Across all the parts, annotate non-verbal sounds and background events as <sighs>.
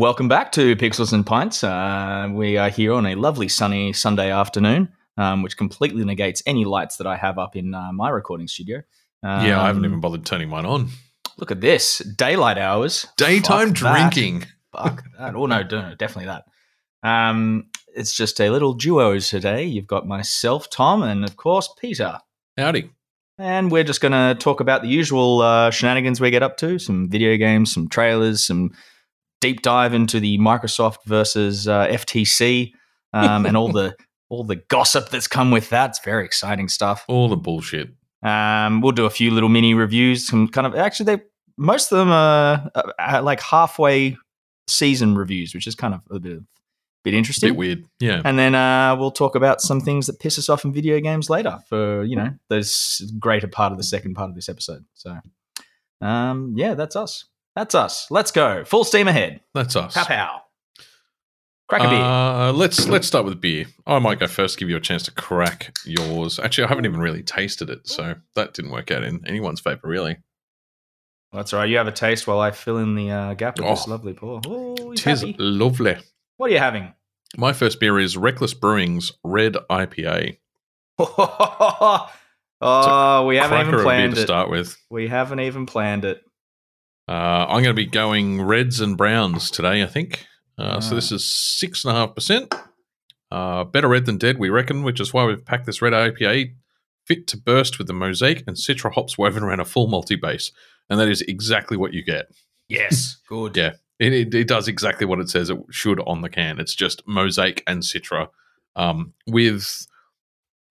Welcome back to Pixels and Pints. Uh, we are here on a lovely sunny Sunday afternoon, um, which completely negates any lights that I have up in uh, my recording studio. Um, yeah, I haven't even bothered turning mine on. Look at this daylight hours, Daytime Fuck that. drinking. Fuck that. Oh, no, no, definitely that. Um, it's just a little duo today. You've got myself, Tom, and of course, Peter. Howdy. And we're just going to talk about the usual uh, shenanigans we get up to some video games, some trailers, some deep dive into the Microsoft versus uh, FTC, um, and all the <laughs> all the gossip that's come with that. It's very exciting stuff. All the bullshit. Um, we'll do a few little mini reviews. Some kind of actually, they most of them are, uh, are like halfway season reviews, which is kind of a bit bit A interesting. bit weird. Yeah. And then uh, we'll talk about some things that piss us off in video games later for, you know, the greater part of the second part of this episode. So, um, yeah, that's us. That's us. Let's go. Full steam ahead. That's us. Pow pow. Crack a beer. Uh, let's let's start with beer. I might go first, give you a chance to crack yours. Actually, I haven't even really tasted it, so that didn't work out in anyone's favor, really. that's all right. You have a taste while I fill in the uh, gap with this Oh. lovely pour. Oh, Tis happy. lovely. What are you having? My first beer is Reckless Brewing's Red IPA. <laughs> oh, we haven't even planned to start with. We haven't even planned it. Uh, I'm going to be going reds and browns today, I think. Uh, So this is six and a half percent. Uh, better red than dead, we reckon, which is why we've packed this red IPA fit to burst with the mosaic and citra hops woven around a full multi base, and that is exactly what you get. Yes. <laughs> Good. Yeah, it, it, it does exactly what it says it should on the can. It's just mosaic and citra um, with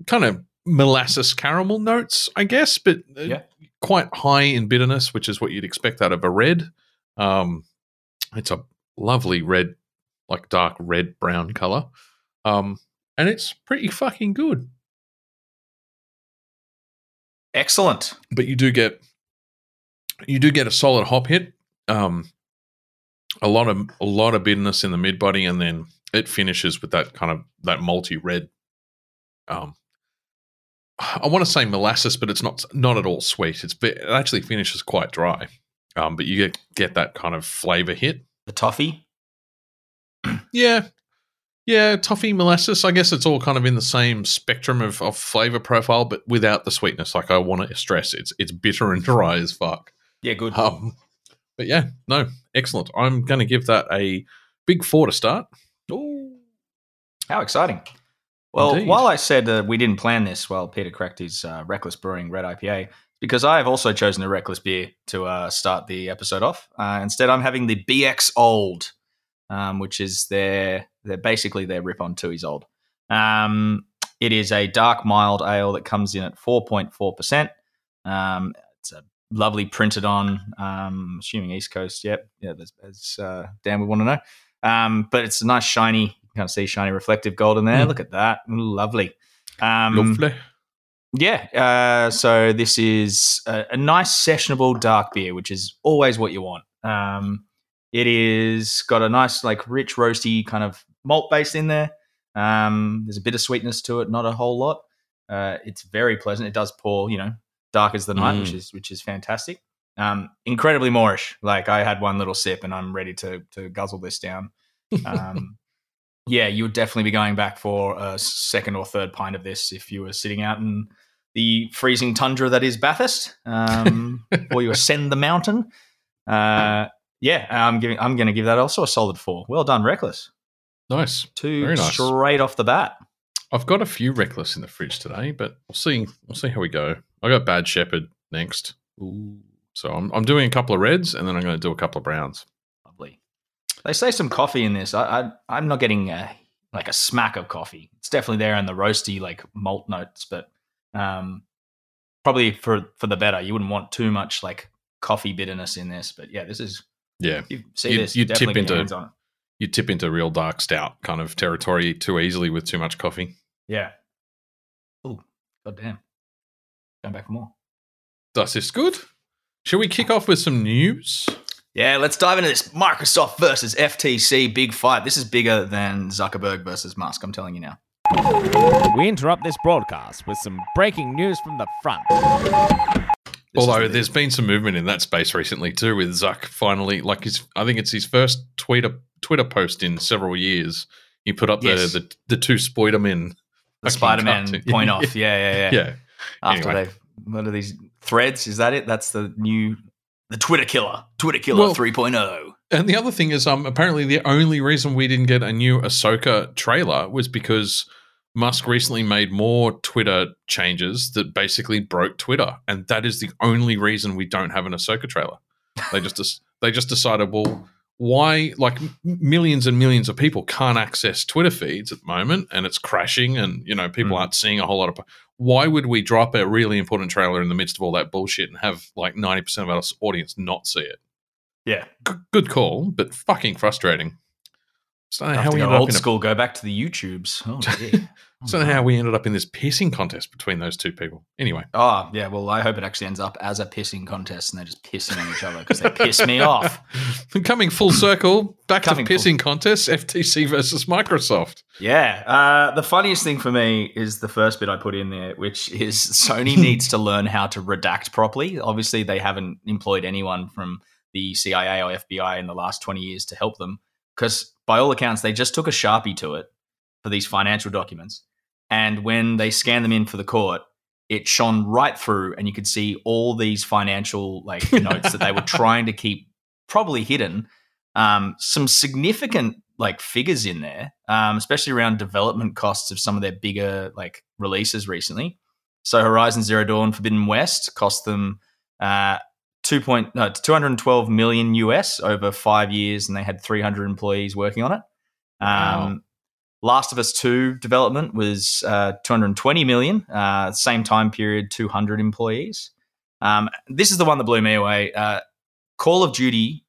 kind of molasses caramel notes, I guess, but uh, Yeah. Quite high in bitterness, which is what you'd expect out of a red. Um, it's a lovely red, like dark red brown color, um, and it's pretty fucking good. Excellent. But you do get you do get a solid hop hit. Um, a lot of a lot of bitterness in the mid body, and then it finishes with that kind of that multi red. Um, I want to say molasses, but it's not not at all sweet. It's it actually finishes quite dry. Um, but you get get that kind of flavor hit. The toffee. <clears throat> Yeah, yeah, toffee molasses. I guess it's all kind of in the same spectrum of, of flavor profile, but without the sweetness. Like I want to stress, it's it's bitter and dry as fuck. Yeah, good. Um, but yeah, no, excellent. I'm going to give that a big four to start. Ooh. How exciting. Well, Indeed. while I said uh, we didn't plan this, well, Peter cracked his uh, Reckless Brewing Red IPA, because I have also chosen a Reckless beer to uh, start the episode off. Uh, instead, I'm having the BX Old, um, which is their, their basically their rip on Tooheys Old. Um, it is a dark, mild ale that comes in at 4.4%. Um, it's a lovely printed on, um, assuming East Coast. Yep. Yeah, that's uh, Dan would want to know. Um, but it's a nice shiny, you can kind of see shiny reflective gold in there. Mm. Look at that. Lovely. Um, Lovely. yeah. Uh, so this is a, a nice sessionable dark beer, which is always what you want. Um, it is got a nice, like, rich, roasty kind of malt base in there. Um, there's a bit of sweetness to it, not a whole lot. Uh, it's very pleasant. It does pour, you know, dark as the night, Mm. which is which is fantastic. Um, incredibly moreish. Like I had one little sip and I'm ready to to guzzle this down. Um, yeah, you would definitely be going back for a second or third pint of this if you were sitting out in the freezing tundra that is Bathurst, um, <laughs> or you ascend the mountain. Uh, yeah, I'm giving. I'm going to give that also a solid four. Well done, Reckless. Nice. Two Very nice. straight off the bat. I've got a few reckless in the fridge today, but we'll see. We'll see how we go. I got Bad Shepherd next, Ooh, so I'm I'm doing a couple of reds, and then I'm going to do a couple of browns. They say some coffee in this. I, I I'm not getting a, like a smack of coffee. It's definitely there in the roasty like malt notes, but um, probably for for the better. You wouldn't want too much like coffee bitterness in this. But yeah, this is Yeah, you see You'd- this. you'd tip into- you tip into real dark stout kind of territory too easily with too much coffee. Yeah. Oh, goddamn. Going back for more. Does this good? Shall we kick off with some news? Yeah, let's dive into this Microsoft versus FTC big fight. This is bigger than Zuckerberg versus Musk, I'm telling you now. We interrupt this broadcast with some breaking news from the front. This Although the- there's been some movement in that space recently too, with Zuck finally, like his, I think it's his first Twitter Twitter post in several years. He put up Yes. the, the the two Spider-Man, the Spider-Man cartoon. point off. Yeah, yeah, yeah. <laughs> yeah, After Anyway. they, what are these threads? Is that it? That's the new, the Twitter killer, Twitter killer Well- 3.0. And the other thing is, um, apparently the only reason we didn't get a new Ahsoka trailer was because Musk recently made more Twitter changes that basically broke Twitter, and that is the only reason we don't have an Ahsoka trailer. They just <laughs> they just decided, well, why? Like millions and millions of people can't access Twitter feeds at the moment, and it's crashing, and you know people Mm. aren't seeing a whole lot of. Why would we drop a really important trailer in the midst of all that bullshit and have like ninety percent of our audience not see it? Yeah. G- good call, but fucking frustrating. So I don't know Have how we go ended up old in a, school, go back to the YouTubes. Oh. <laughs> so how we ended up in this pissing contest between those two people. Anyway, Oh, yeah. Well, I hope it actually ends up as a pissing contest and they're just pissing on each other because they piss me off. <laughs> coming full circle back Coming to full- pissing contests: FTC versus Microsoft. Yeah. Uh, the funniest thing for me is the first bit I put in there, which is Sony <laughs> needs to learn how to redact properly. Obviously, they haven't employed anyone from the CIA or FBI in the last 20 years to help them because, by all accounts, they just took a Sharpie to it for these financial documents. And when they scanned them in for the court, it shone right through, and you could see all these financial like <laughs> notes that they were trying to keep probably hidden. Um, some significant like figures in there, um, especially around development costs of some of their bigger like releases recently. So Horizon Zero Dawn Forbidden West cost them uh, two point no, 212 million US over five years, and they had 300 employees working on it. Wow. Last of Us 2 development was uh, 220 million, uh, same time period, 200 employees. Um, this is the one that blew me away. Uh, Call of Duty,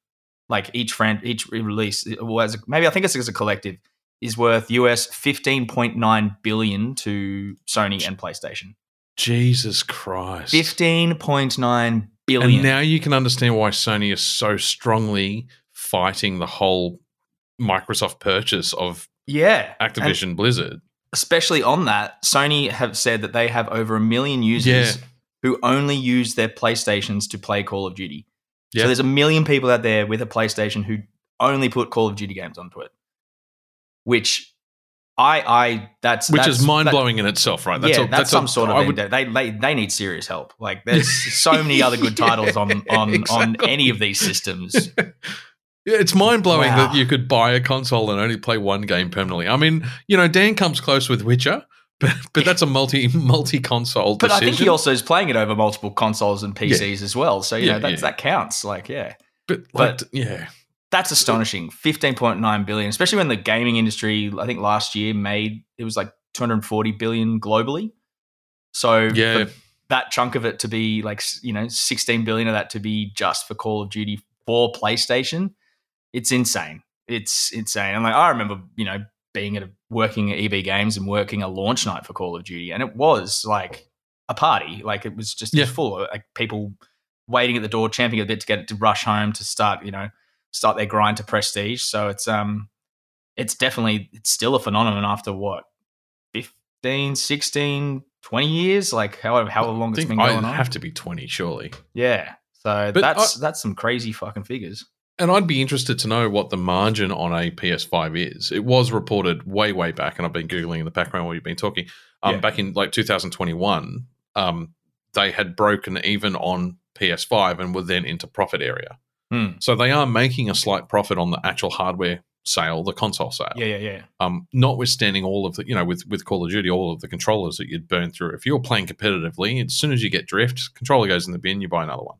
like each friend, each release, was maybe I think it's as a collective, is worth US 15.9 billion to Sony and PlayStation. Jesus Christ! 15.9 billion. And now you can understand why Sony is so strongly fighting the whole Microsoft purchase of yeah. And Activision Blizzard. especially on that, Sony have said that they have over a million users Yeah. who only use their PlayStations to play Call of Duty. Yeah. So there's a million people out there with a PlayStation who only put Call of Duty games onto it. Which I I that's Which that's, is mind blowing in itself, right? yeah, a- that's, some a- sort of would- they, they they need serious help. Like there's <laughs> so many other good titles on Yeah, on on exactly. any of these systems. <laughs> Yeah, it's mind blowing Wow. that you could buy a console and only play one game permanently. I mean, you know, Dan comes close with Witcher, <laughs> but but that's a multi multi console. But decision. I think he also is playing it over multiple consoles and PCs as well. So you Yeah, know that's, yeah. that counts. Like yeah. but, but- like, yeah, That's astonishing. 15.9 billion, especially when the gaming industry, I think last year made it was like 240 billion globally. So yeah, that chunk of it to be like, you know, 16 billion of that to be just for Call of Duty for PlayStation, it's insane. It's insane. And like, I remember, you know, being at a, working at EB Games and working a launch night for Call of Duty, and it was like a party. Like it was just Yeah. full of like people waiting at the door, champing a bit to get it to rush home to start, you know, start their grind to prestige. So it's um it's definitely it's still a phenomenon after what 15, 16, 20 years, like however how long it's been I going on. have to be twenty, surely. yeah. So But that's that's some crazy fucking figures. And I'd be interested to know what the margin on a PS5 is. It was reported way, way back, and I've been googling in the background while you've been talking. Um, Yeah. Back in like 2021, um, they had broken even on PS5 and were then into profit area. Hmm. So they are making a slight profit on the actual hardware sale, the console sale. Yeah, yeah, yeah. Um, notwithstanding all of the, you know, with with Call of Duty, all of the controllers that you'd burn through. If you're playing competitively, as soon as you get drift, controller goes in the bin, you buy another one.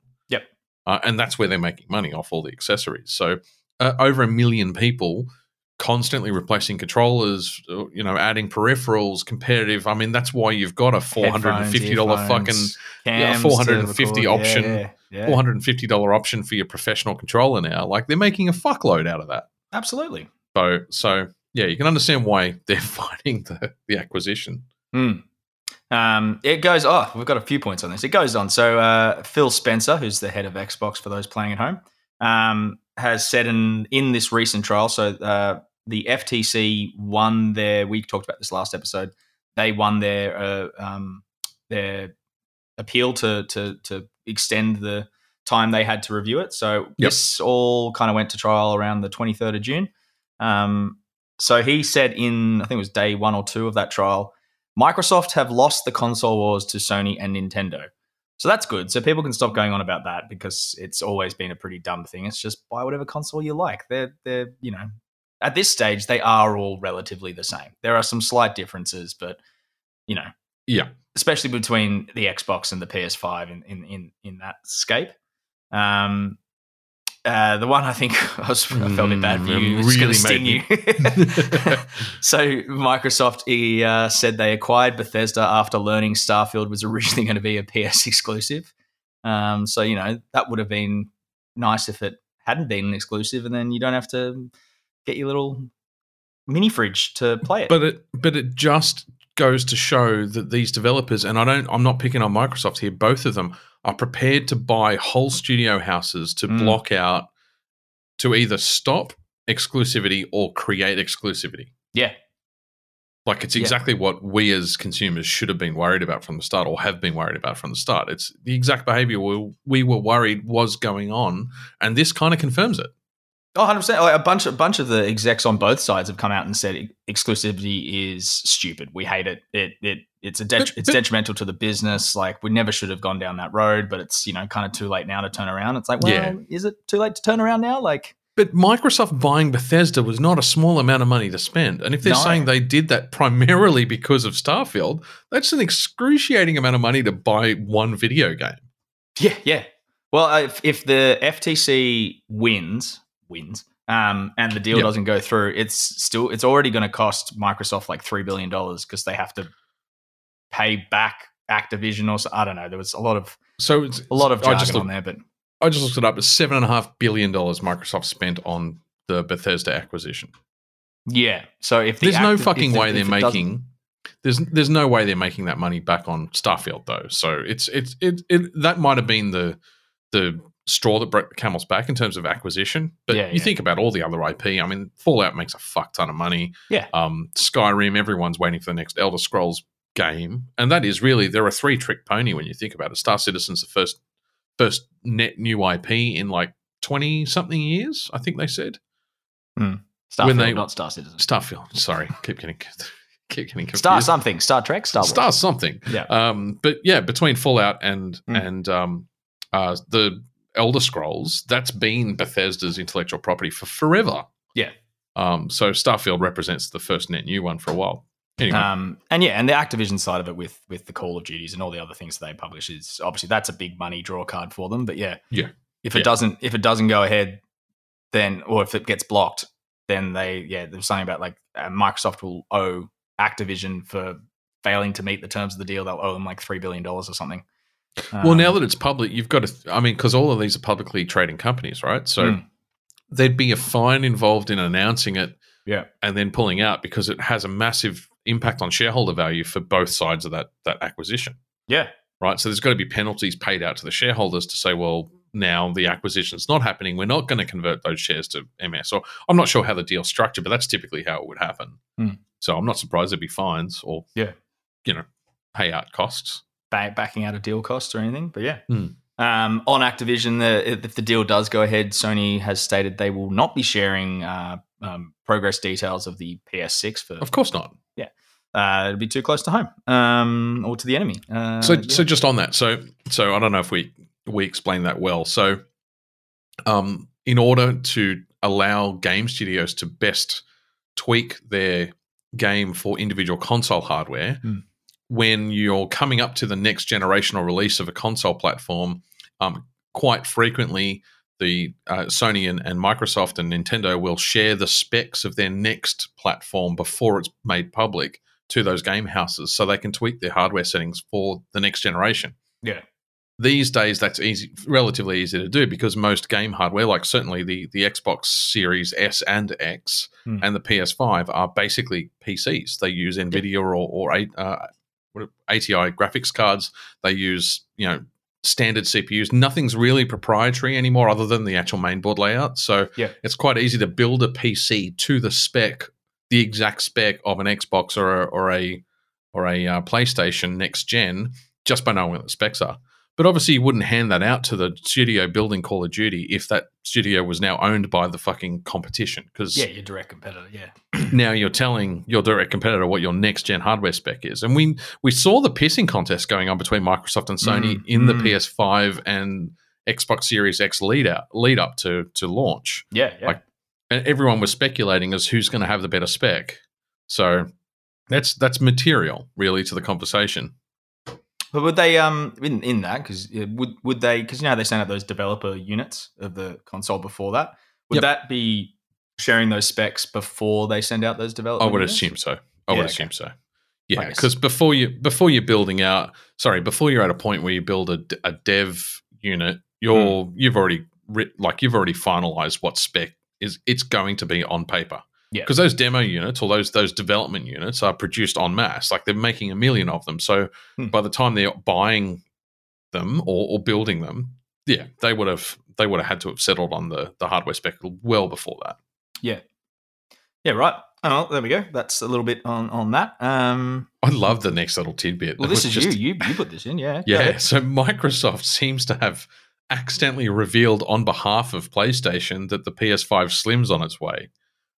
Uh, and that's where they're making money off all the accessories. So uh, over a million people constantly replacing controllers, uh, you know, adding peripherals, competitive. I mean, that's why you've got a four hundred and fifty dollar fucking yeah, 450 option, Yeah, yeah. four hundred and fifty dollar option for your professional controller now. Like they're making a fuckload out of that. Absolutely. So so yeah, you can understand why they're <laughs> fighting the the acquisition. Hmm. Um, it goes. Oh, we've got a few points on this. It goes on. So uh, Phil Spencer, who's the head of Xbox for those playing at home, um, has said in in this recent trial. So uh, the FTC won their. We talked about this last episode. They won their uh, um, their appeal to to to extend the time they had to review it. So this all kind of went to trial around the 23rd of June. Um, so he said in I think it was day one or two of that trial, Microsoft have lost the console wars to Sony and Nintendo. So that's good. So people can stop going on about that because it's always been a pretty dumb thing. It's just buy whatever console you like. They're they're you know at this stage they are all relatively the same. There are some slight differences, but you know Yeah. especially between the Xbox and the PS5 in in in, in that scape. Um, uh, the one I think <laughs> I, was, I felt bad for Mm, you. it It's really sting you. <laughs> so Microsoft he, uh, said they acquired Bethesda after learning Starfield was originally <laughs> going to be a PS exclusive. Um, so you know that would have been nice if it hadn't been an exclusive, and then you don't have to get your little mini fridge to play it. But it but it just goes to show that these developers and I don't I'm not picking on Microsoft here, both of them are prepared to buy whole studio houses to Mm. block out to either stop exclusivity or create exclusivity. yeah, Like it's Yeah. exactly what we as consumers should have been worried about from the start or have been worried about from the start. It's the exact behavior we, we were worried was going on and this kind of confirms it. Oh, 100%. Like a bunch, a bunch of the execs on both sides have come out and said exclusivity is stupid. We hate it. It, it, it's a, det- it's detrimental to the business. Like we never should have gone down that road, but it's you know kind of too late now to turn around. It's like, well, Yeah. is it too late to turn around now? Like, But Microsoft buying Bethesda was not a small amount of money to spend. And if they're No. saying they did that primarily because of Starfield, that's an excruciating amount of money to buy one video game. yeah, yeah. Well, uh, if, if the FTC wins, wins, um, and the deal Yep. doesn't go through, it's still it's already going to cost Microsoft like three billion dollars because they have to pay back Activision or so, I don't know. There was a lot of So it's a lot of I jargon just on looked, there, but I just looked it up. It's seven and a half billion dollars Microsoft spent on the Bethesda acquisition. Yeah. So if the There's no fucking if way if they're making. There's there's no way they're making that money back on Starfield though. So it's it's it, it that might have been the the straw that broke the camel's back in terms of acquisition. But Yeah, you yeah. think about all the other IP. I mean, Fallout makes a fuck ton of money. Yeah. Um, Skyrim, everyone's waiting for the next Elder Scrolls game, and that is really there are three trick pony when you think about it. Star Citizen's the first first net new IP in like twenty something years. I think they said. Starfield, when they- not Star Citizen. Starfield. Sorry, keep getting <laughs> keep getting confused. Star something. Star Trek. Star Wars. Star something. Yeah. Um, but yeah, between Fallout and Mm. and um, uh, the Elder Scrolls, that's been Bethesda's intellectual property for forever. Yeah. Um, so Starfield represents the first net new one for a while. Anyway, Um, and yeah, and the Activision side of it with with the Call of Duties and all the other things that they publish is obviously that's a big money draw card for them. But yeah, Yeah. If it Yeah. doesn't if it doesn't go ahead, then or if it gets blocked, then they yeah there's something about like uh, Microsoft will owe Activision for failing to meet the terms of the deal. They'll owe them like three billion dollars or something. well, Um, now that it's public, you've got to. I mean, because all of these are publicly trading companies, right? So Mm. there'd be a fine involved in announcing it yeah, and then pulling out because it has a massive impact on shareholder value for both sides of that that acquisition. yeah, right? So there's got to be penalties paid out to the shareholders to say, well, now the acquisition's not happening. We're not going to convert those shares to MS. Or I'm not sure how the deal's structured, but that's typically how it would happen. Hmm. So I'm not surprised there'd be fines or, Yeah. you know, payout costs. ba- backing out of deal costs or anything. But yeah. Hmm. Um, on Activision, the, if the deal does go ahead, Sony has stated they will not be sharing uh, um, progress details of the PS6 for. Of course not. Yeah. Uh, it'd be too close to home um, or to the enemy. Uh, so yeah. so just on that so so i don't know if we we explained that well so um in order to allow game studios to best tweak their game for individual console hardware Hmm. when you're coming up to the next generational release of a console platform um quite frequently the uh, Sony and, and Microsoft and Nintendo will share the specs of their next platform before it's made public to those game houses so they can tweak their hardware settings for the next generation. Yeah. These days that's easy relatively easy to do because most game hardware, like certainly the, the Xbox Series S and X Hmm. and the PS5 are basically PCs. They use NVIDIA or, or uh, ATI graphics cards. They use, you know, standard CPUs. Nothing's really proprietary anymore other than the actual mainboard layout. So Yeah. it's quite easy to build a PC to the spec, the exact spec of an Xbox or a, or a or a uh, PlayStation next gen just by knowing what the specs are. But obviously, you wouldn't hand that out to the studio building Call of Duty if that studio was now owned by the fucking competition. Because Yeah, your direct competitor. Yeah. <clears throat> now you're telling your direct competitor what your next gen hardware spec is. And we we saw the pissing contest going on between Microsoft and Sony Mm, in the mm. PS5 and Xbox Series X lead out lead up to to launch. Yeah. Yeah. Like- And everyone was speculating as who's going to have the better spec. So that's that's material really to the conversation. But would they um in, in that because would would they because you know how they sent out those developer units of the console before that would Yep. that be sharing those specs before they send out those developer? I would units? assume so. I Yeah, would okay. assume so. Yeah, because before you before you're building out, sorry, before you're at a point where you build a, a dev unit, you're Hmm. you've already writ, like you've already finalized what spec is it's going to be on paper. Yeah. because those demo units or those those development units are produced en masse. Like they're making a million of them. So Hmm. by the time they're buying them or, or building them, yeah, they would have they would have had to have settled on the the hardware spec well before that. Yeah. Yeah, right. Oh, there we go. That's a little bit on on that. Um. I love the next little tidbit. Well, this <laughs> is just- you. You you put this in. Yeah. Yeah. So Microsoft seems to have accidentally revealed on behalf of PlayStation that the PS5 Slim's on its way.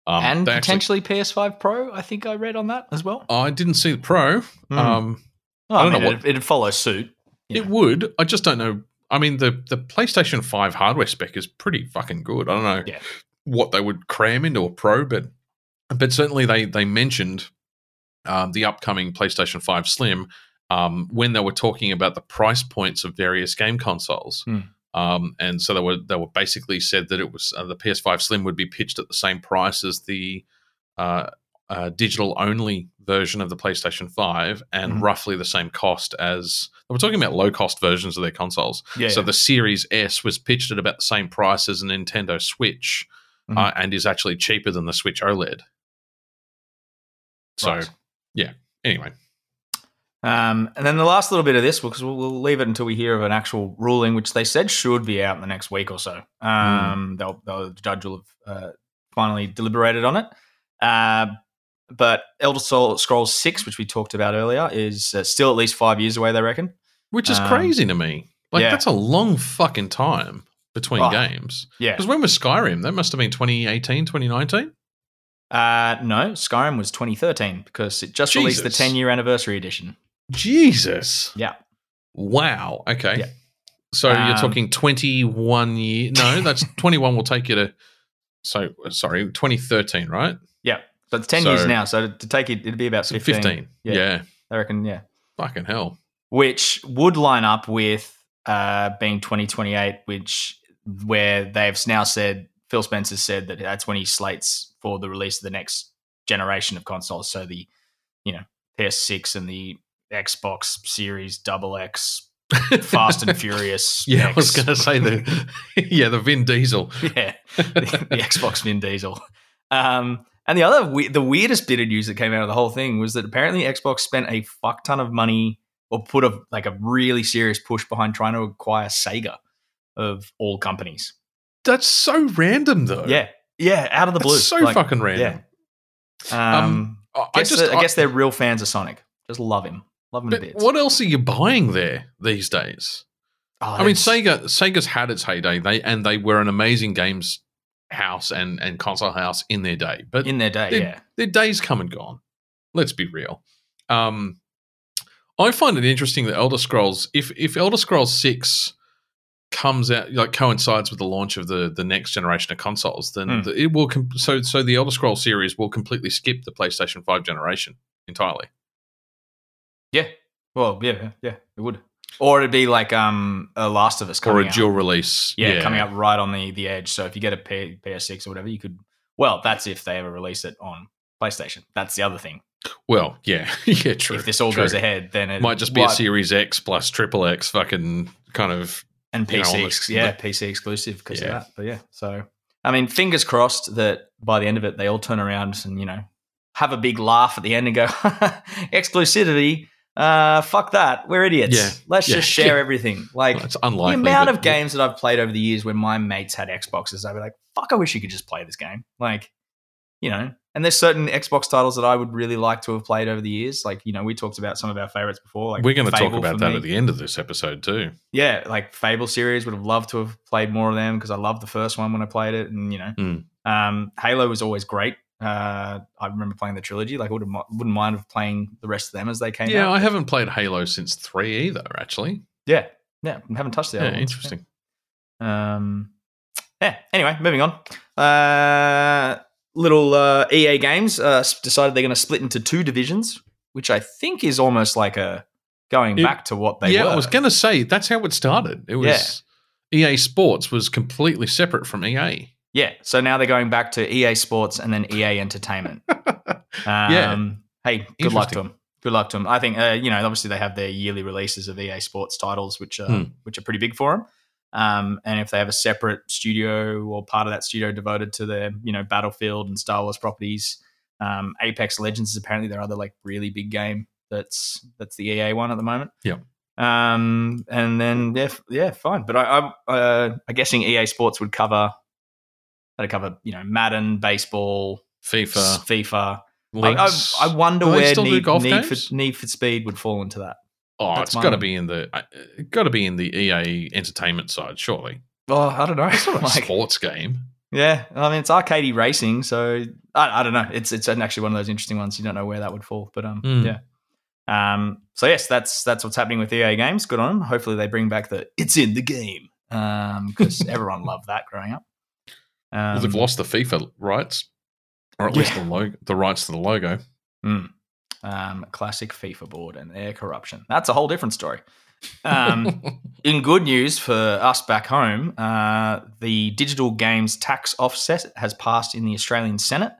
Um, and they actually- potentially PS5 Pro. I think I read on that as well. I didn't see the Pro. Hmm. Um, Oh, I I don't mean, know it, it'd follow suit. It would. I just don't know. I mean, the the PlayStation Five hardware spec is pretty fucking good. I don't know Yeah. what they would cram into a Pro, but but certainly they they mentioned um, the upcoming PlayStation Five Slim um, when they were talking about the price points of various game consoles. Hmm. Um, and so they were they were basically said that it was uh, the PS5 Slim would be pitched at the same price as the uh, uh, digital only version of the PlayStation 5 and Mhm. roughly the same cost as we're talking about low cost versions of their consoles. Yeah. So the Series S was pitched at about the same price as a Nintendo Switch Mhm. uh, and is actually cheaper than the Switch OLED. So Right. anyway, Um, and then the last little bit of this, because we'll, we'll leave it until we hear of an actual ruling, which they said should be out in the next week or so. Um, they'll, they'll, the judge will have uh, finally deliberated on it. Uh, but Elder Scroll- Scrolls 6, which we talked about earlier, is uh, still at least five years away, they reckon. which is Um, crazy to me. Like yeah. that's a long fucking time between Oh, games. Yeah. Because when was Skyrim? That must have been 2018, 2019? Uh, no, Skyrim was 2013 because it just released the 10 year anniversary edition. Jesus. Yeah. Wow. Okay. Yeah. So you're Um, talking 21 year. No, <laughs> that's 21 will take you to. So sorry, 2013, right? Yeah. So it's 10 years now. So to, to take it, it'd be about 15. 15. Yeah. Yeah. I reckon, yeah. Fucking hell. which would line up with uh, being 2028, which where they've now said Phil Spencer said that that's when he slates for the release of the next generation of consoles. So the you know PS6 and the Xbox Series Double X, <laughs> Fast and Furious. <laughs> Yeah, I was going to say the <laughs> yeah the Vin Diesel. yeah, the, the Xbox Vin Diesel. Um, and the other, we- the weirdest bit of news that came out of the whole thing was that apparently Xbox spent a fuck ton of money or put a like a really serious push behind trying to acquire Sega of all companies. That's so random though. Yeah, yeah, out of the That's blue. so Like, fucking random. Um, I I, guess, just I, guess they're real fans of Sonic. Just love him, love him to but bits. what else are you buying there these days? Oh, I mean, Sega Sega's had its heyday. They and they were an amazing games house and and console house in their day. But in their day, their, yeah, their days come and gone. Let's be real. Um, I find it interesting that Elder Scrolls, if if Elder Scrolls Six comes out like coincides with the launch of the the next generation of consoles, then Hmm. the, it will com- so so the Elder Scrolls series will completely skip the PlayStation Five generation entirely. Yeah. Well, yeah, yeah, it would. Or it'd be like um, a Last of Us or coming a out. dual release. yeah, coming up right on the the edge. So if you get a P- PS6 or whatever, you could. Well, that's if they ever release it on PlayStation. That's the other thing. Well, yeah, <laughs> yeah, true. if this all true. goes ahead, then it might just be a Well, Series X plus Triple X, fucking kind of. and you know, PC, on ex- the- yeah, PC exclusive because Yeah. of that. But yeah, so I mean, fingers crossed that by the end of it, they all turn around and you know have a big laugh at the end and go <laughs> exclusivity. Uh, fuck that. We're idiots. Yeah. Let's Yeah. just <laughs> share everything. Like It's the amount of games that I've played over the years when my mates had Xboxes, I'd be like, fuck, I wish you could just play this game. Like, you know, and there's certain Xbox titles that I would really like to have played over the years. Like, you know, we talked about some of our favorites before. Like We're going to talk about that me. at the end of this episode too. yeah, like Fable series would have loved to have played more of them because I loved the first one when I played it, and you know, Mm. um, Halo was always great. Uh, I remember playing the trilogy. Like, I wouldn't wouldn't mind playing the rest of them as they came Yeah, out. I haven't played Halo since three either. Actually, yeah, yeah, I haven't touched the yeah, other interesting. Um, yeah. Anyway, moving on. Uh, little uh, EA Games uh, decided they're going to split into two divisions, which I think is almost like a going It- back to what they yeah, were. I was going to say that's how it started. It was EA Sports was completely separate from EA. Yeah. So now they're going back to EA Sports and then EA Entertainment. <laughs> Um, Hey, good luck to them. Good luck to them. I think uh, you know. Obviously, they have their yearly releases of EA Sports titles, which are Hmm. which are pretty big for them. Um, and if they have a separate studio or part of that studio devoted to their you know Battlefield and Star Wars properties, um, Apex Legends is apparently their other like really big game. That's that's the EA one at the moment. Yep. Um, and then yeah, yeah, fine. But I, I uh, I'm guessing EA Sports would cover. That'd cover you know Madden, baseball, FIFA, FIFA. I, I, I wonder where Need, Need, for, Need for Speed would fall into that. oh, that's it's got to be in the uh, got to be in the EA Entertainment side, surely. Oh, I don't know. It's not <laughs> a Like, sports game. yeah, I mean it's arcadey racing, so I, I don't know. It's it's actually one of those interesting ones. You don't know where that would fall, but um, Hmm. yeah. Um, so yes, that's that's what's happening with EA Games. Good on them. Hopefully they bring back the "it's in the game" um, because <laughs> everyone loved that growing up. Um, Well, they've lost the FIFA rights, or at least the logo, the rights to the logo. um, classic FIFA board and their corruption. That's a whole different story. Um, <laughs> in good news for us back home, uh, the digital games tax offset has passed in the Australian Senate.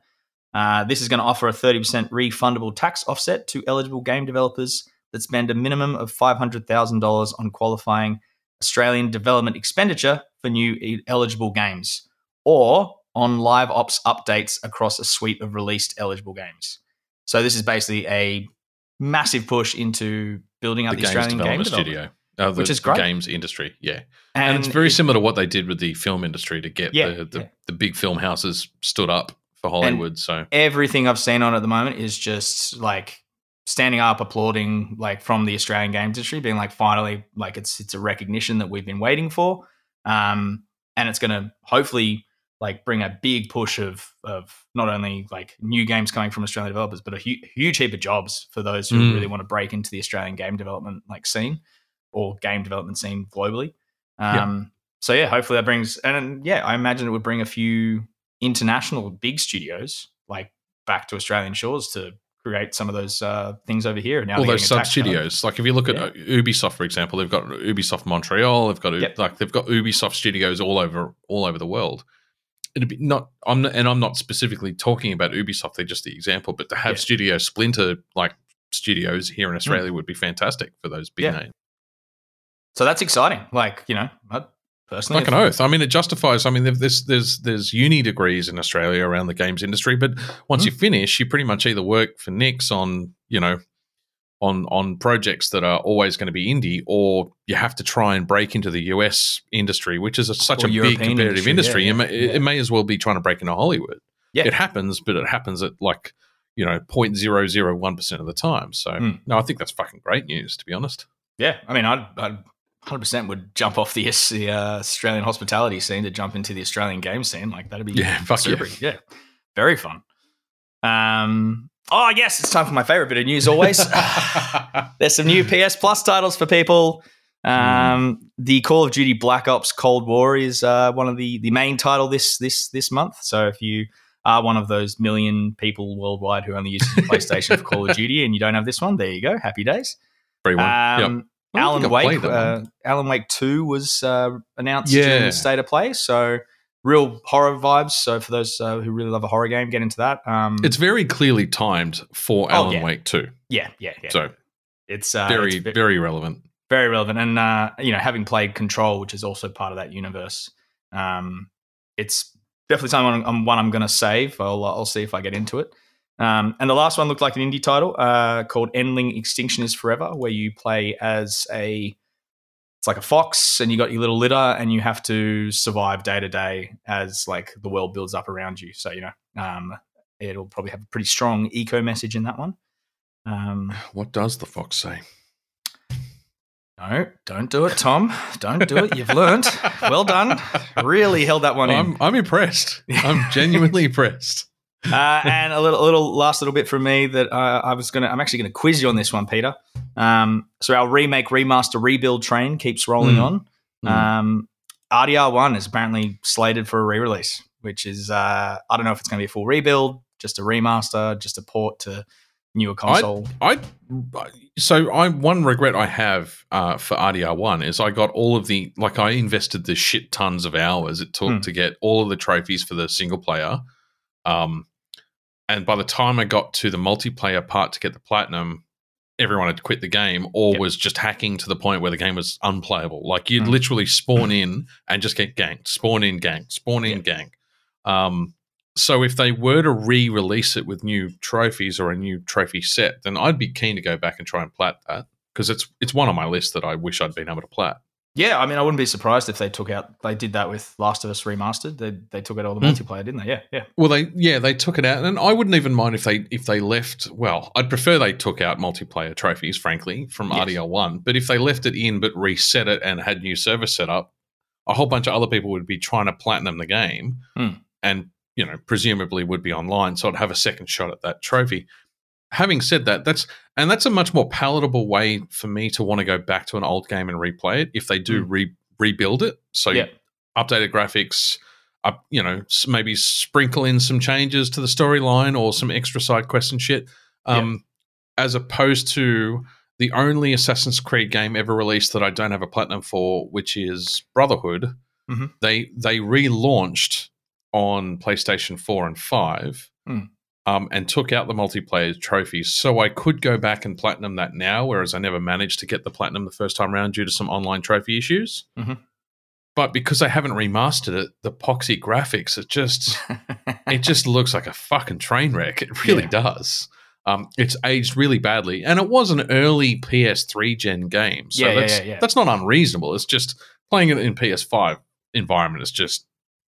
Uh, this is going to offer a 30% refundable tax offset to eligible game developers that spend a minimum of $500,000 on qualifying Australian development expenditure for new eligible games or on live ops updates across a suite of released eligible games. So this is basically a massive push into building up the the, games Australian development development. studio, uh, the, Which is the great. games industry. Yeah, and, it's very it- similar to what they did with the film industry to get Yeah, the, the, yeah. the big film houses stood up for Hollywood. so everything I've seen on at the moment is just like standing up, applauding, like from the Australian games industry, being like, finally, like it's it's a recognition that we've been waiting for, um, and it's going to hopefully like bring a big push of of not only like new games coming from Australian developers, but a hu- huge heap of jobs for those who Mm. really want to break into the Australian game development like scene or game development scene globally. Um, So yeah, hopefully that brings and yeah, I imagine it would bring a few international big studios like back to Australian shores to create some of those uh, things over here. Now all those getting a tax cut. studios. Like if you look at Yeah. uh, Ubisoft, for example, they've got Ubisoft Montreal. They've got Yep. like they've got Ubisoft studios all over all over the world. It'd be not. I'm not, and I'm not specifically talking about Ubisoft. They're just the example, but to have Yeah. studio splinter like studios here in Australia would be fantastic for those big. Yeah. names. So that's exciting. Like you know, I personally, Like an oath. I mean, it justifies. I mean, there's there's there's uni degrees in Australia around the games industry, but once Mm. you finish, you pretty much either work for Nix on you know on on projects that are always going to be indie, or you have to try and break into the US industry, which is a, such Or a big competitive industry, industry. yeah, you may, yeah. It may as well be trying to break into Hollywood. Yeah. It happens, but it happens at like you know 0.001 percent of the time. So Mm. no, I think that's fucking great news, to be honest. yeah. I mean, I'd, I'd 100% would jump off the, the uh, Australian hospitality scene to jump into the Australian game scene. Like that'd be Yeah, fuck super. Yeah, very fun. Um. Oh yes, it's time for my favorite bit of news. Always. <laughs> <laughs> There's some new PS Plus titles for people. Um, The Call of Duty Black Ops Cold War is uh, one of the the main title this this this month. So if you are one of those million people worldwide who only use the <laughs> PlayStation for Call of Duty and you don't have this one, there you go. Happy days. Free one. Um, don't Alan Wake, played that one. uh, Alan Wake Two was uh, announced Yeah. during the state of play. So real horror vibes. So for those uh, who really love a horror game, get into that. Um, It's very clearly timed for Oh, Alan yeah. Wake too. yeah, yeah, yeah. So it's uh, very, it's ve- very relevant. very relevant. And uh, you know, having played Control, which is also part of that universe, um, it's definitely something I'm, one I'm going to save. I'll I'll see if I get into it. Um, and the last one looked like an indie title uh, called Endling Extinction is Forever, where you play as a it's like a fox, and you got your little litter, and you have to survive day to day as like the world builds up around you. So you know, um, it'll probably have a pretty strong eco message in that one. Um, What does the fox say? no, don't do it, Tom. Don't do it. You've learned. Well done. Really held that one in. I'm, I'm impressed. I'm <laughs> genuinely impressed. Uh, and a little, a little last little bit from me that uh, I was gonna. I'm actually gonna quiz you on this one, Peter. Um, so our remake, remaster, rebuild train keeps rolling Mm. on. Mm. Um, RDR one is apparently slated for a re-release, which is uh, I don't know if it's gonna be a full rebuild, just a remaster, just a port to newer console. I so I one regret I have uh, for RDR one is I got all of the like I invested the shit tons of hours it took Hmm. to get all of the trophies for the single player, um, and by the time I got to the multiplayer part to get the platinum, everyone had quit the game or Yep. was just hacking to the point where the game was unplayable. Like you'd Hmm. literally spawn <laughs> in and just get ganked, spawn in, gank, spawn in, Yep. gank. Um, so if they were to re-release it with new trophies or a new trophy set, then I'd be keen to go back and try and plat that because it's it's one on my list that I wish I'd been able to plat. Yeah, I mean, I wouldn't be surprised if they took out. They did that with Last of Us remastered. They they took out all the Hmm. multiplayer, didn't they? Yeah, yeah. Well, they yeah they took it out, and I wouldn't even mind if they if they left. Well, I'd prefer they took out multiplayer trophies, frankly, from Yes. RDR one. But if they left it in but reset it and had new server set up, a whole bunch of other people would be trying to platinum the game, Hmm. and you know presumably would be online, so I'd have a second shot at that trophy. Having said that, that's and that's a much more palatable way for me to want to go back to an old game and replay it if they do re- rebuild it. So Yeah. updated graphics, up, you know, maybe sprinkle in some changes to the storyline or some extra side quests and shit. Um, As opposed to the only Assassin's Creed game ever released that I don't have a platinum for, which is Brotherhood. Mhm. They they relaunched on PlayStation Four and Five. Hmm. Um, and took out the multiplayer trophies, so I could go back and platinum that now. Whereas I never managed to get the platinum the first time around due to some online trophy issues. Mhm. But because I haven't remastered it, the poxy graphics, it just <laughs> it just looks like a fucking train wreck. It really Yeah. does. Um, it's aged really badly, and it was an early PS3 gen game, so Yeah, that's yeah. that's not unreasonable. It's just playing it in PS5 environment is just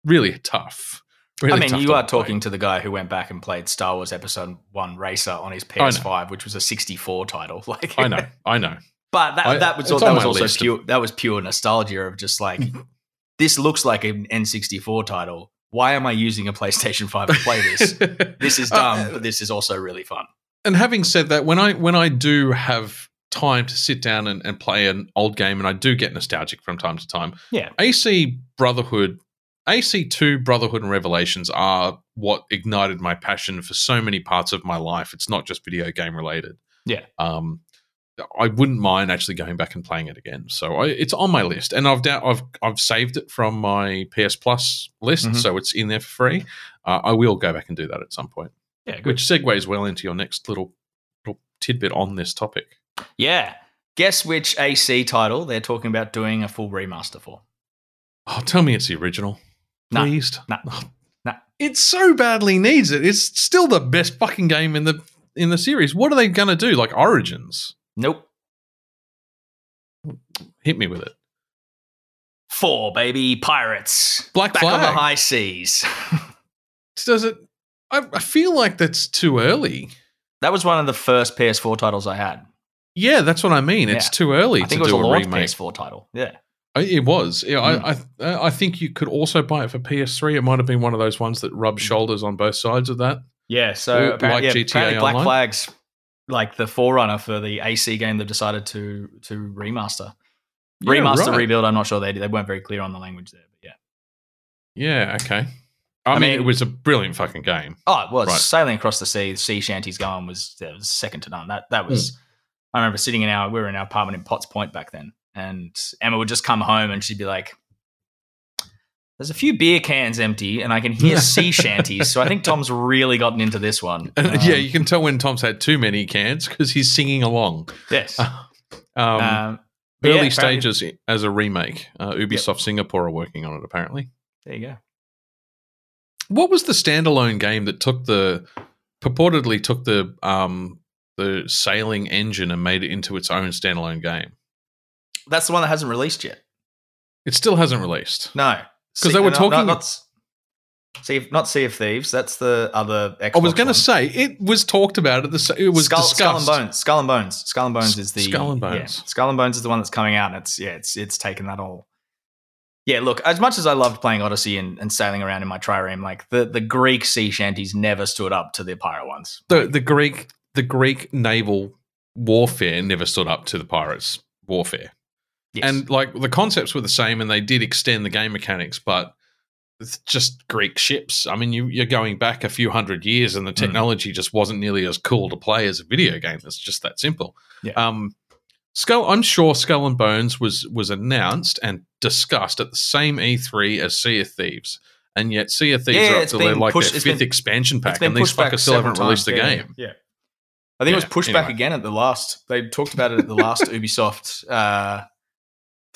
really tough. Really I mean, you are play. talking to the guy who went back and played Star Wars Episode One Racer on his PS5, which was a 64 title. <laughs> Like I know, I know. but that, I- that was it's that was also list of- That was pure nostalgia of just like <laughs> this looks like an N64 title. Why am I using a PlayStation 5 to play this? <laughs> this is dumb, Uh, but this is also really fun. and having said that, when I when I do have time to sit down and, and play an old game, and I do get nostalgic from time to time, Yeah. AC Brotherhood, AC Two Brotherhood and Revelations are what ignited my passion for so many parts of my life. It's not just video game related. Yeah. Um, I wouldn't mind actually going back and playing it again. So I, it's on my list, and I've down, I've I've saved it from my PS Plus list, Mhm. so it's in there for free. Uh, I will go back and do that at some point Yeah, good. which segues well into your next little little tidbit on this topic. yeah. Guess which AC title they're talking about doing a full remaster for? Oh, tell me it's the original, No. please. No. Oh, <laughs> No. It so badly needs it. It's still the best fucking game in the in the series. What are they going to do? Like Origins? Nope. Hit me with it. Four, baby. Pirates. Black Back on the high seas. <laughs> <laughs> Does it? I, I feel like that's too early. that was one of the first PS4 titles I had. Yeah, that's what I mean. It's Yeah. too early I think to it was do a a launch remake. PS4 title. Yeah. Uh, It was. Yeah, Hmm. I, I I think you could also buy it for PS3. It might have been one of those ones that Hmm. rub shoulders on both sides of that. Yeah, so Or apparently, like yeah, GTA Black Flag's like the forerunner for the AC game they've decided to to remaster. Yeah, remaster, right. rebuild, I'm not sure they did. They weren't very clear on the language there, but yeah. Yeah, okay. I, I mean, mean- it was a brilliant fucking game. Oh, it was Right. sailing across the sea. The sea shanties going was, was second to none. That that was. Hmm. I remember sitting in our we were in our apartment in Potts Point back then, and Emma would just come home and she'd be like, "There's a few beer cans empty, and I can hear <laughs> sea shanties." So I think Tom's really gotten into this one. Um, yeah, you can tell when Tom's had too many cans because he's singing along. yes. <laughs> Um, Um, early yeah, stages as a remake. Uh, Ubisoft Singapore are working on it, apparently. There you go. What was the standalone game that took the purportedly took the um, the sailing engine and made it into its own standalone game? That's the one that hasn't released yet. It still hasn't released. No, because they were not- talking- not- not- Sea of, not Sea of Thieves. That's the other. Xbox I was going to say it was talked about at the. It was Skull, discussed. Skull and Bones. Skull and Bones. Skull and Bones is the Skull and yeah, Bones. Skull and Bones is the one that's coming out, and it's yeah, it's it's taken that all. Yeah, look, as much as I loved playing Odyssey and, and sailing around in my trireme, like the, the Greek sea shanties never stood up to the pirate ones. the the Greek the Greek naval warfare never stood up to the pirates warfare. Yes. And like the concepts were the same, and they did extend the game mechanics, but it's just Greek ships. I mean, you, you're going back a few hundred years, and the Mm. technology just wasn't nearly as cool to play as a video game. It's just that simple. Yeah. Um, Skull, I'm sure Skull and Bones was was announced and discussed at the same E3 as Sea of Thieves, and yet Sea of Thieves Yeah, are up to their, like pushed- their fifth been- expansion pack, and these fuckers still haven't released the. Yeah, game. Yeah. I think it was Yeah, pushed back again at the last. They talked about it at the last <laughs> Ubisoft uh,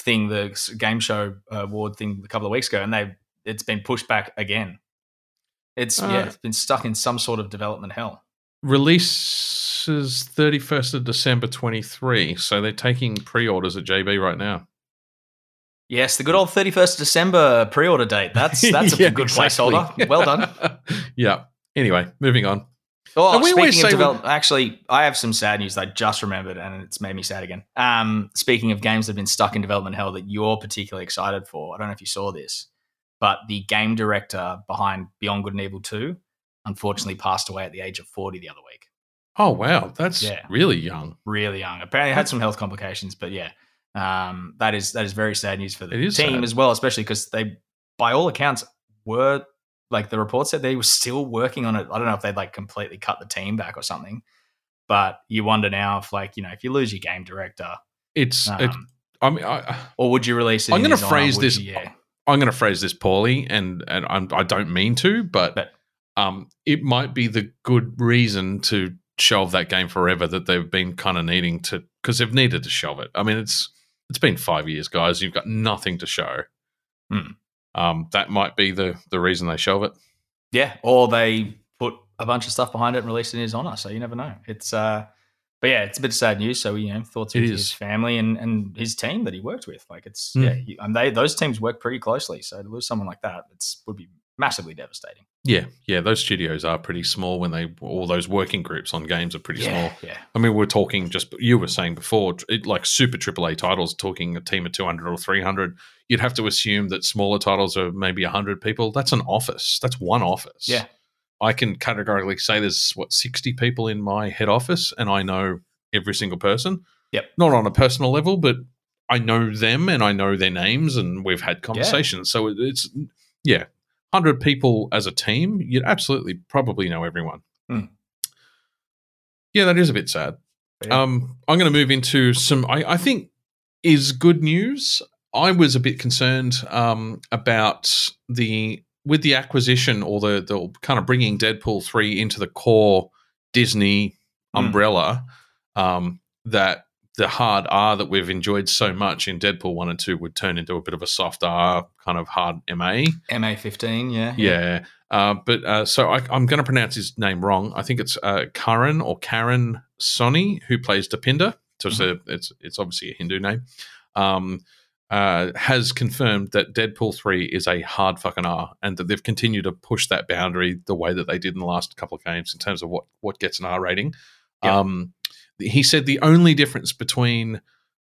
thing, the game show award thing a couple of weeks ago, and they it's been pushed back again. It's Uh, yeah, it's been stuck in some sort of development hell. Releases 31st of December 23, so they're taking pre-orders at JB right now. Yes, the good old thirty first December pre order date. That's that's a <laughs> Yeah, good exactly. placeholder. Well done. <laughs> yeah. Anyway, moving on. Oh, And we always speaking of say we- actually, I have some sad news that I just remembered, and it's made me sad again. Um, speaking of games that have been stuck in development hell that you're particularly excited for, I don't know if you saw this, but the game director behind Beyond Good and Evil 2 unfortunately passed away at the age of 40 the other week. Oh wow, that's Yeah. really young. Really young. Apparently, had some health complications, but yeah, um, that is that is very sad news for the team sad. as well, especially because they, by all accounts, were like the report said they were still working on it. I don't know if they'd like completely cut the team back or something, but you wonder now if like you know if you lose your game director, It's. um, it, I mean, I, or would you release it? I'm his honor? phrase this- you- yeah, I'm going to phrase this poorly, and and I'm, I don't mean to, but, But- um, it might be the good reason to shelve that game forever that they've been kind of needing to because they've needed to shelve it. I mean, it's it's been five years, guys. You've got nothing to show. Hmm. Um, that might be the the reason they shelve it. yeah, or they put a bunch of stuff behind it and released it in his honor. So you never know. It's uh, but yeah, it's a bit of sad news. So you know, thoughts It with his family and and his team that he worked with. Like it's Mm. yeah, he, and they those teams work pretty closely. So to lose someone like that, it's would be massively devastating. Yeah, yeah. Those studios are pretty small when they all those working groups on games are pretty small. yeah, yeah, I mean, we're talking just you were saying before, it, like super AAA titles, talking a team of 200 or 300. You'd have to assume that smaller titles are maybe 100 people. That's an office. That's one office. Yeah. I can categorically say there's what 60 people in my head office, and I know every single person. Yep. Not on a personal level, but I know them and I know their names, and we've had conversations. So it- it's yeah, 100 people as a team. You'd absolutely probably know everyone. Hmm. Yeah, that is a bit sad. Yeah. Um, I'm going to move into some. I, I think is good news. I was a bit concerned um, about the with the acquisition or the the kind of bringing Deadpool three into the core Disney Mm. umbrella. Um, that the hard R that we've enjoyed so much in Deadpool one and two would turn into a bit of a soft R kind of hard MA. MA fifteen, yeah, Yeah. Uh, but uh, so I, I'm going to pronounce his name wrong. I think it's uh, Karan or Karen Soni who plays Dopinder. So it's, a, it's it's obviously a Hindu name. Um, uh, has confirmed that Deadpool three is a hard fucking R, and that they've continued to push that boundary the way that they did in the last couple of games in terms of what what gets an R rating. Yeah. Um, he said the only difference between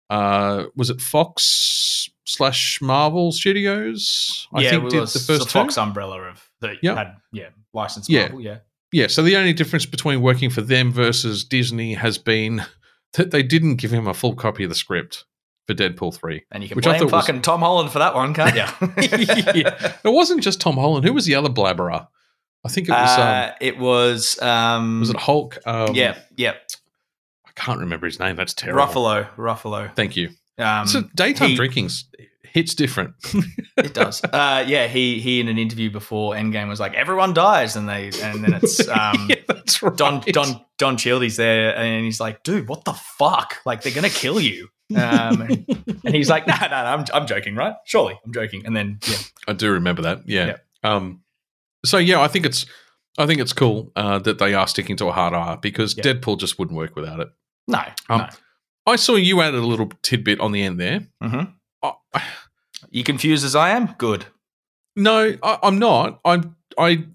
uh, was it Fox slash Marvel Studios? I yeah. think it did was the first the two? Fox umbrella of that Yep. had yeah licensed Yeah. Marvel, yeah. Yeah, so the only difference between working for them versus Disney has been <laughs> that they didn't give him a full copy of the script for Deadpool 3. And you can Which I blame was- fucking Tom Holland for that one, can't you? <laughs> Yeah. It wasn't just Tom Holland. Who was the other blabberer? I think it was Uh, it was um, um, was it Hulk? Um, yeah, yeah. Can't remember his name. That's terrible. Ruffalo, Ruffalo. Thank you. Um, so daytime he- drinking's hits different. <laughs> It does. Uh, yeah, he he in an interview before Endgame was like, everyone dies, and they and then it's <laughs> um, yeah, that's right. Don Don Don Cheadle's there, and he's like, dude, what the fuck? Like they're gonna kill you. Um, and, and he's like, no, no, no, I'm I'm joking, right? Surely, I'm joking. And then yeah, I do remember that. Yeah. Um. So yeah, I think it's I think it's cool uh, that they are sticking to a hard R because Yeah. Deadpool just wouldn't work without it. No, Um, no. I saw you added a little tidbit on the end there. hmm Oh, You confused as I am? Good. no, I, I'm not. I'm. I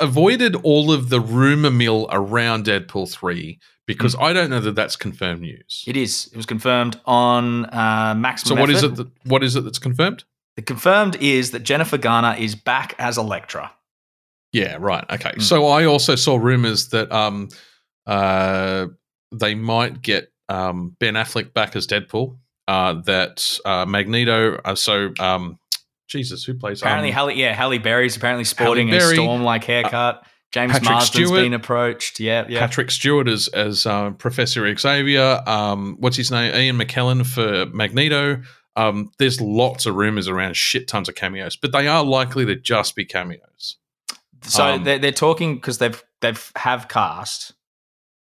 avoided all of the rumor mill around Deadpool three because I don't know that that's confirmed news. It is. It was confirmed on uh, Maximum. So what is it? That, what is it that's confirmed? The confirmed is that Jennifer Garner is back as Elektra. Yeah, right. Okay. Mm. So I also saw rumors that um uh they might get um Ben Affleck back as Deadpool. Uh that uh Magneto uh, so um Jesus, who plays Apparently, um, Halle, yeah, Halle Berry's apparently sporting Halle a storm-like haircut. James Patrick Marsden's Stewart. been approached. Yeah, yeah. Patrick Stewart as as uh, Professor Xavier. Um, what's his name? Ian McKellen for Magneto. Um, there's lots of rumors around shit tons of cameos, but they are likely to just be cameos. So Um, they're, they're talking because they've they've have cast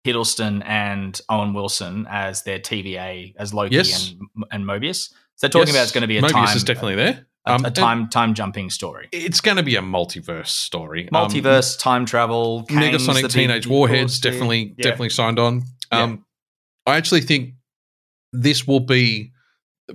Hiddleston and Owen Wilson as their TVA as Loki Yes. and and Mobius. So they're talking about it's going to be a Mobius time is definitely there. a, Um, a time time jumping story. It's going to be a multiverse story. Um, Multiverse, time travel, Kang's Negasonic Teenage Warheads definitely Yeah. definitely signed on. Um, I actually think this will be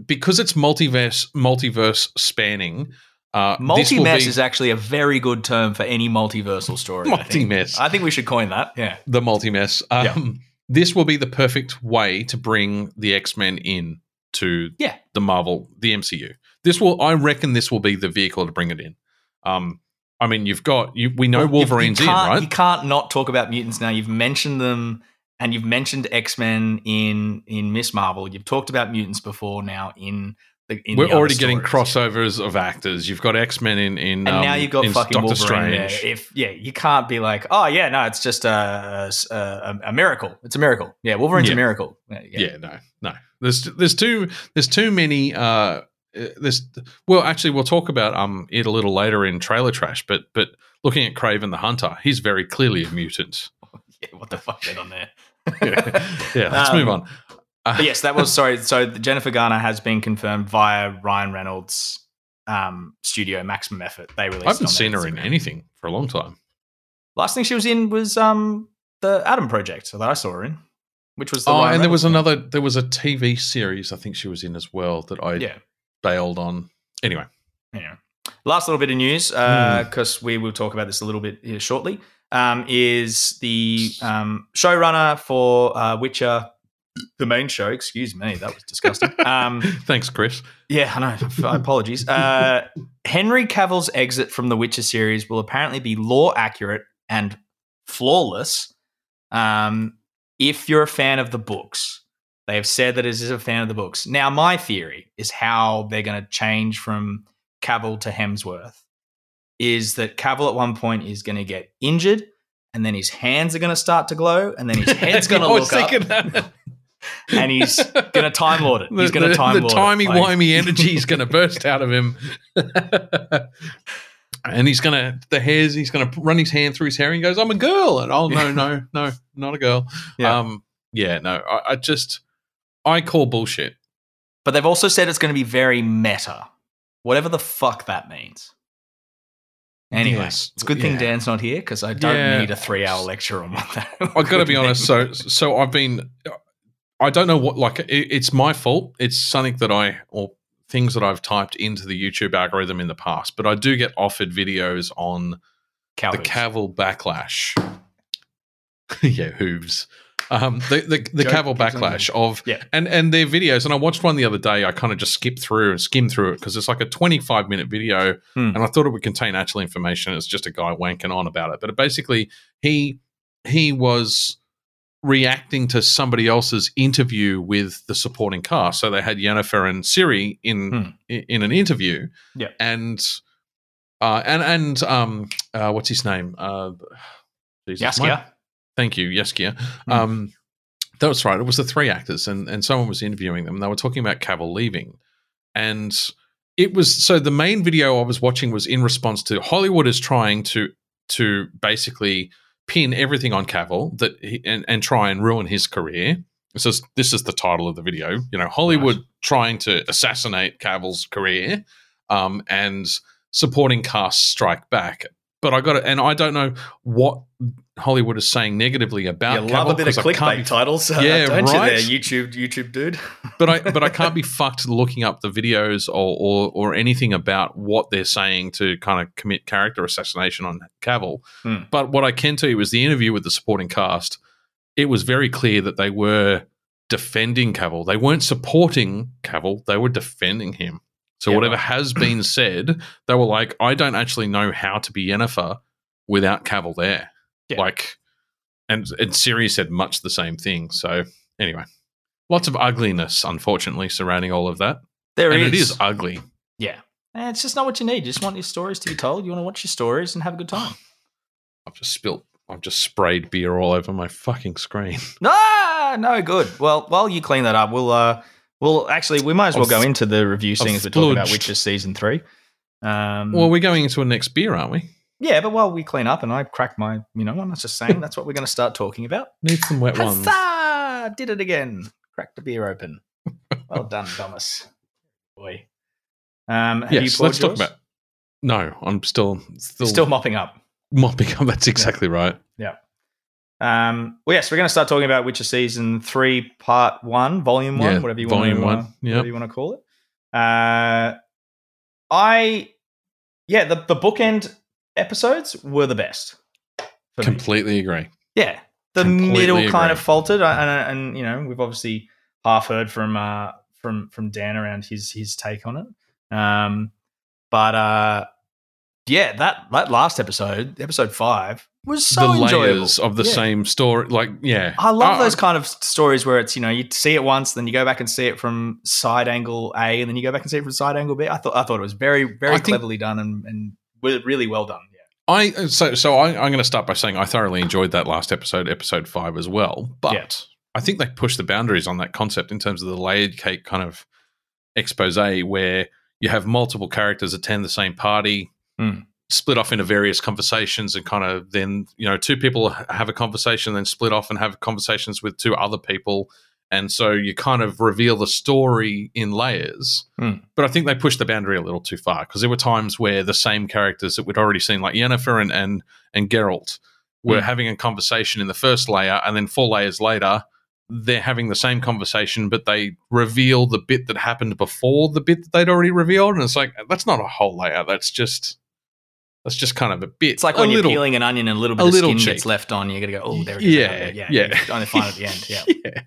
because it's multiverse multiverse spanning. Uh, Multi-mess be is actually a very good term for any multiversal story. Multi-mess. I think we should coin that. Yeah. the multi-mess. Um, This will be the perfect way to bring the X Men in to Yeah. the Marvel, the MCU. This will, I reckon, this will be the vehicle to bring it in. Um, I mean, you've got you. We know Well, Wolverine's in, right? You can't not talk about mutants now. You've mentioned them, and you've mentioned X Men in in Miss Marvel. You've talked about mutants before now in the. In We're the already getting crossovers of actors. You've got X Men in, in And um, now you've got fucking Doctor Wolverine there. Strange. If yeah, you can't be like, oh yeah, no, it's just a a, a miracle. It's a miracle. Yeah, Wolverine's Yeah. a miracle. Yeah, yeah. no, no. There's there's too there's too many. Uh, uh, there's well, actually, we'll talk about um it a little later in trailer trash. But but looking at Kraven the Hunter, he's very clearly a mutant. <laughs> yeah, what the fuck is on there? <laughs> yeah, let's Um, move on. Uh, But yes, that was <laughs> sorry. So Jennifer Garner has been confirmed via Ryan Reynolds' um, studio, Maximum Effort. They released. I haven't seen her in anything for a long time. Last thing she was in was um, the Adam Project that I saw her in, which was the Oh, Ryan and there was Reynolds another. There was a TV series I think she was in as well that I. Yeah. bailed on. Anyway, Anyway, last little bit of news because we will talk about this a little bit here shortly. Um, is the um, showrunner for uh, Witcher, the main show? Excuse me, that was disgusting. <laughs> um, thanks, Chris. Yeah, I know. Apologies. Uh, Henry Cavill's exit from the Witcher series will apparently be lore accurate and flawless. Um, if you're a fan of the books, they have said that it is a fan of the books. Now, my theory is how they're going to change from Cavill to Hemsworth is that Cavill at one point is going to get injured, and then his hands are going to start to glow, and then his <laughs> head's going to look up. And he's going <laughs> to time lord it. He's going to the- time the lord it. timey Like- wimey energy is going to burst out of him, <laughs> and he's going to the hairs. He's going to run his hand through his hair and he goes, "I'm a girl," and oh no, no, no, not a girl. Yeah. Um, yeah, no, I, I just I call bullshit. But they've also said it's going to be very meta, whatever the fuck that means. Anyway, Yes. it's a good thing Yeah. Dan's not here because I don't Yeah. need a three-hour lecture on what that. I've got to be honest. So, so I've been. I don't know what. Like, it, it's my fault. It's something that I or things that I've typed into the YouTube algorithm in the past. But I do get offered videos on Cow the hooves. Cavill backlash. <laughs> yeah, hooves. Um, the the, the Joke Cavill backlash of Yeah. and and their videos. And I watched one the other day. I kind of just skipped through and skimmed through it because it's like a twenty five minute video, Hmm. and I thought it would contain actual information. It's just a guy wanking on about it, but it basically he he was reacting to somebody else's interview with the supporting cast. So they had Yennefer and Ciri in Hmm. in, in an interview, Yeah. and uh, and and um, uh, what's his name? Uh, Jesus, my- Thank you, Jaskier. Hmm. Um, that was right. It was the three actors, and and someone was interviewing them. They were talking about Cavill leaving, and it was so the main video I was watching was in response to Hollywood is trying to to basically pin everything on Cavill that he, and and try and ruin his career. This is this is the title of the video. You know, Hollywood trying to assassinate Cavill's career, um, and supporting cast strike back. But I got it, and I don't know what Hollywood is saying negatively about You Cavill love a bit of clickbait be- titles, uh, Yeah, don't right? you? There, YouTube, YouTube dude. <laughs> but I but I can't be fucked looking up the videos or, or or anything about what they're saying to kind of commit character assassination on Cavill. Hmm. But what I can tell you is the interview with the supporting cast. It was very clear that they were defending Cavill. They weren't supporting Cavill. They were defending him. So Yeah, whatever right. has been said, they were like, I don't actually know how to be Yennefer without Cavill there. Yeah. Like, and and Ciri said much the same thing. So anyway, lots of ugliness, unfortunately, surrounding all of that. There and is. it is ugly. Yeah. And it's just not what you need. You just want your stories to be told. You want to watch your stories and have a good time. <sighs> I've just spilt. I've just sprayed beer all over my fucking screen. <laughs> No, no, good. Well, while you clean that up, we'll uh, we'll actually we might as well I've- go into the review seeing as we're talking about splodged. Witcher season three. Um, Well, we're going into a next beer, aren't we? Yeah, but while we clean up and I crack my, you know, I'm not just saying that's what we're going <laughs> to start talking about. Need some wet ones. Huzzah! Did it again. Cracked the beer open. Well done, <laughs> Thomas. Boy. Um, have you Yes, let's talk about. No, I'm still still, Still mopping up. mopping up. That's exactly right. Yeah. Um, well, yes, we're going to start talking about Witcher season three, part one, volume one, Yeah, whatever you volume want to, one, whatever you want to call it. Uh, I, yeah, the the bookend episodes were the best. for me. Completely agree. Yeah, the Completely middle kind of faltered, and, and you know we've obviously half heard from uh, from from Dan around his his take on it. Um, but uh, yeah, that that last episode, episode five, was so the enjoyable. layers of the Yeah. same story, like yeah, I love Uh, those kind of stories where it's you know you see it once, then you go back and see it from side angle A, and then you go back and see it from side angle B. I thought I thought it was very very I think- cleverly done and and really well done. I so so I, I'm going to start by saying I thoroughly enjoyed that last episode, episode five as well. But Yeah. I think they pushed the boundaries on that concept in terms of the layered cake kind of expose, where you have multiple characters attend the same party, Hmm. split off into various conversations, and kind of then you know two people have a conversation, then split off and have conversations with two other people. And so you kind of reveal the story in layers. Hmm. But I think they pushed the boundary a little too far because there were times where the same characters that we'd already seen, like Yennefer and and, and Geralt, were Hmm. having a conversation in the first layer, and then four layers later, they're having the same conversation, but they reveal the bit that happened before the bit that they'd already revealed, and it's like that's not a whole layer. That's just that's just kind of a bit. it's like when you're peeling an onion and a little bit a of little skin cheap. gets left on, you're gonna go, oh, there it is. Yeah, yeah, yeah. You only find at the end. <laughs> Yeah, yeah.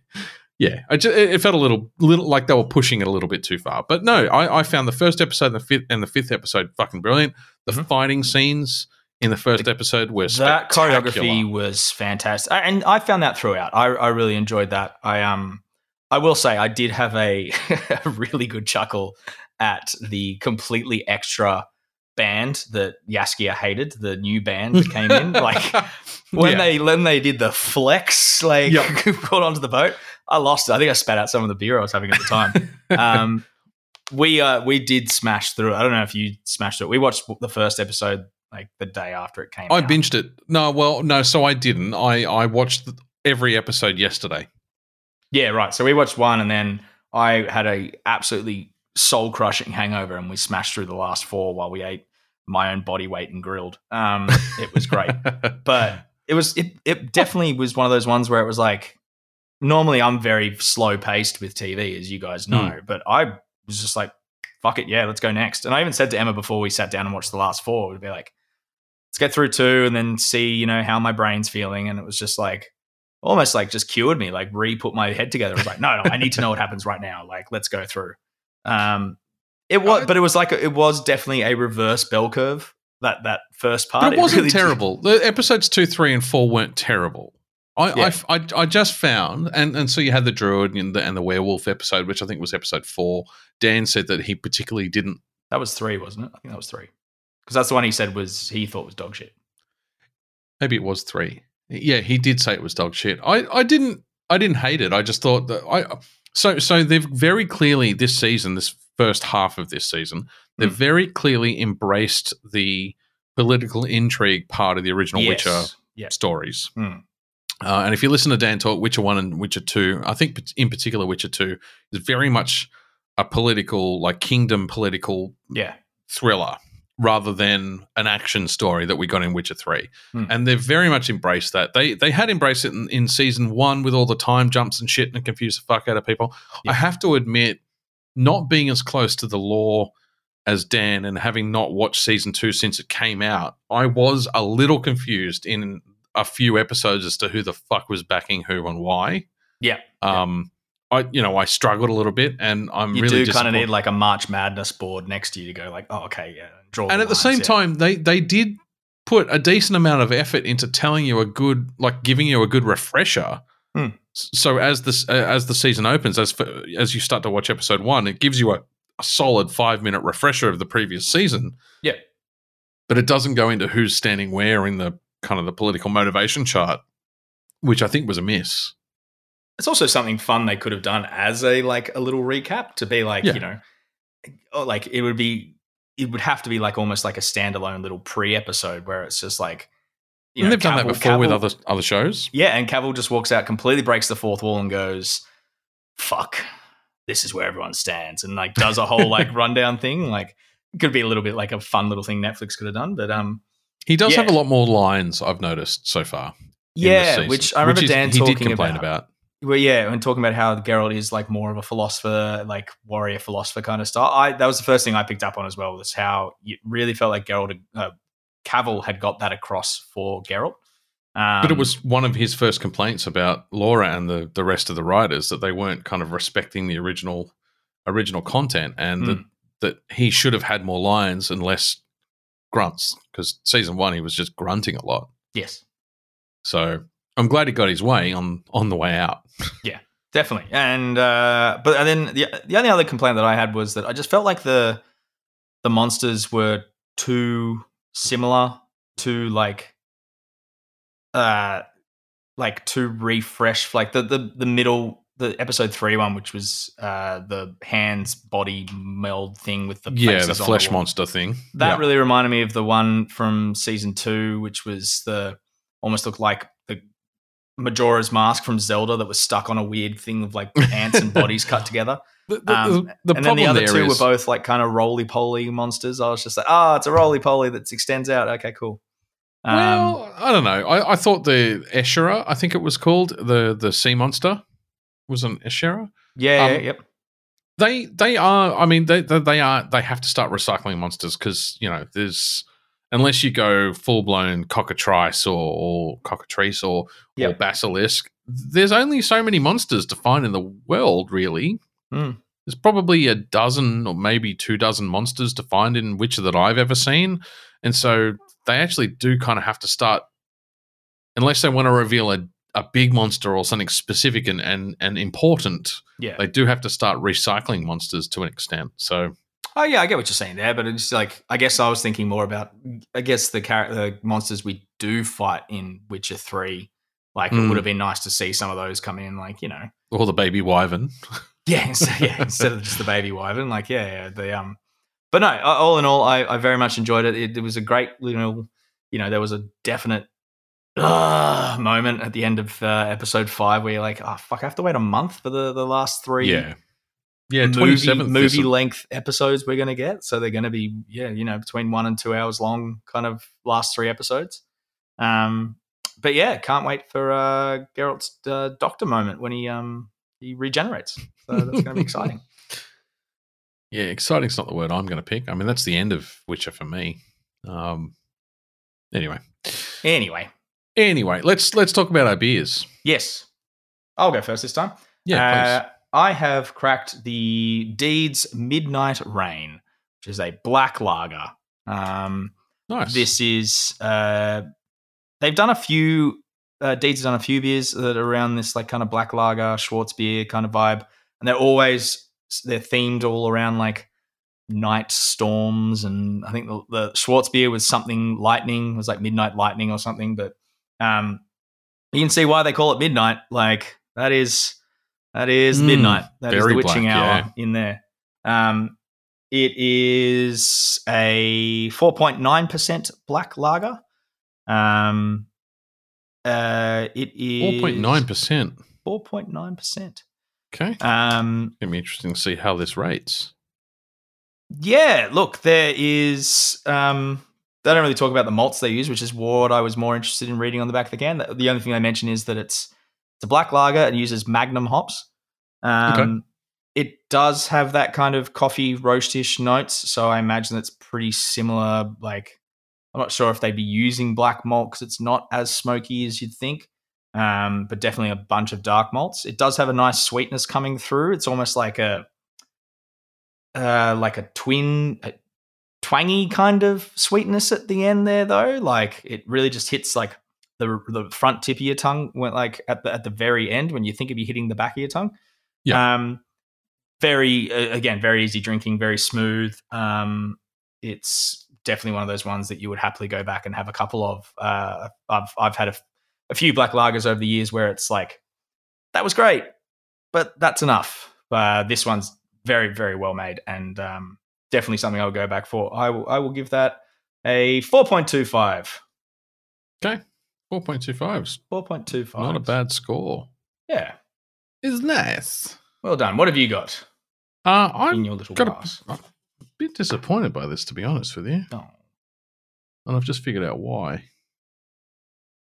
Yeah, I ju- it felt a little, little like they were pushing it a little bit too far. But no, I, I found the first episode and the fifth and the fifth episode fucking brilliant. The Mhm. fighting scenes in the first episode were that choreography was fantastic, and I found that throughout. I, I really enjoyed that. I um, I will say I did have a, <laughs> a really good chuckle at the completely extra band that Jaskier hated, the new band that came in. <laughs> Like when Yeah. they when they did the flex, like Yep. <laughs> put onto the boat, I lost it. I think I spat out some of the beer I was having at the time. <laughs> um, we uh, we did smash through it. I don't know if you smashed it. We watched the first episode like the day after it came I out. binged it. No, well, no, so I didn't. I I watched every episode yesterday. Yeah, right. So we watched one, and then I had a absolutely soul crushing hangover, and we smashed through the last four while we ate my own body weight and grilled. Um, it was great, <laughs> but it was it it definitely was one of those ones where it was like normally I'm very slow paced with TV, as you guys know, but I was just like, fuck it, yeah, let's go next. And I even said to Emma before we sat down and watched the last four, we'd be like, let's get through two and then see, you know, how my brain's feeling. And it was just like almost like just cured me, like re put my head together. It was like, no, no, I need to know what happens right now. Like, let's go through. Um, it was, but it was like it was definitely a reverse bell curve. That that first part, but it wasn't really did- terrible. The episodes two, three, and four weren't terrible. I, Yeah. I, I, I just found, and, and so you had the druid and the, and the werewolf episode, which I think was episode four. Dan said that he particularly didn't. That was three, wasn't it? I think that was three. Because that's the one he said was he thought was dog shit. Maybe it was three. Yeah, he did say it was dog shit. I, I didn't I didn't hate it. I just thought that I so so they've very clearly this season, this first half of this season, they've Mm. very clearly embraced the political intrigue part of the original Witcher Yeah. stories. Hmm. Uh, and if you listen to Dan talk, Witcher One and Witcher Two, I think in particular Witcher Two is very much a political, like kingdom political Yeah. thriller rather than an action story that we got in Witcher 3. Hmm. And they've very much embraced that. They they had embraced it in, in season one with all the time jumps and shit and confused the fuck out of people. Yeah. I have to admit, not being as close to the lore as Dan and having not watched season two since it came out, I was a little confused in a few episodes as to who the fuck was backing who and why. Yeah. Um I you know, I struggled a little bit and I'm You really do kind of need like a March Madness board next to you to go like, oh, okay, yeah, draw. and at the same yeah. time they they did put a decent amount of effort into telling you a good like giving you a good refresher Hmm. So as this uh, as the season opens as f- as you start to watch episode one it gives you a, a solid five minute refresher of the previous season Yeah. but it doesn't go into who's standing where in the kind of the political motivation chart which i think was a miss it's also something fun they could have done as a like a little recap to be like Yeah. you know oh, like it would be it would have to be like almost like a standalone little pre-episode where it's just like you and know, they've done that Cavill- before with other other shows yeah and Cavill just walks out completely breaks the fourth wall and goes fuck this is where everyone stands and like does a whole like <laughs> rundown thing like it could be a little bit like a fun little thing Netflix could have done but um he does Yeah. have a lot more lines i've noticed so far yeah which I remember is- Dan talking about. about Well, yeah, and talking about how Geralt is like more of a philosopher, like warrior philosopher kind of style. I that was the first thing I picked up on as well. Was how it really felt like Geralt, uh, Cavill had got that across for Geralt. Um, But it was one of his first complaints about Laura and the, the rest of the writers that they weren't kind of respecting the original original content and that, Mm. that he should have had more lines and less grunts because season one he was just grunting a lot. yes, So I'm glad he got his way on on the way out. <laughs> Yeah, definitely. And uh, but and then the the only other complaint that I had was that I just felt like the the monsters were too similar to like uh like too refresh like the the the middle the episode three one which was uh the hands body meld thing with the yeah, the flesh wall. monster thing. that Yeah. really reminded me of the one from season two which was the almost looked like the Majora's mask from Zelda that was stuck on a weird thing of like ants and bodies cut <laughs> together. The, the, Um, the and then the other two were both like kind of roly poly monsters. I was just like, ah, it's a roly poly that extends out. Okay, cool. Um, well, I don't know. I, I thought the Eshera, I think it was called the the sea monster, was an Eshera. yeah, yeah, um, yep. they they are i mean they they, they are they have to start recycling monsters because you know there's unless you go full-blown cockatrice or, or cockatrice or, or basilisk there's only so many monsters to find in the world really Hmm. there's probably a dozen or maybe two dozen monsters to find in Witcher that i've ever seen and so they actually do kind of have to start unless they want to reveal a, a big monster or something specific and, and, and important Yeah. they do have to start recycling monsters to an extent. So Oh yeah, I get what you're saying there, but it's like I guess I was thinking more about I guess the char- the monsters we do fight in Witcher three. Like it Mm. would have been nice to see some of those come in, like you know, or the baby wyvern. <laughs> yeah, instead, yeah, <laughs> instead of just the baby wyvern, like yeah, yeah, the um. But no, all in all, I, I very much enjoyed it. it. It was a great, you know, you know, there was a definite uh, moment at the end of uh, episode five where you're like, oh fuck, I have to wait a month for the the last three Yeah. Yeah, movie, movie length episodes we're going to get. So they're going to be, yeah, you know, between one and two hours long, kind of last three episodes. Um, but yeah, can't wait for uh, Geralt's uh, doctor moment when he um he regenerates. So that's going to be <laughs> exciting. Yeah, exciting's not the word I'm going to pick. I mean, that's the end of Witcher for me. Um, anyway, Anyway, anyway, let's let's talk about our beers. yes, I'll go first this time. Yeah, Uh, I have cracked the Deeds Midnight Rain, which is a black lager. Um. Nice. This is uh, they've done a few. Uh, Deeds has done a few beers that are around this like kind of black lager, Schwarzbier kind of vibe, and they're always they're themed all around like night storms, and I think the, the Schwarzbier was something lightning, was like midnight lightning or something, but um, you can see why they call it midnight. Like that is that is Mm, midnight. That is the witching black, hour yeah. in there. Um, it is a 4.9% black lager. Um, uh, it is 4.9%. 4.9%. Okay. Um, It'll be interesting to see how this rates. Yeah, look, there is. Um, they don't really talk about the malts they use, which is what I was more interested in reading on the back of the can. The only thing they mention is that it's it's a black lager and uses Magnum hops. Um, Okay. It does have that kind of coffee roastish notes, so I imagine it's pretty similar. Like, I'm not sure if they'd be using black malt because it's not as smoky as you'd think, um, but definitely a bunch of dark malts. It does have a nice sweetness coming through. It's almost like a uh, like a twin, a twangy kind of sweetness at the end there, though. Like it really just hits like the the front tip of your tongue, went like at the at the very end when you think of you hitting the back of your tongue. Yeah. Um, very uh, again, very easy drinking, very smooth. Um, it's definitely one of those ones that you would happily go back and have a couple of. Uh, I've I've had a, a few black lagers over the years where it's like that was great, but that's enough. Uh, this one's very very well made and um, definitely something I'll go back for. I will I will give that a four point two five. Four point two fives. Four point two five. 4.25. Not a bad score. Yeah. Is nice. Well done. What have you got Uh, I'm in your little got glass? a, I'm a bit disappointed by this, to be honest with you, Oh. and I've just figured out why.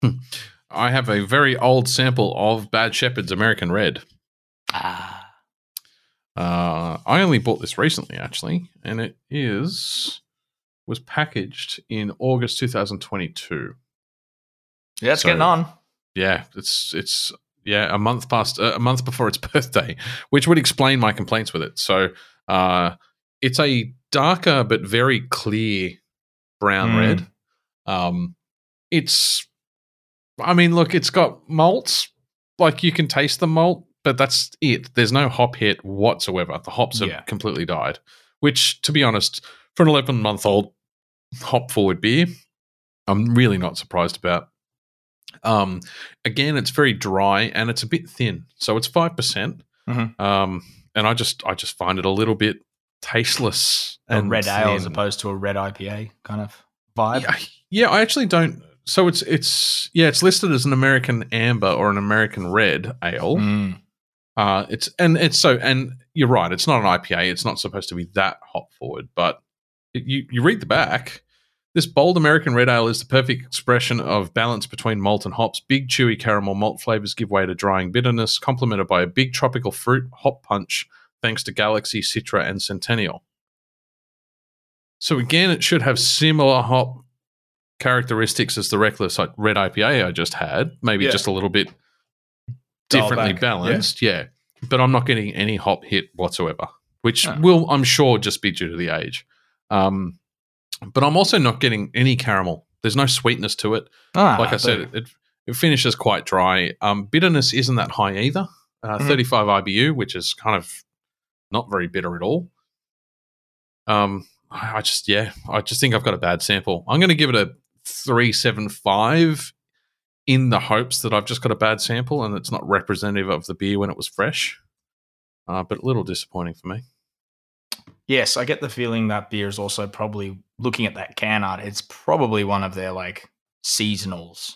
Hmm. I have a very old sample of Bad Shepherd's American Red. Ah. Uh, I only bought this recently, actually, and it is was packaged in August 2022. Yeah, it's So- getting on. Yeah, it's it's yeah a month past uh, a month before its <laughs> birthday, which would explain my complaints with it. So, uh, it's a darker but very clear brown Mm. red. Um, it's, I mean, look, it's got malts. Like you can taste the malt, but that's it. There's no hop hit whatsoever. The hops have Yeah. completely died. Which, to be honest, for an 11 month old hop forward beer, I'm really not surprised about. Um, again, it's very dry and it's a bit thin, so it's five percent. Mhm. Um, and I just I just find it a little bit tasteless A and red ale as opposed to a red IPA kind of vibe. Yeah, yeah, I actually don't. So it's it's yeah, it's listed as an American amber or an American red ale. Mm. Uh, it's and it's so and you're right. It's not an IPA. It's not supposed to be that hop forward. But it, you you read the back. This bold American red ale is the perfect expression of balance between malt and hops. Big chewy caramel malt flavors give way to drying bitterness, complemented by a big tropical fruit hop punch, thanks to Galaxy, Citra, and Centennial. So again, it should have similar hop characteristics as the Reckless Red IPA I just had. Maybe Yeah. just a little bit differently back, balanced. Yeah. But I'm not getting any hop hit whatsoever, which Oh. will, I'm sure, just be due to the age. Um, but I'm also not getting any caramel. There's no sweetness to it. Ah, Like I said, it, it, it finishes quite dry. Um, bitterness isn't that high either. Uh, Mhm. 35 IBU, which is kind of not very bitter at all. Um, I I just, yeah, I just think I've got a bad sample. I'm going to give it a 375 in the hopes that I've just got a bad sample and it's not representative of the beer when it was fresh. Uh, but a little disappointing for me. yes, I get the feeling that beer is also probably looking at that can art. It's probably one of their like seasonals.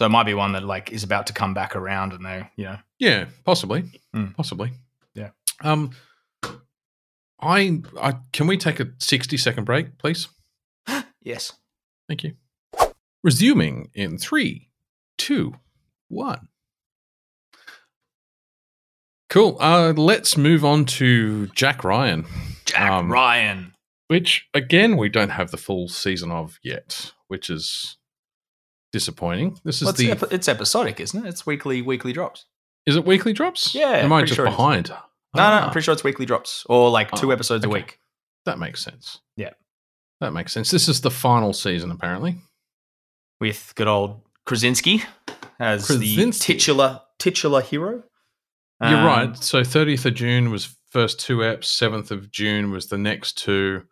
So it might be one that like is about to come back around, and they, you know, Yeah, possibly, Mm. possibly. Yeah. Um, I, I can we take a sixty second break, please? <gasps> yes. Thank you. Resuming in three, two, one. Cool. Uh, let's move on to Jack Ryan, Jack Um, Ryan. which again we don't have the full season of yet, which is disappointing. This is Well, it's, the epi- it's episodic, isn't it? It's weekly weekly drops. is it weekly drops? Yeah, am I just sure behind? No, no, Ah. I'm pretty sure it's weekly drops or like two Oh, episodes a week. That makes sense. Yeah. That makes sense. This is the final season, apparently. With good old Krasinski as the titular titular hero. You're Um, right. So 30th of June was first two eps, 7th of June was the next two,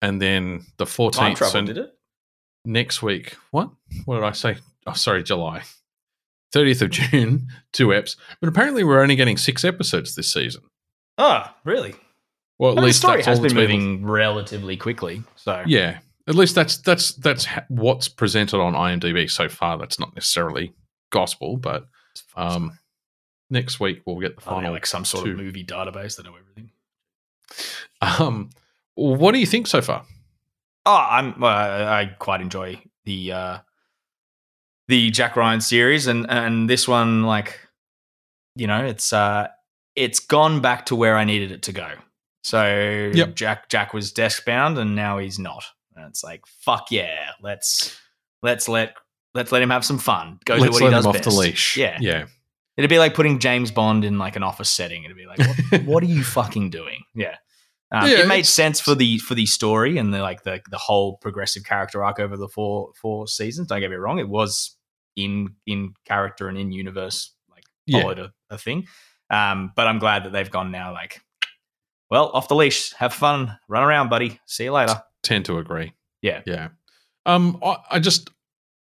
and then the Time 14th. travel, so did it? next week. What? What did I say? Oh, sorry, July. 30th of June, <laughs> two eps. But apparently we're only getting six episodes this season. Oh, really? Well, at Well, the least story that's has been moving relatively quickly. So Yeah. At least that's that's that's what's presented on IMDb so far. That's not necessarily gospel, but um, next week we'll get the they final. like some sort two. of movie database that know everything. Um, what do you think so far? Oh, I'm. I, I quite enjoy the uh, the Jack Ryan series, and and this one, like, you know, it's uh, it's gone back to where I needed it to go. So Yep. Jack Jack was desk bound, and now he's not. And it's like, fuck yeah, let's let's let let's let him have some fun. Go Let's what let he does him off best. the leash. Yeah, yeah. It'd be like putting James Bond in like an office setting. It'd be like, what, <laughs> what are you fucking doing? Yeah. Um, Yeah, it made sense for the for the story and the like the the whole progressive character arc over the four four seasons. Don't get me wrong; it was in in character and in universe like Yeah. followed a, a thing. Um, but I'm glad that they've gone now. Like, well, off the leash, have fun, run around, buddy. See you later. Tend to agree. Yeah. Yeah. Um, I, I just,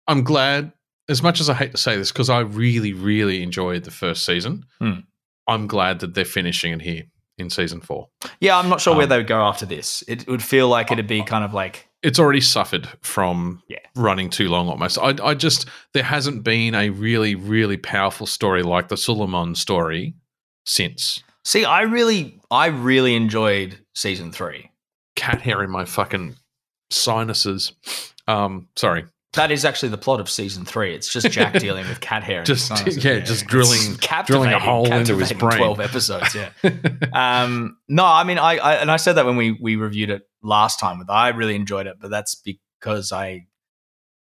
I'm glad. As much as I hate to say this, because I really, really enjoyed the first season. Hmm. I'm glad that they're finishing it here in season four. Yeah, I'm not sure where Um, they would go after this. It would feel like it'd be kind of like It's already suffered from Yeah. running too long almost. I, I just, there hasn't been a really, really powerful story like the Suleiman story since. See, I really, I really enjoyed season three. Cat hair in my fucking sinuses. Um, sorry. That is actually the plot of season three. It's just Jack <laughs> dealing with cat hair. in his Just- yeah, just drilling- drilling a hole into his brain. Twelve episodes. Yeah. <laughs> um, no, I mean, I, I and I said that when we we reviewed it last time. With I really enjoyed it, but that's because I,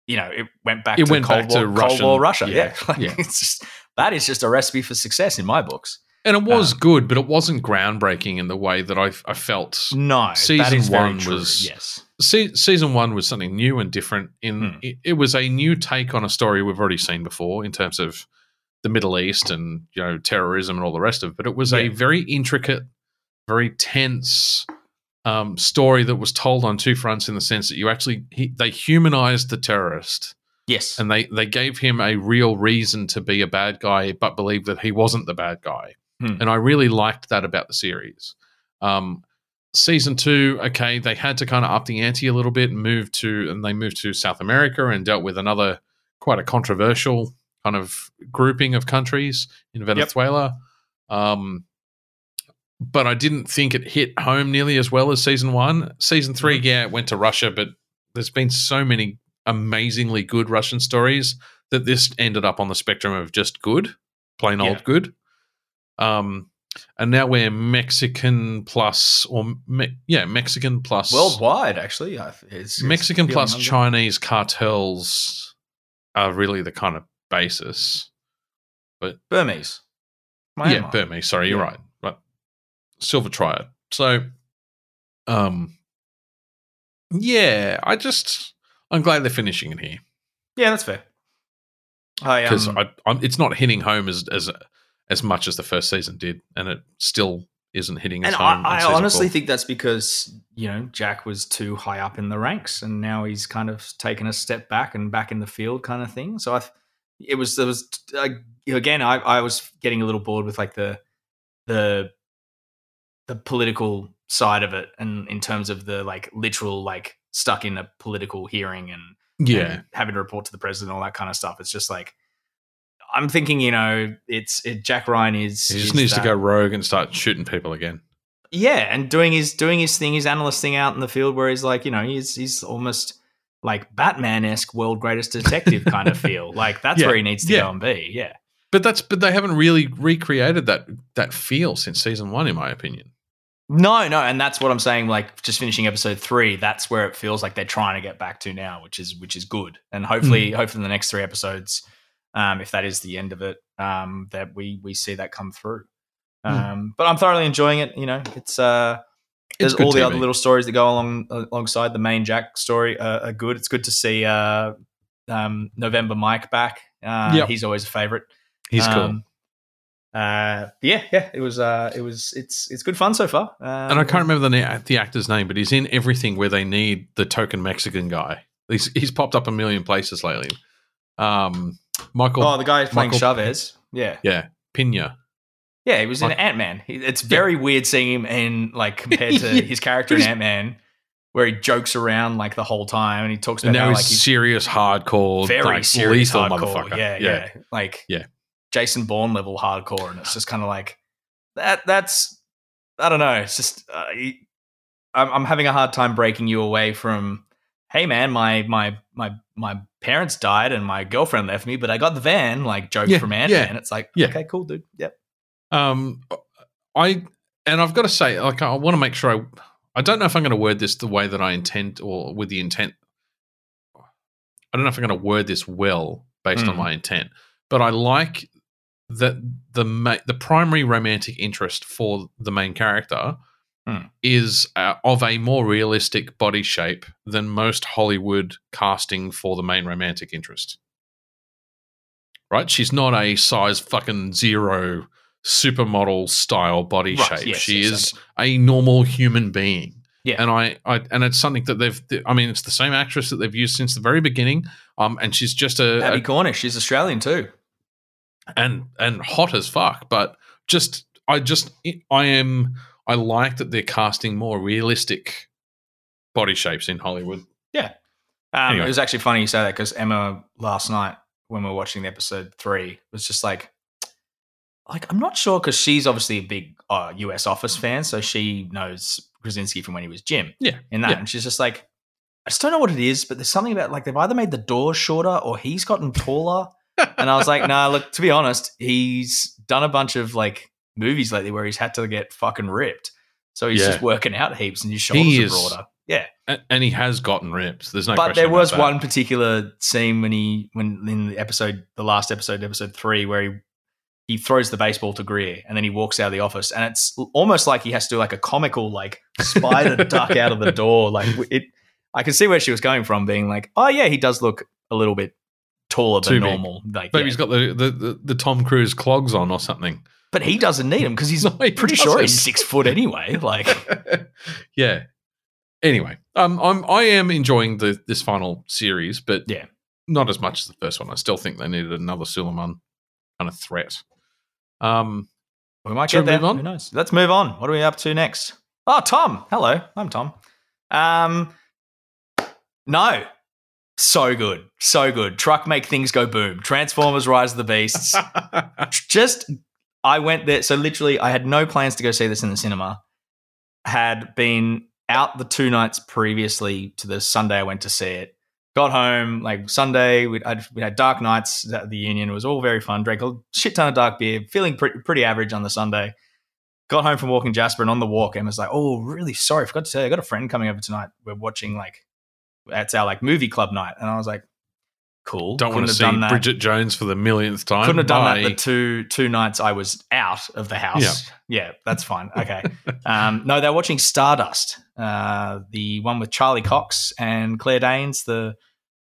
you know, it went back It to went Cold back War, to Cold Russian- War Russia. yeah, Yeah, <laughs> Like, yeah. it's just that is just a recipe for success in my books. And it was Um, good, but it wasn't groundbreaking in the way that I, I felt. No, that Season one true, was- yes. Se- season one was something new and different. In Hmm. it, it was a new take on a story we've already seen before in terms of the Middle East and you know terrorism and all the rest of it. But it was a very intricate, very tense um, story that was told on two fronts. In the sense that you actually he, they humanized the terrorist Yes, and they they gave him a real reason to be a bad guy, but believe that he wasn't the bad guy. Hmm. And I really liked that about the series. Um, season two, okay, they had to kind of up the ante a little bit and move to, and they moved to South America and dealt with another quite a controversial kind of grouping of countries in Venezuela. Um, but I didn't think it hit home nearly as well as season one. Season 3 Mm-hmm. yeah, it went to Russia, but there's been so many amazingly good Russian stories that this ended up on the spectrum of just good, plain Yeah. old good. Um, and now we're Mexican plus, or me, yeah, Mexican plus worldwide actually. It's, it's Mexican plus. Chinese cartels are really the kind of basis. But Burmese. Yeah, Burmese. Sorry, you're Yeah. right. Right, Silver Triad. So, um, yeah, I just I'm glad they're finishing it here Yeah, that's fair. Because um, I I'm, it's not hitting home as as as much as the first season did, and it still isn't hitting as and. I, I honestly four. think that's because you know Jack was too high up in the ranks, and now he's kind of taken a step back and back in the field, kind of thing. So I, it was there was uh, again I, I was getting a little bored with like the the the political side of it, and in terms of the like literal like stuck in a political hearing and yeah, and having to report to the president, all that kind of stuff. It's just like I'm thinking, you know, it's it, Jack Ryan is he just is needs that- to go rogue and start shooting people again. yeah, and doing his doing his thing, his analyst thing out in the field, where he's like, you know, he's he's almost like Batman esque world greatest detective kind of <laughs> feel. Like that's Yeah, where he needs to yeah. go and be. Yeah. But that's but they haven't really recreated that that feel since season one, in my opinion. No, no, and that's what I'm saying. Like just finishing episode three, that's where it feels like they're trying to get back to now, which is which is good. And hopefully, Hmm. hopefully, in the next three episodes, um, if that is the end of it, um, that we we see that come through. Um, but I'm thoroughly enjoying it. You know, it's uh, there's all the TV. other little stories that go along alongside the main Jack story uh, are good. It's good to see uh, um, November Mike back. Uh, Yep. he's always a favorite. He's cool. Um, Uh, yeah, yeah, it was. Uh, it was. It's it's good fun so far. Um, and I can't remember the na- the actor's name, but he's in everything where they need the token Mexican guy. He's he's popped up a million places lately. Um, Michael, Oh, the guy playing Michael- Chavez. Yeah, yeah, Peña. yeah, he was in Ant Man. It's very weird seeing him in like compared to <laughs> Yeah. his character in Ant Man, where he jokes around like the whole time and he talks And about now how he's like he's serious, hardcore, very like, serious lethal hardcore. motherfucker. Yeah, yeah, like Yeah. Jason Bourne level hardcore, and it's just kind of like that. That's I don't know. It's just uh, I'm, I'm having a hard time breaking you away from. Hey man, my my my my parents died and my girlfriend left me, but I got the van. Like joke Yeah, from Ant yeah, Man. It's like yeah. okay, cool, dude. Yep. Um, I and I've got to say, like, I want to make sure I. I don't know if I'm going to word this the way that I intend, or with the intent. I don't know if I'm going to word this well based on Mm. my intent, but I like that the ma- the primary romantic interest for the main character Mm. is uh, of a more realistic body shape than most Hollywood casting for the main romantic interest. Right? She's not a size fucking zero supermodel style body Right, shape. yes, she yes, is a normal human being. Yeah. And I, I and it's something that they've I mean it's the same actress that they've used since the very beginning. Um and she's just a, Abbie a Cornish, she's Australian too. and and hot as fuck, but just I just I am I like that they're casting more realistic body shapes in Hollywood. Um, Anyway. It was actually funny you say that because Emma last night when we were watching the episode three was just like, like I'm not sure because she's obviously a big uh, U.S. Office fan, so she knows Krasinski from when he was Jim. Yeah, in that, yeah. and she's just like, I just don't know what it is, but there's something about like they've either made the doors shorter or he's gotten taller. <laughs> and I was like, nah, look, to be honest, he's done a bunch of like movies lately where he's had to get fucking ripped. So he's Yeah. just working out heaps and his shoulders He are broader. Yeah. And he has gotten ripped. There's no but there was one particular scene when he when in the episode the last episode episode three where he he throws the baseball to Greer and then he walks out of the office and it's almost like he has to do like a comical like spider duck out of the <laughs> door like it I can see where she was going from being like oh yeah he does look a little bit taller than big. normal like Maybe yeah. he's got the, the, the, the Tom Cruise clogs on or something. But he doesn't need him because he's <laughs> No, he pretty sure he's six foot anyway like <laughs> yeah. Anyway, um, I'm I am enjoying the this final series, but Yeah. not as much as the first one. I still think they needed another Suleiman kind of threat. Um, We might get there. move on? Who knows? Let's move on. What are we up to next? Oh, Tom. Hello. I'm Tom. Um, no. So good. So good. Truck make things go boom. Transformers Rise of the Beasts. <laughs> Just, I went there. So literally, I had no plans to go see this in the cinema. Had been out the two nights previously to the Sunday I went to see it. Got home like Sunday. We had, dark nights at the Union. It was all very fun. Drank a shit ton of dark beer. Feeling pretty, pretty average on the Sunday. Got home from walking Jasper and on the walk, Emma's like, "Oh, really sorry, forgot to tell you, I got a friend coming over tonight. We're watching like that's our like movie club night." And I was like, "Cool." don't want to see that. Bridget Jones for the millionth time. Couldn't have done that Bye. the two two nights I was out of the house. Yeah, that's fine. Okay. um, no, they're watching Stardust, uh, the one with Charlie Cox and Claire Danes, the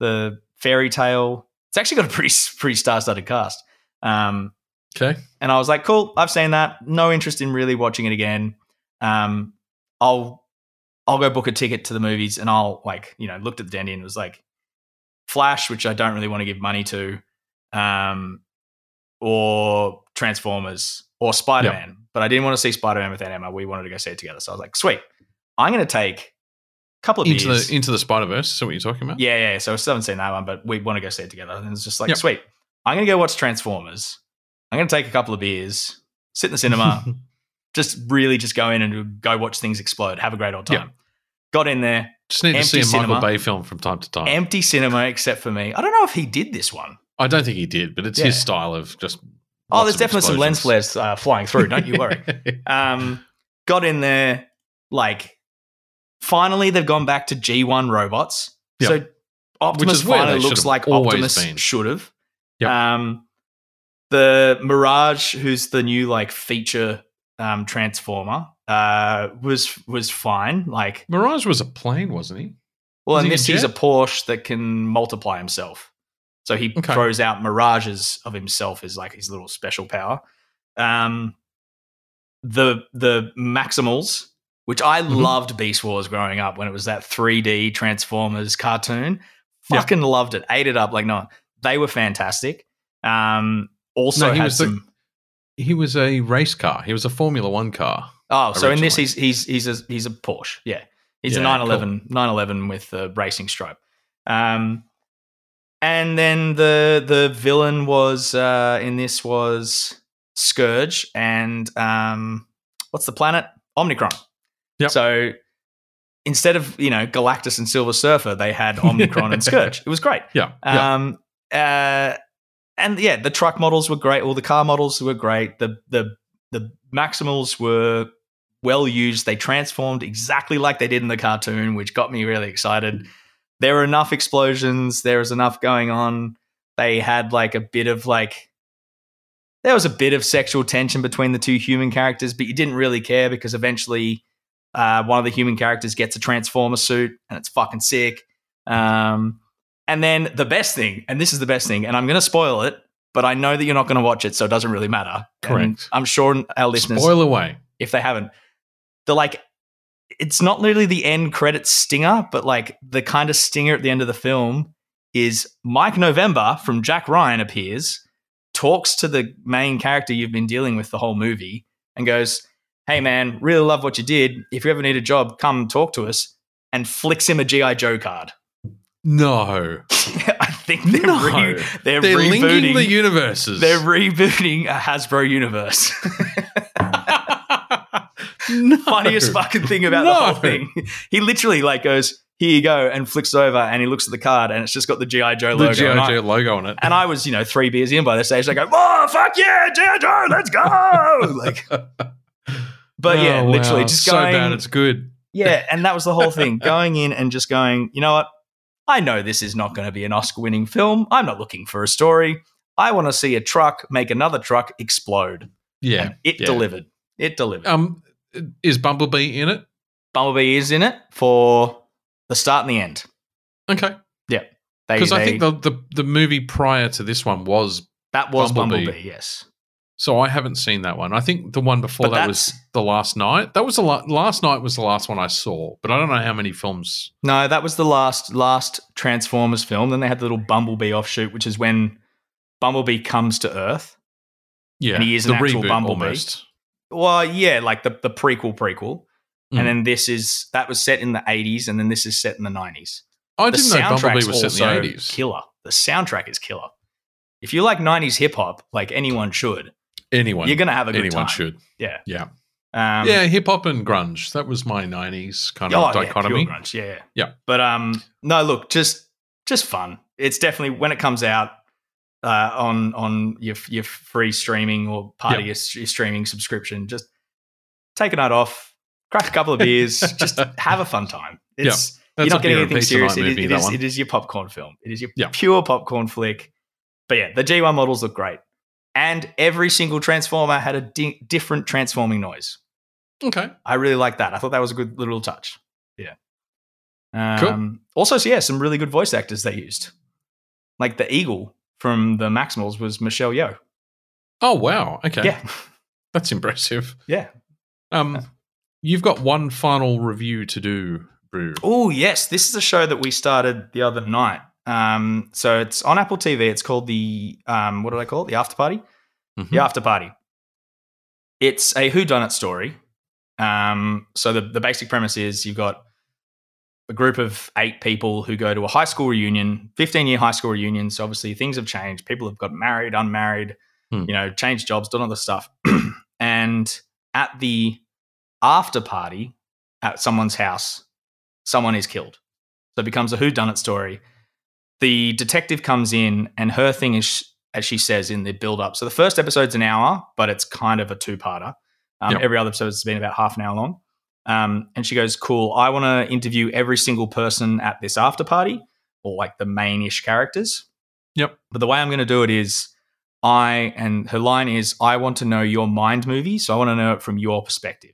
the fairy tale. It's actually got a pretty <laughs> pretty star studded cast. Um, Okay. and I was like, cool, I've seen that. No interest in really watching it again. Um, I'll I'll go book a ticket to the movies and I'll like, you know, looked at the dandy and was like Flash, which I don't really want to give money to, um, or Transformers or Spider Man. But I didn't want to see Spider Man with Emma. We wanted to go see it together. So I was like, sweet. I'm gonna take a couple of Into beers. the into the Spider Verse. Is that what you're talking about? Yeah, yeah. So I still haven't seen that one, but we want to go see it together. And it's just like, Yep. sweet. I'm going to go watch Transformers. I'm going to take a couple of beers, sit in the cinema, <laughs> just really just go in and go watch things explode, have a great old time. Yep. Got in there, Just need to see a Michael cinema. Bay film from time to time. empty cinema except for me. I don't know if he did this one. I don't think he did, but it's Yeah. his style of just. Oh, there's definitely some lens flares uh, flying through. Don't you worry. <laughs> um, got in there, like, finally they've gone back to G1 robots. Yep. So Optimus finally looks like Optimus should have. Yep. Um, the Mirage, who's the new like feature um, transformer, uh, was was fine. Like, Mirage was a plane, wasn't he? well, Was in he a this he's a? Porsche that can multiply himself. So he Okay. throws out mirages of himself as like his little special power. Um, the the Maximals, which I Mhm. loved Beast Wars growing up when it was that 3D Transformers cartoon. Yeah. Fucking loved it. Ate it up like no. They were fantastic. Um, also No, he had was the- some. He was a race car. He was a Formula One car. Oh, so in this he's he's he's a he's a Porsche. Yeah, he's a Yeah, 911 911 with the racing stripe. Um, and then the the villain was uh, in this was Scourge and um, what's the planet Omnicron. Yep. So instead of you know Galactus and Silver Surfer, they had Omnicron and <laughs> Scourge. It was great. Yeah. yeah. Um, uh, and yeah, the truck models were great. All the car models were great. The the the Maximals were well used. They transformed exactly like they did in the cartoon, which got me really excited. There were enough explosions. There was enough going on. They had like a bit of like there was a bit of sexual tension between the two human characters, but you didn't really care because eventually uh, one of the human characters gets a transformer suit and it's fucking sick. Um, and then the best thing, and this is the best thing, and I'm going to spoil it, but I know that you're not going to watch it, so it doesn't really matter. Correct. And I'm sure our listeners, Spoil away. if they haven't, the like, it's not literally the end credit stinger, but like the kind of stinger at the end of the film is Mike November from Jack Ryan appears, talks to the main character you've been dealing with the whole movie, and goes, Hey man, really love what you did. If you ever need a job, come talk to us, and flicks him a G.I. Joe card. No. <laughs> I think they're, No. re- they're, They're linking rebooting. the universes. they're rebooting a Hasbro universe. <laughs> <laughs> no. Funniest fucking thing about No. the whole thing. He literally like goes, "Here you go," and flicks over, and he looks at the card, and it's just got the GI Joe The logo. G.I. Joe logo on it. and I was, you know, three beers in by this stage. I go, "Oh fuck yeah, GI Joe, let's go!" <laughs> like, but yeah, Oh, literally wow. just so going, bad it's good. yeah, and that was the whole thing. Going in and just going, you know what? I know this is not going to be an Oscar winning film. I'm not looking for a story. I want to see a truck make another truck explode. Yeah. And it yeah. delivered. It delivered. Um, is Bumblebee in it? Bumblebee is in it for the start and the end. Okay. Yeah. Because I think the, the the movie prior to this one was that was Bumblebee. Bumblebee. yes. so I haven't seen that one. I think the one before But that was the last night. That was the la- last night was the last one I saw, but I don't know how many films. No, that was the last last Transformers film. Then they had the little Bumblebee offshoot, which is when Bumblebee comes to Earth. Yeah, And he is the an actual reboot Bumblebee. almost. Well, yeah, like the, the prequel prequel. Mm. And then this is that was set in the 80s, and then this is set in the 90s. I the didn't know Bumblebee was set in the eighties. killer. The soundtrack is killer. If you like 90s hip hop, like anyone should, Anyone, you're gonna have a good anyone time. should. Yeah. Yeah. Um, yeah, hip hop and grunge. That was my nineties kind oh, of yeah, dichotomy. pure grunge, yeah. Yeah. But um, no, look, just just fun. It's definitely when it comes out uh, on on your your free streaming or part of your, your streaming subscription. Just take a night off, crack a couple of beers, <laughs> just have a fun time. It's you're not getting anything serious. It is, movie, it, is, it is your popcorn film. It is your Yeah. pure popcorn flick. But yeah, the G1 models look great. And every single transformer had a di- different transforming noise. Okay. I really like that. I thought that was a good little touch. Yeah. Um, Cool. Also, so yeah, some really good voice actors they used. Like the eagle from the Maximals was Michelle Yeoh. Oh wow. Okay. Yeah. <laughs> That's impressive. Yeah. Um, you've got one final review to do, Brew. Oh, yes. This is a show that we started the other night. Um, so it's on Apple TV. It's called the, um, what did I call it? The After Party? Mhm. The After Party. It's a whodunit story. Um, so the, the basic premise is you've got a group of eight people who go to a high school reunion, 15 year high school reunion. So obviously things have changed. People have got married, unmarried, Hmm. you know, changed jobs, done other stuff. <clears throat> and at the after party at someone's house, someone is killed. So it becomes a whodunit story. The detective comes in, and her thing is, as she says in the build up. So the first episode's an hour, but it's kind of a two parter. Um, Yep. Every other episode has been about half an hour long. Um, and she goes, Cool, I want to interview every single person at this after party, or like the main ish characters. Yep. But the way I'm going to do it is, I, and her line is, I want to know your mind movie. So I want to know it from your perspective.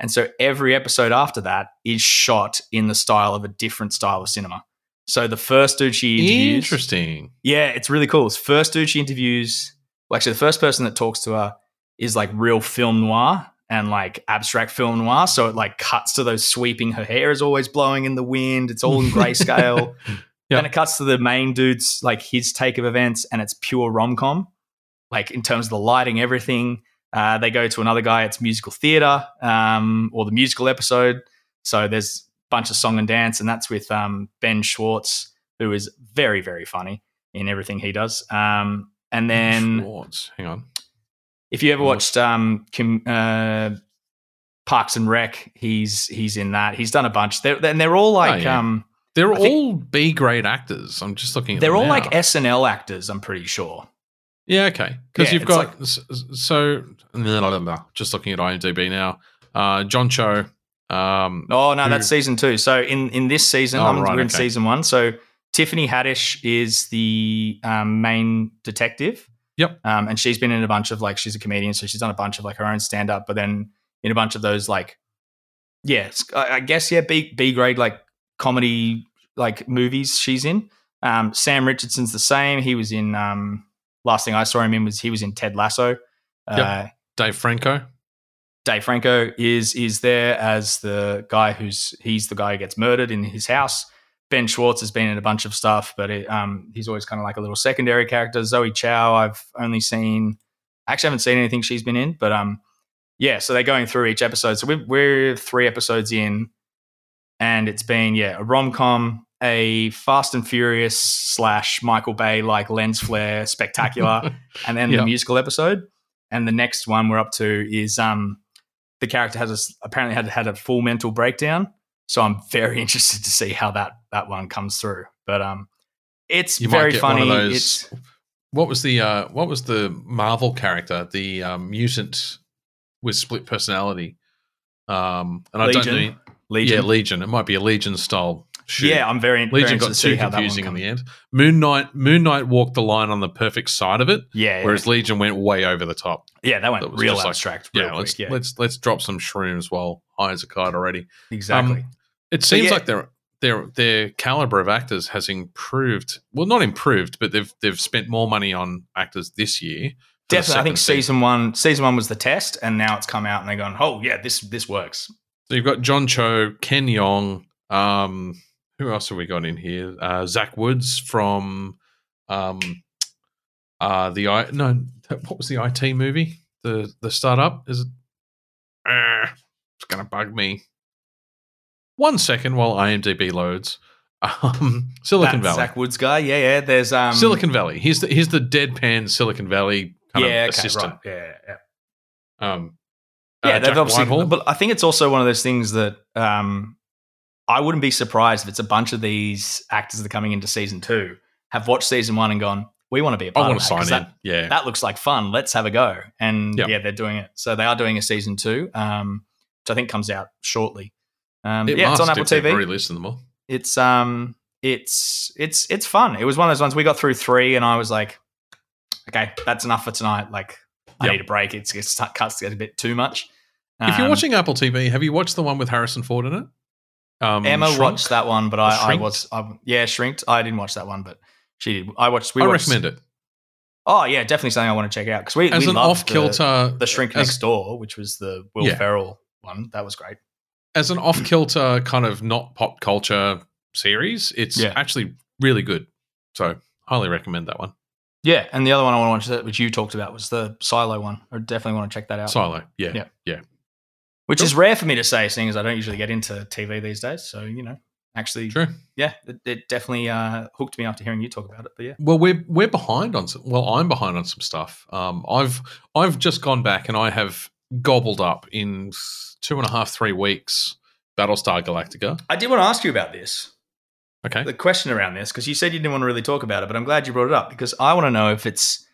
And so every episode after that is shot in the style of a different style of cinema. So the first dude she interviews, Interesting. yeah, it's really cool. It's first dude she interviews, well, actually, the first person that talks to her is like real film noir and like abstract film noir. So it like cuts to those sweeping. Her hair is always blowing in the wind. It's all in <laughs> grayscale. Yeah. Then it cuts to the main dude's like his take of events, and it's pure rom com, like in terms of the lighting, everything. Uh, they go to another guy. It's musical theater um, or the musical episode. So there's a bunch of song and dance, and that's with um, Ben Schwartz, who is very very funny in everything he does. Um, and then Schwartz. Hang on. If you ever Oh. watched um, com- uh, Parks and Rec. He's he's in that. He's done a bunch. They're and they're all like Oh, yeah. um They're I all B grade actors. I'm just looking at they're all now. like SNL actors. I'm pretty sure. Yeah, okay. Because Yeah, you've got s- so just looking at IMDb now. Uh, John Cho. Um, Oh no, Who- that's season two. So in in this season, Oh, I'm, right, we're in okay. season one. So Tiffany Haddish is the um, main detective. Yep. Um, and she's been in a bunch of like she's a comedian, so she's done a bunch of like her own stand up, but then in a bunch of those like, yeah, I, I guess yeah, B B grade like comedy like movies she's in. Um, Sam Richardson's the same. He was in um, last thing I saw him in was he was in Ted Lasso. Uh, Yep. Dave Franco. Dave Franco is is there as the guy who's he's the guy who gets murdered in his house. Ben Schwartz has been in a bunch of stuff, but it, um, he's always kind of like a little secondary character. Zoe Chao, I've only seen, I actually haven't seen anything she's been in, but um, yeah. So they're going through each episode. So we're, we're three episodes in, and it's been yeah a rom com, a Fast and Furious slash Michael Bay like lens flare spectacular <laughs> and then Yeah. the musical episode. And the next one we're up to is um the character has a apparently had had a full mental breakdown. So I'm very <laughs> interested to see how that that one comes through. But um it's You very funny. those. It's What was the uh, what was the Marvel character? The um, mutant with split personality. Um, and I don't Legion. know. Legion. Yeah, Legion. It might be a Legion style. Shoot. Yeah, I'm very, very Legion interested got too how that one confusing in the end. Moon Knight. Moon Knight walked the line on the perfect side of it, Yeah, yeah. whereas Legion went way over the top. yeah, that went that real just like- abstract. real Yeah, quick, let's yeah, let's let's drop some shrooms while high as a kite already. exactly. um, It seems yeah. like their their their caliber of actors has improved. Well, not improved, but they've they've spent more money on actors this year. Definitely, I think season one, season one was the test, and now it's come out, and they're going, "Oh yeah, this this works." So you've got John Cho, Ken Jeong. Um, who else have we got in here? Uh, Zach Woods from um, uh, the I no, what was the IT movie? The the startup is it? Uh, it's gonna bug me. One second while IMDb loads. Um, Silicon That Valley. Zach Woods guy, yeah, yeah. There's um, Silicon Valley. He's the he's the deadpan Silicon Valley kind yeah, of okay, assistant. right, yeah, yeah. Um, yeah, uh, they've Jack obviously. Whitehall. But I think it's also one of those things that um, I wouldn't be surprised if it's a bunch of these actors that are coming into season two have watched season one and gone, "We want to be a I part want of to sign in. That, yeah, that looks like fun. Let's have a go." And Yeah. yeah, they're doing it. So they are doing a season two, um, which I think comes out shortly. Um, it yeah, it's on Apple TV. Already listed them all. It's um, it's it's it's fun. It was one of those ones we got through three, and I was like, "Okay, that's enough for tonight." Like, I Yep. need a break. It's it cuts to get a bit too much. If you're Um, watching Apple TV, have you watched the one with Harrison Ford in it? Um, Emma Shrunk? watched that one, but I, I was I, yeah shrinked. I didn't watch that one, but she did. I watched. We I watched, recommend it Oh yeah, definitely something I want to check out because we as we an off kilter. the, the Shrink as, Next Door, which was the Will Yeah. Ferrell one. That was great. As an off kilter kind of not pop culture series. It's Yeah. actually really good. So highly recommend that one. Yeah, and the other one I want to watch, that which you talked about, was the Silo one. I definitely want to check that out. Silo. Yeah. Yeah. Yeah. which Cool. is rare for me to say, seeing as I don't usually get into TV these days. So you know, actually, True. yeah, it, it definitely uh, hooked me after hearing you talk about it. But yeah, Well, we're we're behind on some. Well, I'm behind on some stuff. Um, I've I've just gone back and I have gobbled up in two and a half, three weeks. Battlestar Galactica. I did want to ask you about this. Okay. the question around this because you said you didn't want to really talk about it, but I'm glad you brought it up because I want to know if it's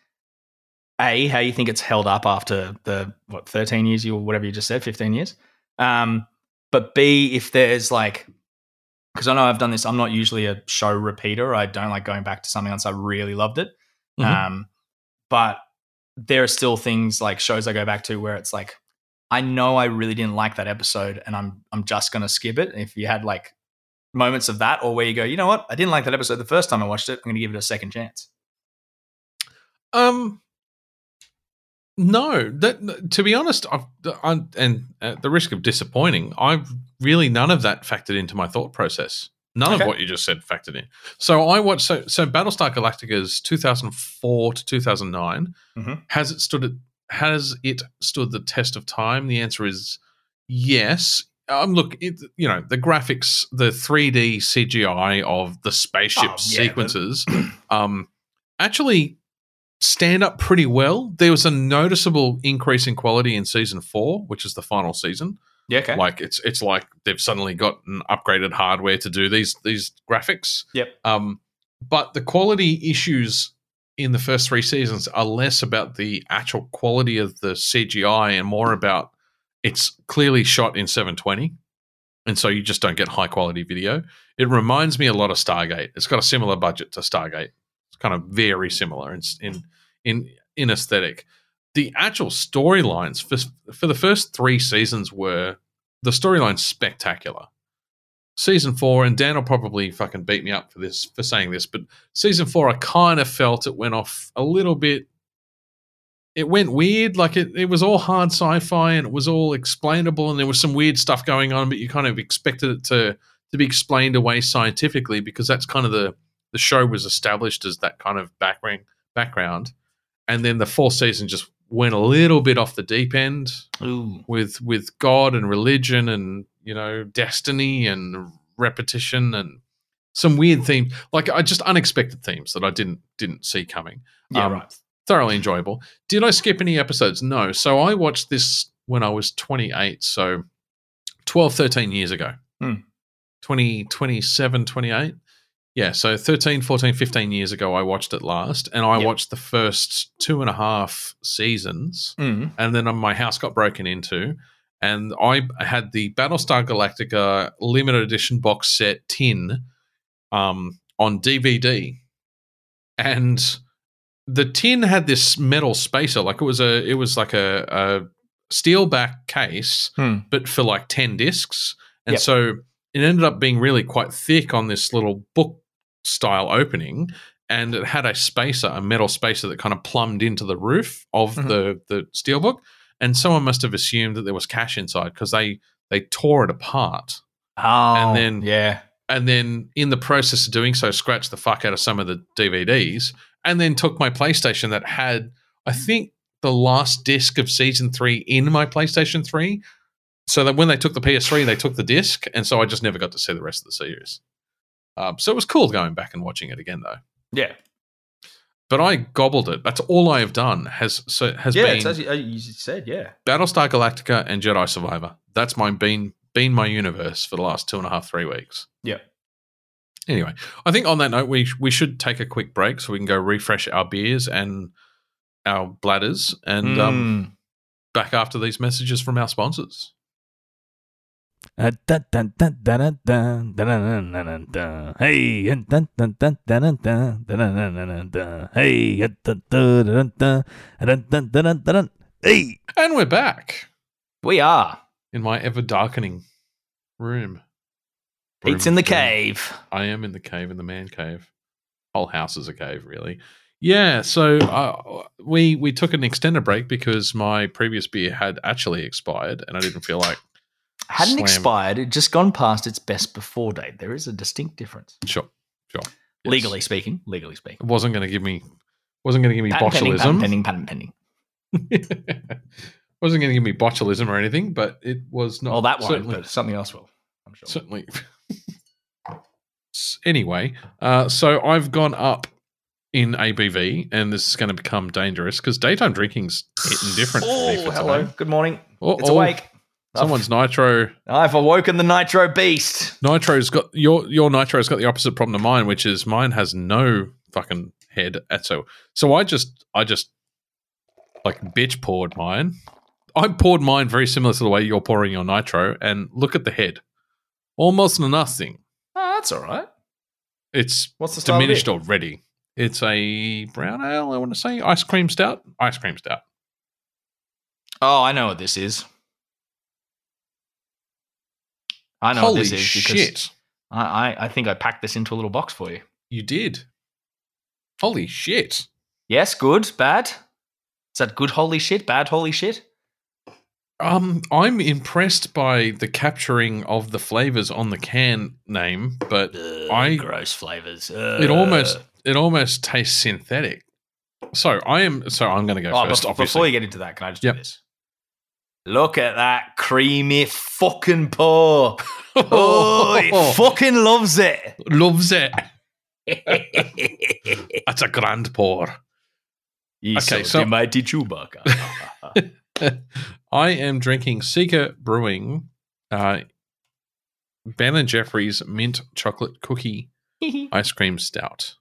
a how you think it's held up after the what 13 years you or whatever you just said, 15 years. Um, but b if there's like because I know I've done this. I'm not usually a show repeater. I don't like going back to something else I really loved it. Mhm. Um, but there are still things like shows I go back to where it's like I know I really didn't like that episode, and I'm I'm just gonna skip it. If you had like moments of that, or where you go, you know what, I didn't like that episode the first time I watched it, I'm gonna give it a second chance. Um, no. That to be honest, I've I, and at the risk of disappointing, I've really none of that factored into my thought process. None Okay. of what you just said factored in. So I watched. So so Battlestar Galactica's 2004 to 2009 Mhm. has it stood it has it stood the test of time? The answer is yes. Um, look, it, you know the graphics, the 3D CGI of the spaceship Oh, yeah, sequences, um, actually stand up pretty well. There was a noticeable increase in quality in season four, which is the final season. Yeah, okay. Like it's it's like they've suddenly gotten upgraded hardware to do these these graphics. Yep. Um, but the quality issues in the first three seasons are less about the actual quality of the CGI and more about it's clearly shot in 720, and so you just don't get high quality video. It reminds me a lot of Stargate. It's got a similar budget to Stargate. It's kind of very similar in in in, in aesthetic. The actual storylines for for the first three seasons were the storyline's spectacular. Season four, and Dan will probably fucking beat me up for this for saying this, but season four, I kind of felt it went off a little bit. It went weird, like it, it was all hard sci-fi and it was all explainable, and there was some weird stuff going on, but you kind of expected it to to be explained away scientifically because that's kind of the the show was established as that kind of background background, and then the fourth season just went a little bit off the deep end Ooh. with with God and religion and you know destiny and repetition and some weird themes like I just unexpected themes that I didn't didn't see coming. Yeah, Um, right. Thoroughly enjoyable. Did I skip any episodes? No. So I watched this when I was 28, so 12 13 years ago. Hmm. 20 27 28. Yeah, so 13, 14, 15 years ago, I watched it last, and I Yep. watched the first two and a half seasons Mm. and then my house got broken into and i had the battlestar galactica limited edition box set tin um, on dvd and the tin had this metal spacer like it was a it was like a, a steel back case Hmm. but for like 10 discs and Yep. so it ended up being really quite thick on this little book style opening and it had a spacer a metal spacer that kind of plumbed into the roof of Mhm. the the steelbook and someone must have assumed that there was cash inside because they they tore it apart. Oh, And then- yeah, and then in the process of doing so scratched the fuck out of some of the dvds and then took my playstation that had i think the last disc of season three in my playstation 3 so that when they took the ps3 they took the disc and so i just never got to see the rest of the series um, so it was cool going back and watching it again though yeah, but i gobbled it that's all i have done has so has yeah. been It's as you, you said, yeah. battlestar galactica and jedi survivor that's my been been my universe for the last two and a half three weeks Yeah. Anyway, I think on that note, we we should take a quick break so we can go refresh our beers and our bladders, and um, Mm. back after these messages from our sponsors. Hey, and we're back. We are in my ever darkening room. Pete's in the room. cave. I am in the cave, in the man cave. Whole house is a cave, really. Yeah, so uh, we we took an extended break because my previous beer had actually expired, and I didn't feel like Hadn't Slam. expired. It just gone past its best before date. There is a distinct difference, sure, sure. Yes. legally speaking. Legally speaking. it wasn't going to give me wasn't going to give me Patent pending, patent botulism. pending, patent pending. <laughs> wasn't going to give me botulism or anything, but it was not. Well, that won't, certainly, but something else will. I'm sure. certainly. Anyway, uh, so I've gone up in ABV, and this is going to become dangerous because daytime drinking's hitting different. Oh, hello. Good morning. Oh, It's oh, awake. Someone's nitro. I've awoken the nitro beast. Nitro's got your your nitro's got the opposite problem to mine, which is mine has no fucking head at so. So I just I just like bitch poured mine. I poured mine very similar to the way you're pouring your nitro, and look at the head, almost nothing. Oh, that's all right. It's What's the diminished it? already. It's a brown ale. I want to say ice cream stout. Ice cream stout. Oh, I know what this is. I know Holy what this is because shit! I, I, I think I packed this into a little box for you. You did. Holy shit! Yes, good, bad. Is that good holy shit, bad holy shit? Um, I'm impressed by the capturing of the flavors on the can name, but I- gross flavors. it almost it almost tastes synthetic. So I am so I'm going to go Oh, first. bef- obviously, before you get into that, can I just Yep. do this? Look at that creamy fucking pour. Oh, it <laughs> fucking loves it. loves it. <laughs> That's a grand pour. okay, Okay, so- mighty <laughs> Chewbacca. I am drinking Seeker Brewing uh, Ben and Jeffrey's mint chocolate cookie ice cream stout,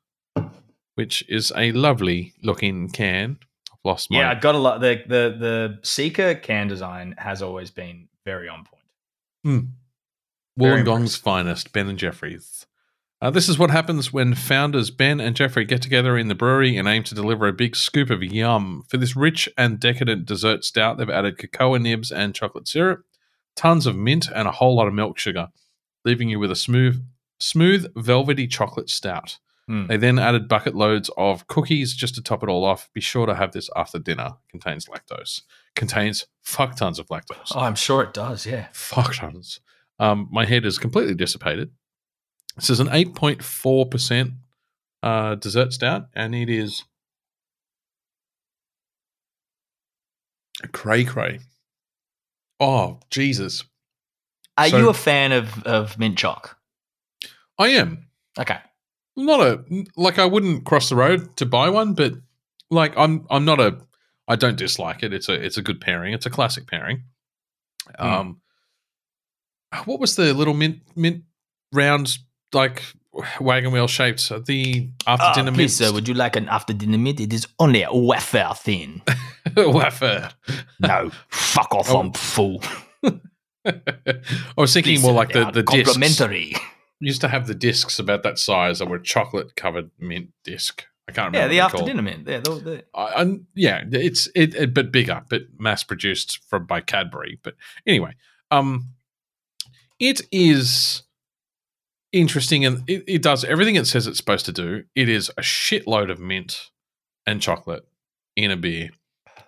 which is a lovely looking can. Lost my Yeah, I got a lot. The the the Seeker can design has always been very on point. very Wollongong's finest, Ben and Jeffrey's. Uh, this is what happens when founders Ben and Jeffrey get together in the brewery and aim to deliver a big scoop of yum. For this rich and decadent dessert stout, they've added cocoa nibs and chocolate syrup, tons of mint, and a whole lot of milk sugar, leaving you with a smooth, smooth, velvety chocolate stout. Hmm. They then added bucket loads of cookies just to top it all off. Be sure to have this after dinner. Contains lactose. Contains fuck tons of lactose Oh, I'm sure it does. Yeah. fuck tons. Um, my head is completely dissipated. This is an 8.4% uh, dessert stout, and it is a cray cray. Oh, Jesus. Are So- you a fan of of mint choc? I am. Okay. Not a like I wouldn't cross the road to buy one, but like I'm I'm not a I don't dislike it. It's a it's a good pairing. It's a classic pairing. Hmm. Um what was the little mint mint round like wagon wheel shaped the after Ah, dinner mint sir, would you like an after dinner mint? It is only a wafer thin. <laughs> wafer? No, fuck off, Oh. I'm full. <laughs> I was thinking Please, more like the the discs. Used to have the discs about that size that were chocolate covered mint disc. I can't remember. Yeah, the after dinner mint. Yeah, the, the, I, I, yeah, it's it, it, but bigger, but mass produced from by Cadbury. But anyway, um, it is interesting and it, it does everything it says it's supposed to do. It is a shitload of mint and chocolate in a beer.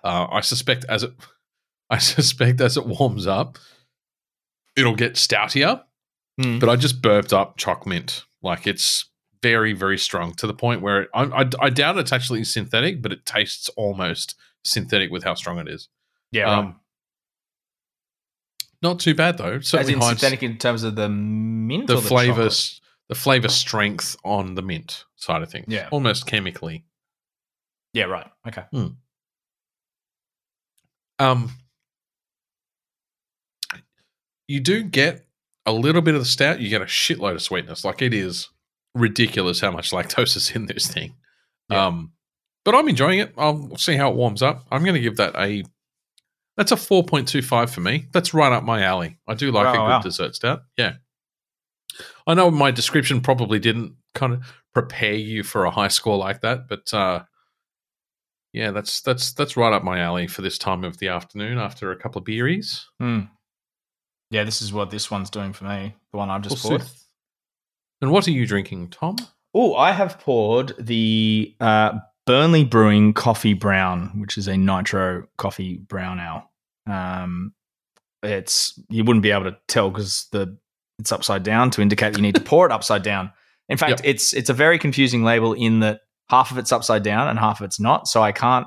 Uh, I suspect as it, <laughs> I suspect as it warms up, it'll get stoutier. Hmm. But I just burped up choc mint. Like it's very, very strong to the point where it, I, I, I doubt it's actually synthetic, but it tastes almost synthetic with how strong it is. yeah, right. Um, not too bad though. As Certainly in synthetic in terms of the mint the the flavor, the flavor strength on the mint side of things. Yeah. almost chemically. Yeah, right. Okay. Mm. Um, you do get a little bit of the stout. You get a shitload of sweetness. Like it is ridiculous how much <laughs> lactose is in this thing. Yeah. Um, but I'm enjoying it. I'll see how it warms up. I'm going to give that a. That's a 4.25 for me. That's right up my alley. I do like Oh, a good wow. dessert stout. Yeah. I know my description probably didn't kind of prepare you for a high score like that, but uh, yeah, that's that's that's right up my alley for this time of the afternoon after a couple of beeries. Hmm. Yeah, this is what this one's doing for me. The one I've just We'll poured. see. And what are you drinking, Tom? Oh, I have poured the uh, Burnley Brewing Coffee Brown, which is a nitro coffee brown ale. Um, it's you wouldn't be able to tell because the it's upside down to indicate you need to pour it upside down. In fact, Yep. it's it's a very confusing label in that half of it's upside down and half of it's not. So I can't.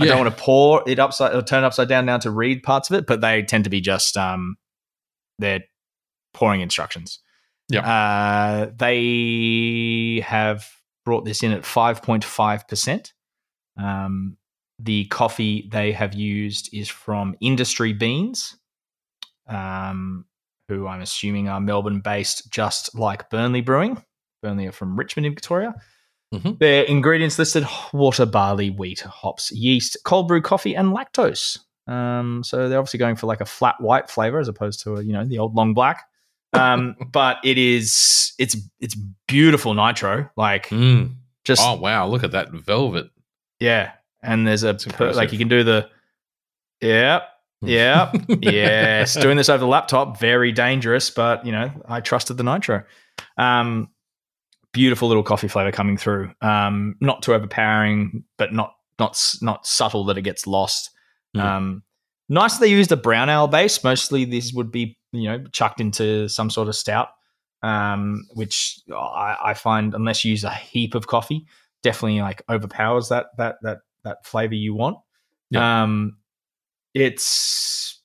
I don't want to pour it upside or turn it upside down now to read parts of it, but they tend to be just um, they're pouring instructions. Yep. Uh, they have brought this in at 5.5%. Um, the coffee they have used is from Industry Beans, um, who I'm assuming are Melbourne based, just like Burnley Brewing. Burnley are from Richmond in Victoria. Mhm. Their ingredients listed water, barley, wheat, hops, yeast, cold brew coffee, and lactose. Um, so they're obviously going for like a flat white flavor as opposed to a, you know the old long black. Um, <laughs> but it is it's it's beautiful nitro, like Mm. just Oh wow! Look at that velvet. yeah. And there's a per, like you can do the yep yep <laughs> yes doing this over the laptop very dangerous, but you know I trusted the nitro. Um, beautiful little coffee flavor coming through. Um, not too overpowering, but not not not subtle that it gets lost. Mm. Um, nice that they used a brown ale base. Mostly this would be you know chucked into some sort of stout, um, which I, I find unless you use a heap of coffee, definitely like overpowers that that that that flavor you want. Um, it's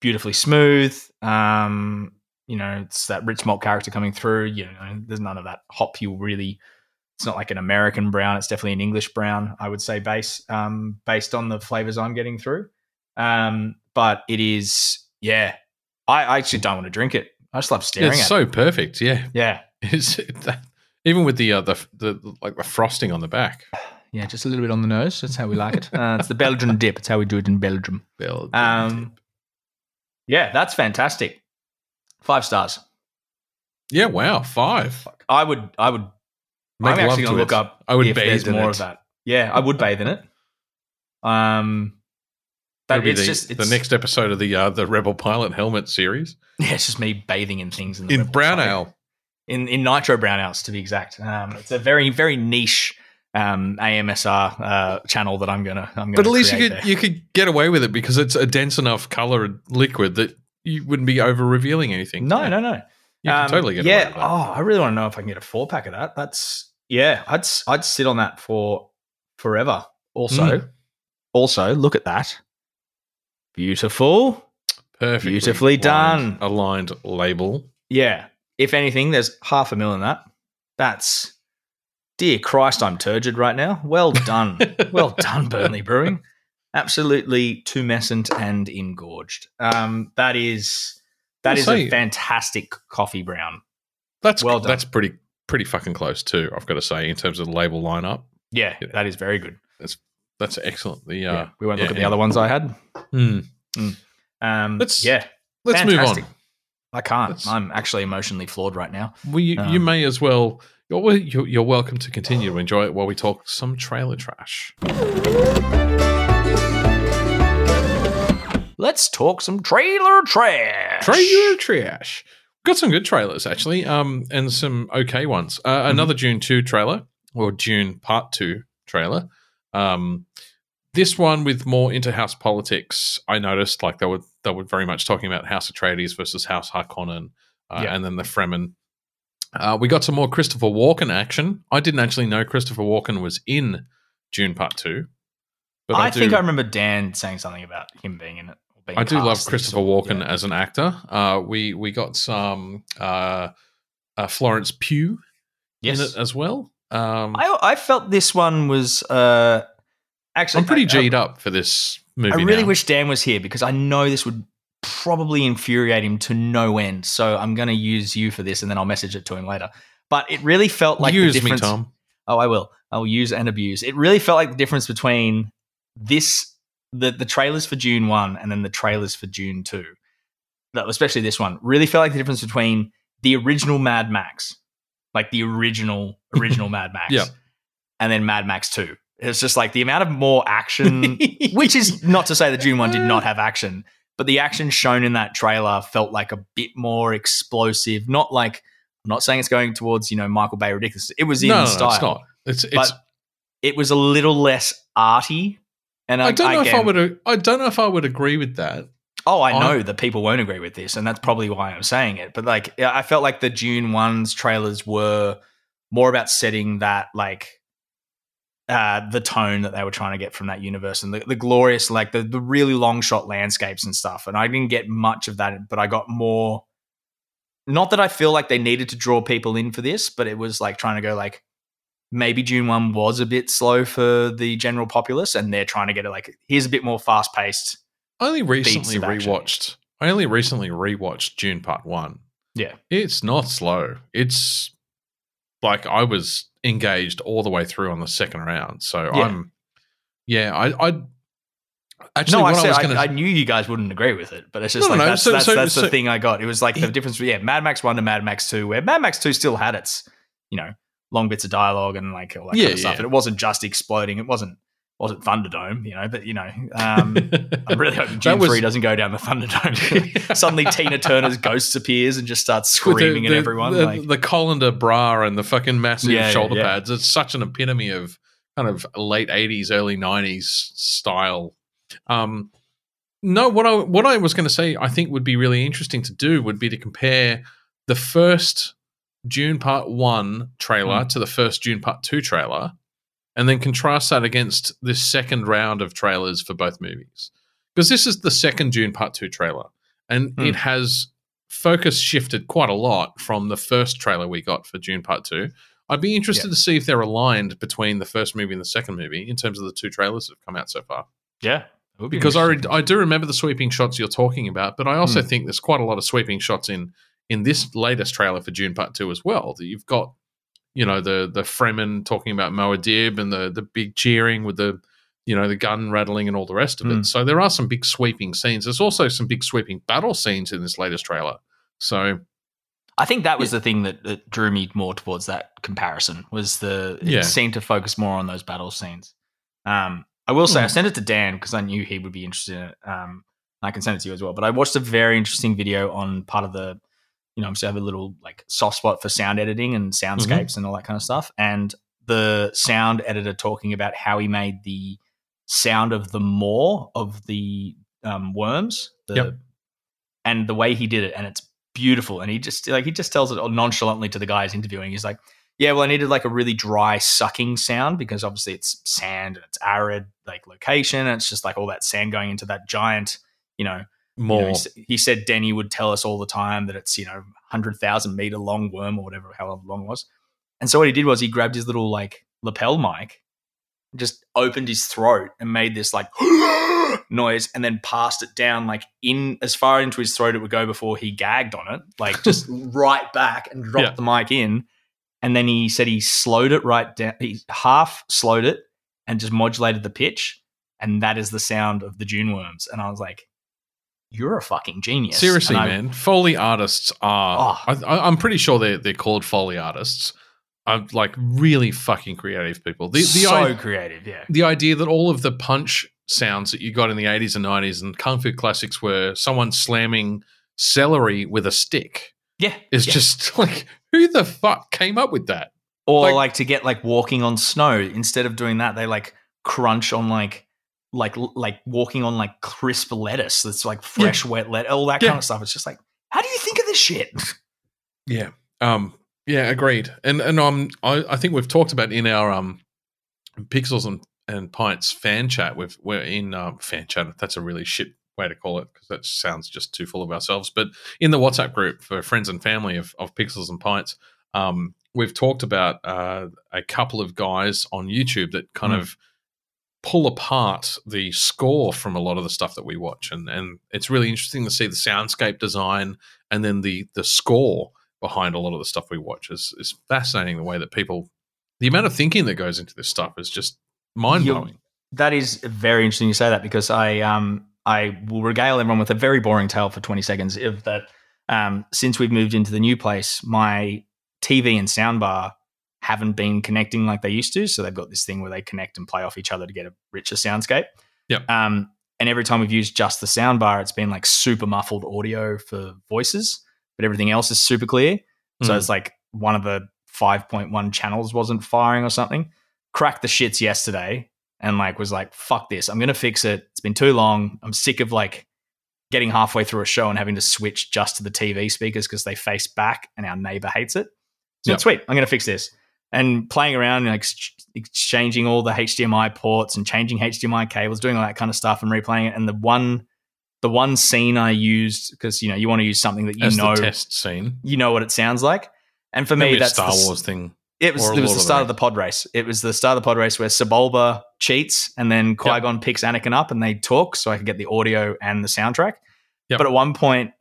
beautifully smooth. Um, you know, it's that rich malt character coming through. You know, there's none of that hop. You really, it's not like an American brown. It's definitely an English brown. I would say base, um, based on the flavors I'm getting through. Um, but it is, yeah, I, I actually don't want to drink it. I just love staring it's so it. perfect. Yeah, Yeah. <laughs> it's that, even with the uh, the the like the frosting on the back. <sighs> Yeah, just a little bit on the nose. That's how we like it. Uh, it's the Belgian dip. It's how we do it in Belgium. Belgian Um, yeah, that's fantastic. Five stars. yeah, wow, five. I would. I would. Make I'm actually going to look it. up. I would if bathe there's in more it. of that. Yeah, I would bathe in it. Um, That'll be it's the, just it's, the next episode of the uh, the Rebel Pilot helmet series <laughs> Yeah, it's just me bathing in things in, the in Rebel brown ale. in in nitro brown ales to be exact. Um, it's a very very niche um, AMSR uh, channel that I'm gonna I'm gonna. But at least you could there. you could get away with it because it's a dense enough colored liquid that you wouldn't be over revealing anything. No, no, no. You can Um, totally get yeah. Oh, I really want to know if I can get a four pack of that. That's yeah. I'd I'd sit on that for forever. Also, Mm. also look at that. Beautiful. Perfectly beautifully aligned- done. Aligned label. Yeah. If anything, there's half a mil in that. That's dear Christ, I'm turgid right now. Well done. <laughs> well done, Burnley Brewing. Absolutely tumescent and engorged. Um, that is that I'll is say- a fantastic coffee brown. That's Well done. That's pretty pretty fucking close too. I've got to say in terms of the label lineup. Yeah, Yeah. that is very good. That's that's excellent. The Yeah, uh, we won't look at the yeah. other ones I had. hmm. Um, Let's- yeah, Let's Fantastic. move on. I can't. let's- I'm actually emotionally flawed right now. Well, you, you Um, may as well. You're, you're, you're welcome to continue to enjoy it while we talk some trailer trash. Let's talk some trailer trash. Trailer trash. Got some good trailers actually, um, and some okay ones. Uh, Mm-hmm. Another Dune two trailer or Dune Part two trailer. Um, this one with more inter-house politics. I noticed like they were they were very much talking about House Atreides versus House Harkonnen, uh, Yeah. and then the Fremen. Uh, we got some more Christopher Walken action. I didn't actually know Christopher Walken was in Dune Part two, but I, I, think I remember Dan saying something about him being in it. I do love Christopher. Walken Yeah. as an actor. Uh, we we got some uh, uh, Florence Pugh Yes, in it as well. Um, I, I felt this one was uh, actually. I'm pretty I, G'd up for this movie. I, really now. wish Dan was here because I know this would probably infuriate him to no end. So I'm going to use you for this, and then I'll message it to him later. But it really felt like use the me. Tom. Oh, I will. I'll use and abuse. It really felt like the difference between this, the the trailers for Dune one, and then the trailers for Dune two. Especially this one really felt like the difference between the original Mad Max, like the original <laughs> original Mad Max, Yeah. and then Mad Max two. It's just like the amount of more action, <laughs> which is not to say that Dune one did not have action, but the action shown in that trailer felt like a bit more explosive. Not like I'm not saying it's going towards you know Michael Bay ridiculous. It was in no, no, no, it's not. It's it's. but it was a little less arty. And I, I don't know if I would. I don't know if I would agree with that. Oh, I know that people won't agree with this, and that's probably why I'm saying it. But like, I felt like the Dune ones trailers were more about setting that like uh, the tone that they were trying to get from that universe and the, the glorious, like the the really long shot landscapes and stuff. And I didn't get much of that, but I got more. Not that I feel like they needed to draw people in for this, but it was like trying to go like maybe Dune one was a bit slow for the general populace, and they're trying to get it like here's a bit more fast paced. I only recently rewatched. I only recently rewatched Dune Part One. Yeah. it's not slow. It's like I was engaged all the way through on the second round. So Yeah. I'm. Yeah, I. I actually no, I what I, said was I, going I to. knew you guys wouldn't agree with it, but it's just No, like no, that's, so- that's, so- that's the so- thing I got. It was like the difference. Yeah, Mad Max One to Mad Max Two, where Mad Max Two still had its you know long bits of dialogue and like all that Yeah, kind of stuff, yeah. and it wasn't just exploding. It wasn't wasn't Thunderdome, you know. But you know, um, <laughs> I'm really hoping Dune was- Three doesn't go down the Thunderdome. <laughs> Suddenly, Tina Turner's ghost appears and just starts With the- screaming at everyone. The, like, the colander bra and the fucking massive Yeah, shoulder yeah. pads. It's such an epitome of kind of late eighties, early nineties style. Um, no, what I what I was going to say, I think would be really interesting to do would be to compare the first Dune Part One trailer Hmm. to the first Dune Part Two trailer, and then contrast that against this second round of trailers for both movies. Because this is the second Dune Part Two trailer, and Hmm. it has focus shifted quite a lot from the first trailer we got for Dune Part Two. I'd be interested Yeah. to see if they're aligned between the first movie and the second movie in terms of the two trailers that have come out so far. yeah, be because I, re- I do remember the sweeping shots you're talking about, but I also Hmm. think there's quite a lot of sweeping shots in in this latest trailer for Dune Part Two as well. That you've got, you know, the the Fremen talking about Muad'Dib and the the big cheering with the you know the gun rattling and all the rest of Hmm. it. So there are some big sweeping scenes. There's also some big sweeping battle scenes in this latest trailer. So I think that was the thing that, that drew me more towards that comparison was the it Yeah. seemed to focus more on those battle scenes. Um, I will say I Hmm. sent it to Dan because I knew he would be interested in it. Um, I can send it to you as well. But I watched a very interesting video on part of the, you know, I have a little like soft spot for sound editing and soundscapes and all that kind of stuff. And the sound editor talking about how he made the sound of the maw of the um, worms, the, Yep. and the way he did it, and it's beautiful. And he just like he just tells it nonchalantly to the guys interviewing. He's like, "Yeah, well, I needed like a really dry sucking sound because obviously it's sand and it's arid like location, and it's just like all that sand going into that giant, you know." You know, more, he, he said Denny would tell us all the time that it's you know hundred thousand meter long worm or whatever, however long it was. And so what he did was he grabbed his little like lapel mic, just opened his throat and made this like <gasps> noise, and then passed it down like in as far into his throat it would go before he gagged on it, like just <laughs> right back and dropped Yeah. the mic in. And then he said he slowed it right down. He half slowed it and just modulated the pitch, and that is the sound of the Dune worms. And I was like, "You're a fucking genius." seriously, man. Foley artists are. Oh. I, I'm pretty sure they're they're called Foley artists. I'm like really fucking creative people. The the so i- creative, yeah. the idea that all of the punch sounds that you got in the 80s and 90s and kung fu classics were someone slamming celery with a stick Yeah, is yeah. just <laughs> like who the fuck came up with that or like- like, to get like walking on snow instead of doing that, they like crunch on like like like walking on like crisp lettuce that's like fresh wet lettuce, all that Yeah. kind of stuff. It's just like, how do you think of this shit? yeah um yeah agreed and and um i, I think we've talked about in our um pixels and and pints fan chat we've we're in um fan chat that's a really shit way to call it because that sounds just too full of ourselves but in the whatsapp group for friends and family of, of pixels and pints um we've talked about uh, a couple of guys on youtube that kind Mm. of pull apart the score from a lot of the stuff that we watch. And and it's really interesting to see the soundscape design and then the the score behind a lot of the stuff we watch is is fascinating the way that people the amount of thinking that goes into this stuff is just mind blowing That is very interesting you say that because I um I will regale everyone with a very boring tale for 20 seconds of that um since we've moved into the new place, my TV and soundbar haven't been connecting like they used to. So they've got this thing where they connect and play off each other to get a richer soundscape. Yep. Um and every time we've used just the soundbar, it's been like super muffled audio for voices, but everything else is super clear. So Mm. it's like one of the 5.1 channels wasn't firing or something. Cracked the shits yesterday and like was like, fuck this. I'm gonna fix it. It's been too long. I'm sick of like getting halfway through a show and having to switch just to the TV speakers because they face back and our neighbor hates it. So Yep. sweet. I'm gonna fix this. And playing around and ex- exchanging all the HDMI ports and changing HDMI cables, doing all that kind of stuff and replaying it. And the one the one scene I used, because you know, you want to use something that you as know test scene you know what it sounds like. And for Maybe me, that's Star the, Wars thing It was it was the of the start of the pod race. It was the start of the pod race where Sebulba cheats and then Qui Gon picks Anakin up and they talk, so I could get the audio and the soundtrack. Yep. But at one point,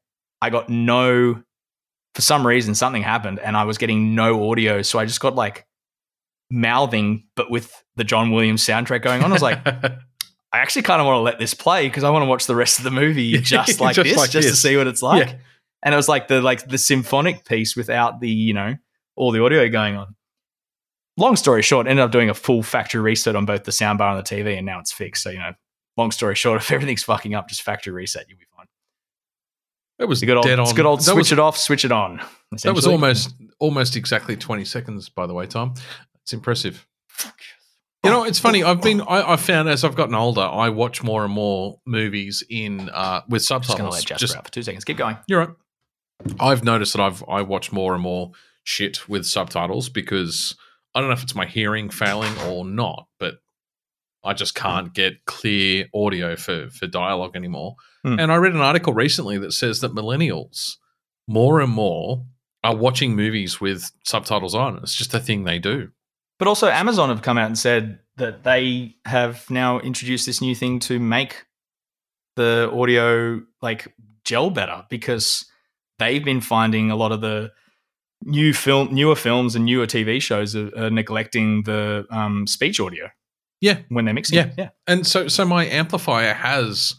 I got no. For some reason, something happened and I was getting no audio, so I just got like mouthing, but with the John Williams soundtrack going on. I was like, <laughs> I actually kind of want to let this play because I want to watch the rest of the movie <laughs> just <laughs> like Just this, like just to see what it's like. Yeah. And it was like the like the symphonic piece without the you know all the audio going on. Long story short, ended up doing a full factory reset on both the soundbar and the TV, and now it's fixed. So you know, long story short, if everything's fucking up, just factory reset, you'll be fine. it was It's a good old, dead on good old that switch was, it off, switch it on. that was almost almost exactly 20 seconds by the way tom it's impressive You know, it's funny. I've been. I, I've found as I've gotten older, I watch more and more movies in uh, with just gonna subtitles. let Jasper Just- out for two seconds. Keep going. you're right. I've noticed that I've I watch more and more shit with subtitles because I don't know if it's my hearing failing or not, but I just can't get clear audio for for dialogue anymore. Hmm. And I read an article recently that says that millennials more and more are watching movies with subtitles on. It's just a thing they do. But also, Amazon have come out and said that they have now introduced this new thing to make the audio like gel better because they've been finding a lot of the new film, newer films and newer TV shows are, are neglecting the um, speech audio. Yeah. when they're mixing. Yeah. yeah. And so, so my amplifier has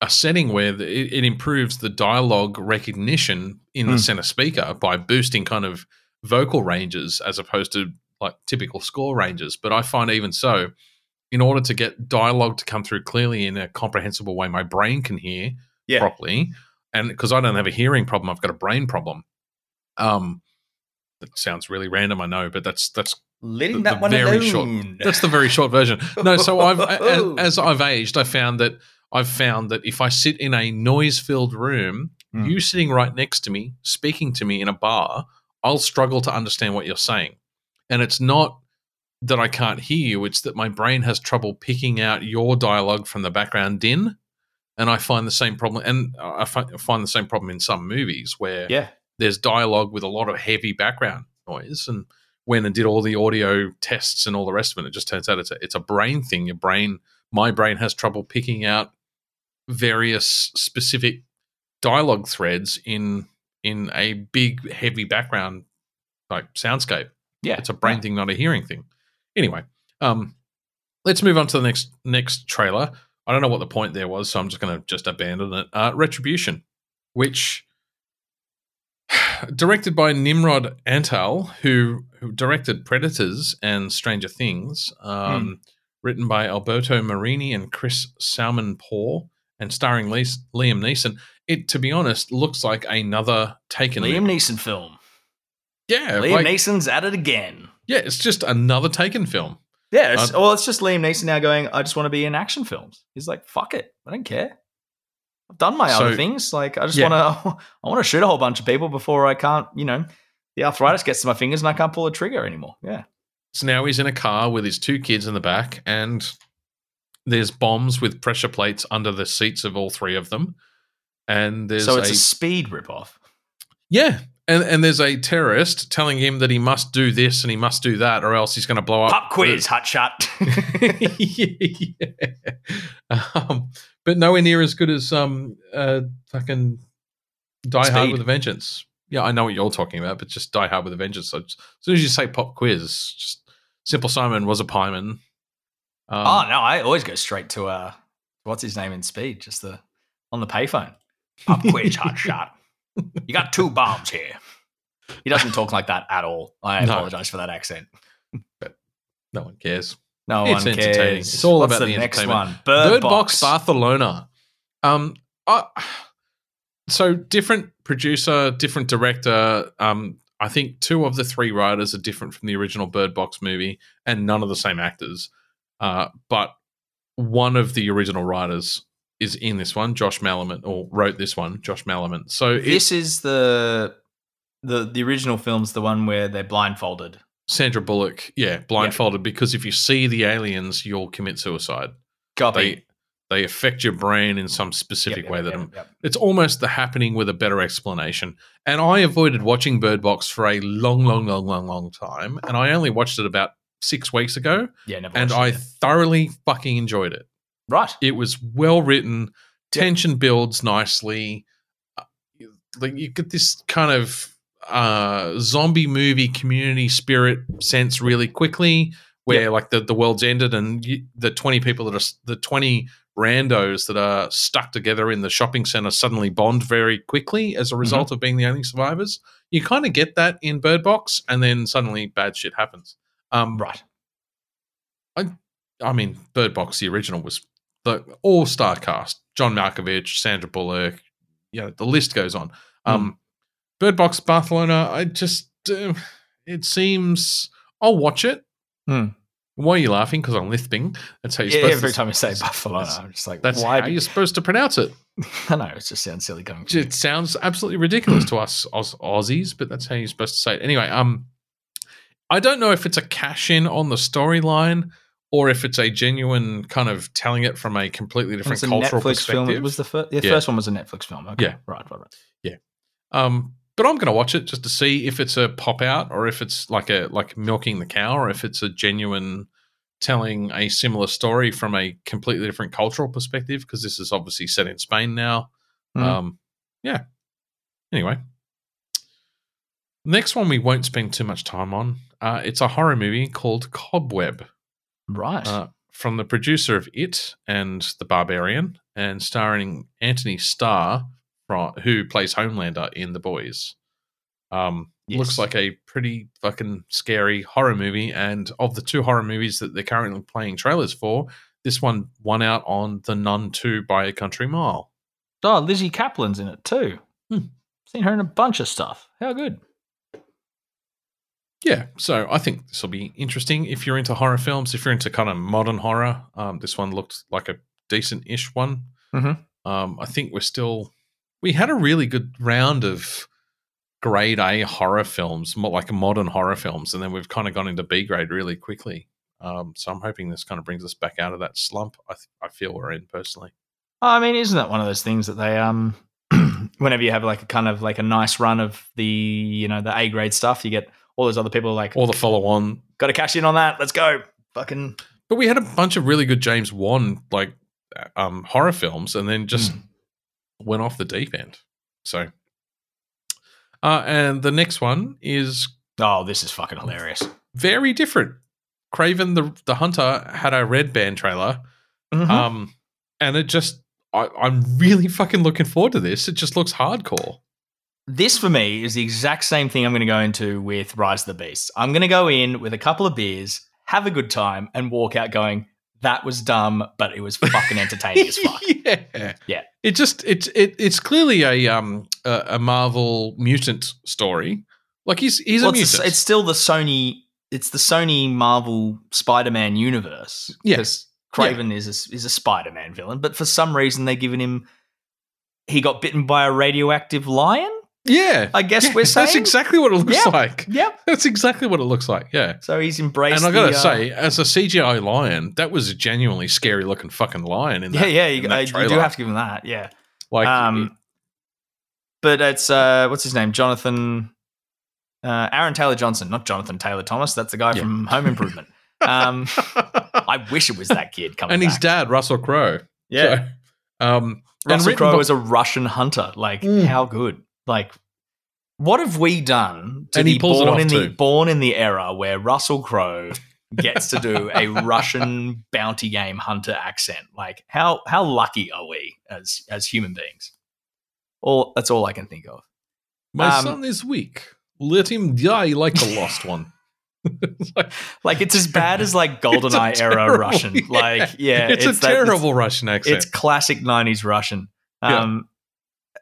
a setting where the, it, it improves the dialogue recognition in the Mm. center speaker by boosting kind of vocal ranges as opposed to like typical score ranges. But I find even so, in order to get dialogue to come through clearly in a comprehensible way, my brain can hear Yeah. properly, and because I don't have a hearing problem, I've got a brain problem. Um, that sounds really random, I know, but that's that's Letting The- that the one very alone. that's the very short version. No, so <laughs> I've as I've aged, I found that I've found that if I sit in a noise-filled room, Mm. you sitting right next to me, speaking to me in a bar, I'll struggle to understand what you're saying. And it's not that I can't hear you; it's that my brain has trouble picking out your dialogue from the background din. And I find the same problem, and I find the same problem in some movies where yeah. there's dialogue with a lot of heavy background noise and went and did all the audio tests and all the rest of it it just turns out it's a, it's a brain thing. Your brain my brain has trouble picking out various specific dialogue threads in in a big heavy background like soundscape. Yeah. it's a brain thing not a hearing thing. Anyway um let's move on to the next next trailer. I don't know what the point there was so i'm just going to just abandon it. Uh retribution which <sighs> directed by Nimrod Antal, who, who directed Predators and Stranger Things, um, written by Alberto Marini and Chris Salmanpour, and starring Lee- Liam Neeson. It, to be honest, looks like another Taken Liam movie. Neeson film. Yeah, Liam like- Neeson's at it again. yeah, it's just another Taken film. Yeah, it's, Uh, well, it's just Liam Neeson now going. I just want to be in action films. He's like, fuck it, I don't care. I've done my So- other things. Like, I just Yeah. want to. <laughs> I want to shoot a whole bunch of people before I can't. You know, the arthritis gets to my fingers and I can't pull a trigger anymore. Yeah, So now he's in a car with his two kids in the back, and there's bombs with pressure plates under the seats of all three of them. And there's so it's a a speed ripoff. Yeah. And, and there's a terrorist telling him that he must do this and he must do that or else he's going to blow up. Pop quiz, hot shot. <laughs> yeah. <laughs> Um, but nowhere near as good as um uh fucking Die Hard with a Vengeance. Yeah, I know what you're talking about, but just Die Hard with a Vengeance. So just- as soon as you say pop quiz, just Simple Simon was a pieman. Um, oh no, I always go straight to uh, what's his name in Speed? Just the on the payphone. Pop quiz, hot <laughs> shot. You got two bombs here. He doesn't talk like that at all. I No. apologize for that accent. But no one cares. No It's one entertaining. cares. It's all What's about the, the next one. Bird, Bird Box. Box Barcelona. Um, uh, <sighs> so different producer, different director. Um, I think two of the three writers are different from the original Bird Box movie, and none of the same actors. Uh, but one of the original writers is in this one, Josh Malerman, or wrote this one, Josh Malerman. So This is the the the original film's the one where they're blindfolded. Sandra Bullock, yeah, blindfolded because if you see the aliens, you'll commit suicide. Copy. They they affect your brain in some specific yep, way yep, that yep, it's almost the happening with a better explanation. And I avoided watching Bird Box for a long, long, long, long, long time. And I only watched it about six weeks ago, yeah, never and I it. thoroughly fucking enjoyed it. right. It was well written, tension builds nicely. Uh, Like you get this kind of uh, zombie movie community spirit sense really quickly, where Yeah. like the, the world's ended and you, the twenty people that are the twenty randos that are stuck together in the shopping center suddenly bond very quickly as a result of being the only survivors. You kind of get that in Bird Box, and then suddenly bad shit happens. Um, Right. I I mean, Bird Box, the original was the all star cast: John Malkovich, Sandra Bullock. You know, the list goes on. Um, Bird Box Barcelona. I just uh, it seems I'll watch it. Hmm. Why are you laughing? Because I'm lisping. That's how you're Yeah, supposed every to. time you say Barcelona, I'm just like, That's why? how do- you're supposed to pronounce it. <laughs> I know it just sounds silly coming. You. It sounds absolutely ridiculous to us Aus- Aussies, but that's how you're supposed to say it. Anyway, um, I don't know if it's a cash in on the storyline or if it's a genuine kind of telling it from a completely different It's a cultural Netflix perspective. film. It was the first. The Yeah. first one was a Netflix film. Okay. Yeah. Right. Right. Right. Yeah. Um, but I'm going to watch it just to see if it's a pop out or if it's like a like milking the cow or if it's a genuine telling a similar story from a completely different cultural perspective because this is obviously set in Spain now. Mm. Um, yeah. Anyway, next one we won't spend too much time on. Uh, it's a horror movie called Cobweb Right. uh, from the producer of It and The Barbarian, and starring Anthony Starr, from, who plays Homelander in The Boys. Um, Yes. Looks like a pretty fucking scary horror movie, and of the two horror movies that they're currently playing trailers for, this one won out on The Nun 2 by a country mile. oh, Lizzy Caplan's in it too. Hmm. Seen her in a bunch of stuff. How good. Yeah, so I think this will be interesting if you're into horror films. If you're into kind of modern horror, um, this one looked like a decent-ish one. Mhm. Um, I think we're still we had a really good round of grade A horror films, like modern horror films, and then we've kind of gone into B grade really quickly. Um, so I'm hoping this kind of brings us back out of that slump. I, th- I feel we're in personally. I mean, isn't that one of those things that they um <clears throat> whenever you have like a kind of like a nice run of the you know the A grade stuff, you get all those other people like all the follow-on, got to cash in on that. Let's go. Fucking but we had a bunch of really good James Wan like um, horror films, and then just Mm. Went off the deep end. So, uh, and the next one is oh, this is fucking hilarious. very different. Kraven the the Hunter had a red band trailer, Mhm. um, and it just I, I'm really fucking looking forward to this. It just looks hardcore. this for me is the exact same thing I'm going to go into with Rise of the Beast. I'm going to go in with a couple of beers, have a good time, and walk out going, "That was dumb, but it was fucking entertaining as fuck." <laughs> yeah, Yeah. It just it's it, it's clearly a um a, a Marvel mutant story. Like he's he's Well, a it's, mutant. it's still the Sony. It's the Sony Marvel Spider-Man universe. Yeah. because Kraven is a, is a Spider-Man villain, but for some reason they're giving him. He got bitten by a radioactive lion. Yeah, I guess Yeah, we're saying that's exactly what it looks Yeah. like. Yep. That's exactly what it looks like. Yeah. So he's embraced. And I gotta uh, say, as a CGI lion, that was a genuinely scary looking fucking lion. In yeah, that, yeah, in you, uh, you do have to give him that. Yeah. like, um, but it's uh, what's his name? Jonathan, uh, Aaron Taylor Johnson, not Jonathan Taylor Thomas. That's the guy Yeah. from Home Improvement. Um, <laughs> I wish it was that kid coming. and his dad, Russell Crowe. yeah, So, um, Russell Crowe by- is a Russian hunter. Like, Mm. how good? Like, what have we done to And be he pulls it born in the born in the era where Russell Crowe gets to do a <laughs> Russian bounty game hunter accent? Like, how how lucky are we as as human beings? All that's all I can think of. My um, son is weak. Let him die like the lost one. <laughs> Like, Like it's as bad as like <laughs> It's a GoldenEye era terrible- Russian. yeah. Like yeah, it's, a that- terrible Russian accent. It's, classic '90s Russian. Um, and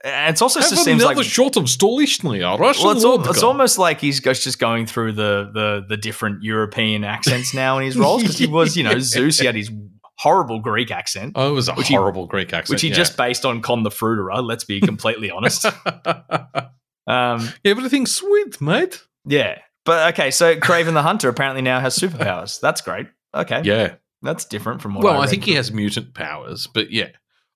it's also Have just seems like shot of Stolichny, a Russian well, it's, al- it's almost like he's just going through the the the different European accents now in his roles because he was you know. <laughs> Zeus. He had his horrible Greek accent, Oh, it was a which he- horrible Greek accent. which he yeah. just based on Con the Fruiterer. Let's be completely <laughs> honest. Um, Everything's sweet, mate. yeah, but okay. So Kraven the Hunter apparently now has superpowers. That's great. Okay, Yeah. that's different from what. Well, I, I, think he has mutant powers, but yeah.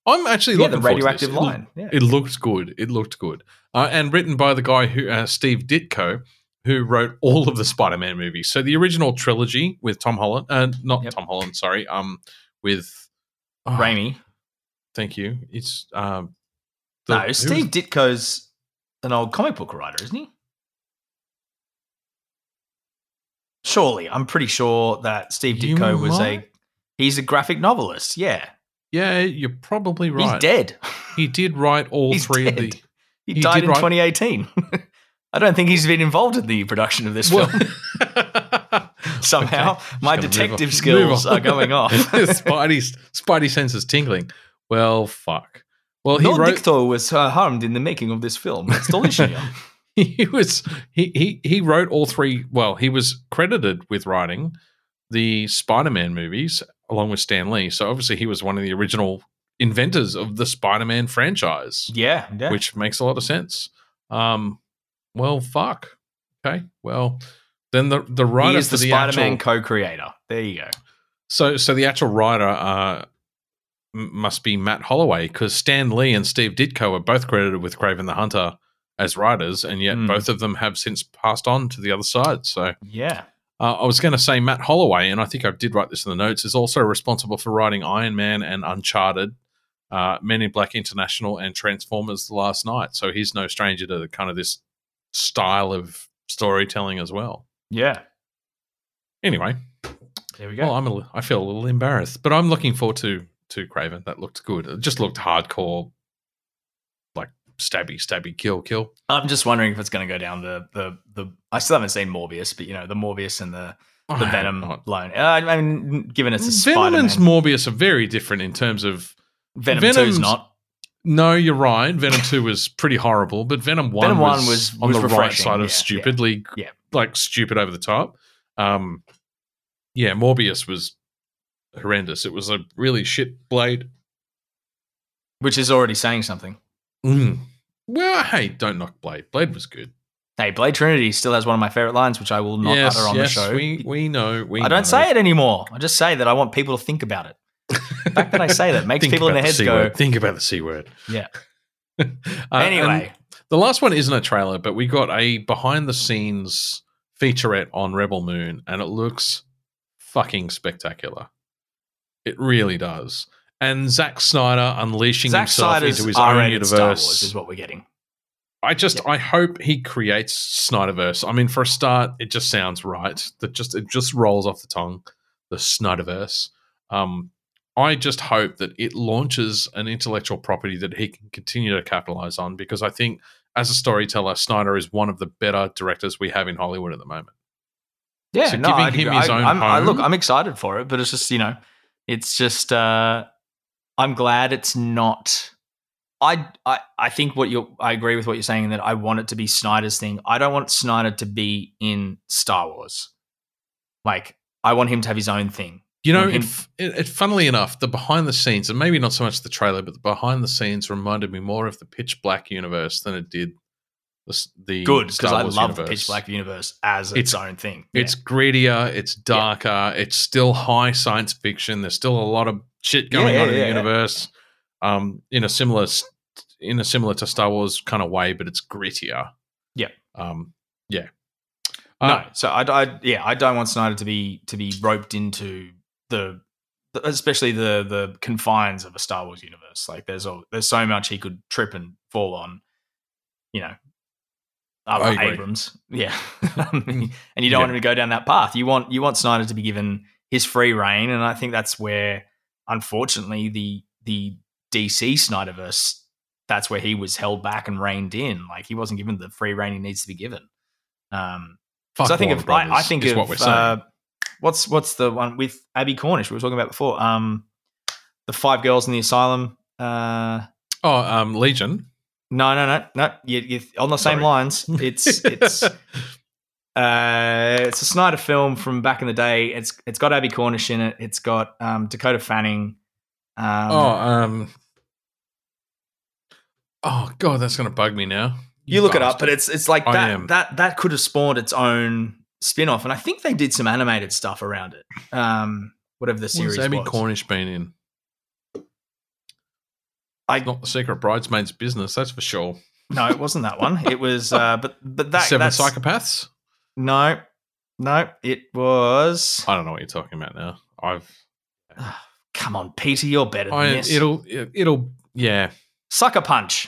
I'm actually yeah looking the forward to this. radioactive It look- Yeah. It looked good. It looked good. Uh, and written by the guy who, uh, Steve Ditko, who wrote all of the Spider-Man movies. So the original trilogy with Tom Holland, uh, not Yep. Tom Holland, sorry, um, with oh, Raimi. Thank you. It's um, the- No, was- Steve Ditko's an old comic book writer, isn't he? Surely, I'm pretty sure that Steve Ditko was a he's a graphic novelist. Yeah, Yeah, you're probably right. he's dead. He did write all <laughs> He's three dead. of the. He, He died in write- 2018. <laughs> I don't think he's been involved in the production of this film. <laughs> Somehow, Okay, my just gonna move detective skills are going off. Spidey's Spidey senses tingling. Well, fuck. Well, he wrote. Ditko was uh, harmed in the making of this film. That's delicious. he was he, he he wrote all three. Well, he was credited with writing the Spider-Man movies along with Stan Lee. So obviously, he was one of the original inventors of the Spider-Man franchise, yeah, yeah. which makes a lot of sense. Um, well, fuck. Okay, well. Then the the writer is the the Spider-Man actual- co-creator. There you go. So, so the actual writer uh, must be Matt Holloway because Stan Lee and Steve Ditko are both credited with Kraven the Hunter as writers, and yet Hmm. both of them have since passed on to the other side. So, Yeah. Uh, I was going to say Matt Holloway, and I think I did write this in the notes, is also responsible for writing Iron Man and Uncharted, uh, Men in Black International, and Transformers: Last Night. So he's no stranger to the, kind of this style of storytelling as well. Yeah. Anyway, There we go. well, I'm a, I feel a little embarrassed, but I'm looking forward to to Kraven. That looked good. It just looked hardcore, stabby, stabby, kill, kill. I'm just wondering if it's going to go down the the the. I still haven't seen Morbius, but you know the Morbius and the the I Venom line. Uh, I mean, given it's a Venom and Spider-Man, Morbius are very different in terms of. Venom Venom's- two's not. No, you're right. Venom two was pretty horrible, but Venom one, Venom was, 1 was- on was the right refreshing, side yeah, of stupidly, yeah. like stupid over the top. Um, yeah, Morbius was horrendous. It was a really shit blade. which is already saying something. Mm. Well, hey, don't knock Blade. Blade was good. Hey, Blade Trinity still has one of my favorite lines, which I will not yes, utter on yes, the show. we we know. We I don't know. say it anymore. I just say that I want people to think about it. The fact that I say that makes <laughs> Think people in about their the heads C go, word. Think about the c word. Yeah. <laughs> Uh, anyway, the last one isn't a trailer, but we got a behind the scenes featurette on Rebel Moon, and it looks fucking spectacular. It really does. And Zack Snyder unleashing Zack himself Snyder's into his own universe. Star Wars is what we're getting. I just Yeah. I hope he creates Snyderverse. I mean, for a start, it just sounds right. That just it just rolls off the tongue, the Snyderverse. Um, I just hope that it launches an intellectual property that he can continue to capitalize on because I think as a storyteller, Snyder is one of the better directors we have in Hollywood at the moment. Yeah, So no, giving I'd him agree. his own I, look, I'm excited for it, but it's just you know, it's just uh, I'm glad it's not. I, I I think what you I agree with what you're saying that I want it to be Snyder's thing. I don't want Snyder to be in Star Wars. Like I want him to have his own thing. You know, it, it, it, funnily enough, the behind the scenes, and maybe not so much the trailer, but the behind the scenes reminded me more of the Pitch Black universe than it did the, the Good because I love the. Pitch Black universe as its, own thing. It's grittier, it's darker, it's still high science fiction. There's still a lot of shit going Yeah, on in yeah, the yeah. universe, um, in a similar in a similar to Star Wars kind of way, but it's grittier. Yeah. um, yeah. no, Uh, so I, I yeah I don't want Snyder to be to be roped into the, the especially the the confines of a Star Wars universe. Like there's a, there's so much he could trip and fall on, you know. I agree. Abrams, yeah, <laughs> and you don't Yeah. want him to go down that path. You want you want Snyder to be given his free reign, and I think that's where, unfortunately, the the DC Snyderverse, that's where he was held back and reined in. Like he wasn't given the free reign he needs to be given. Um, fuck so I think of I, I think of what we're saying. uh, what's what's the one with Abbie Cornish we were talking about before. Um, the five girls in the asylum. Uh, oh, um, Legion. no, no, no, no. You, you, on the same Sorry. lines. It's it's <laughs> uh, it's a Snyder film from back in the day. It's it's got Abbie Cornish in it. It's got um, Dakota Fanning. Um, oh, um, oh god, that's gonna bug me now. you look it up, but it's it's like that that that could have spawned its own spin off, and I think they did some animated stuff around it. Um, whatever the series What's Abbie was. Cornish been in? I Not the Secret Bridesmaids business, that's for sure. no, it wasn't that one. It was, <laughs> uh, but but that Seven Psychopaths. No, no, it was. I don't know what you're talking about now. I've <sighs> Come on, Peter, you're better than I, this. it'll it, it'll yeah. Sucker Punch.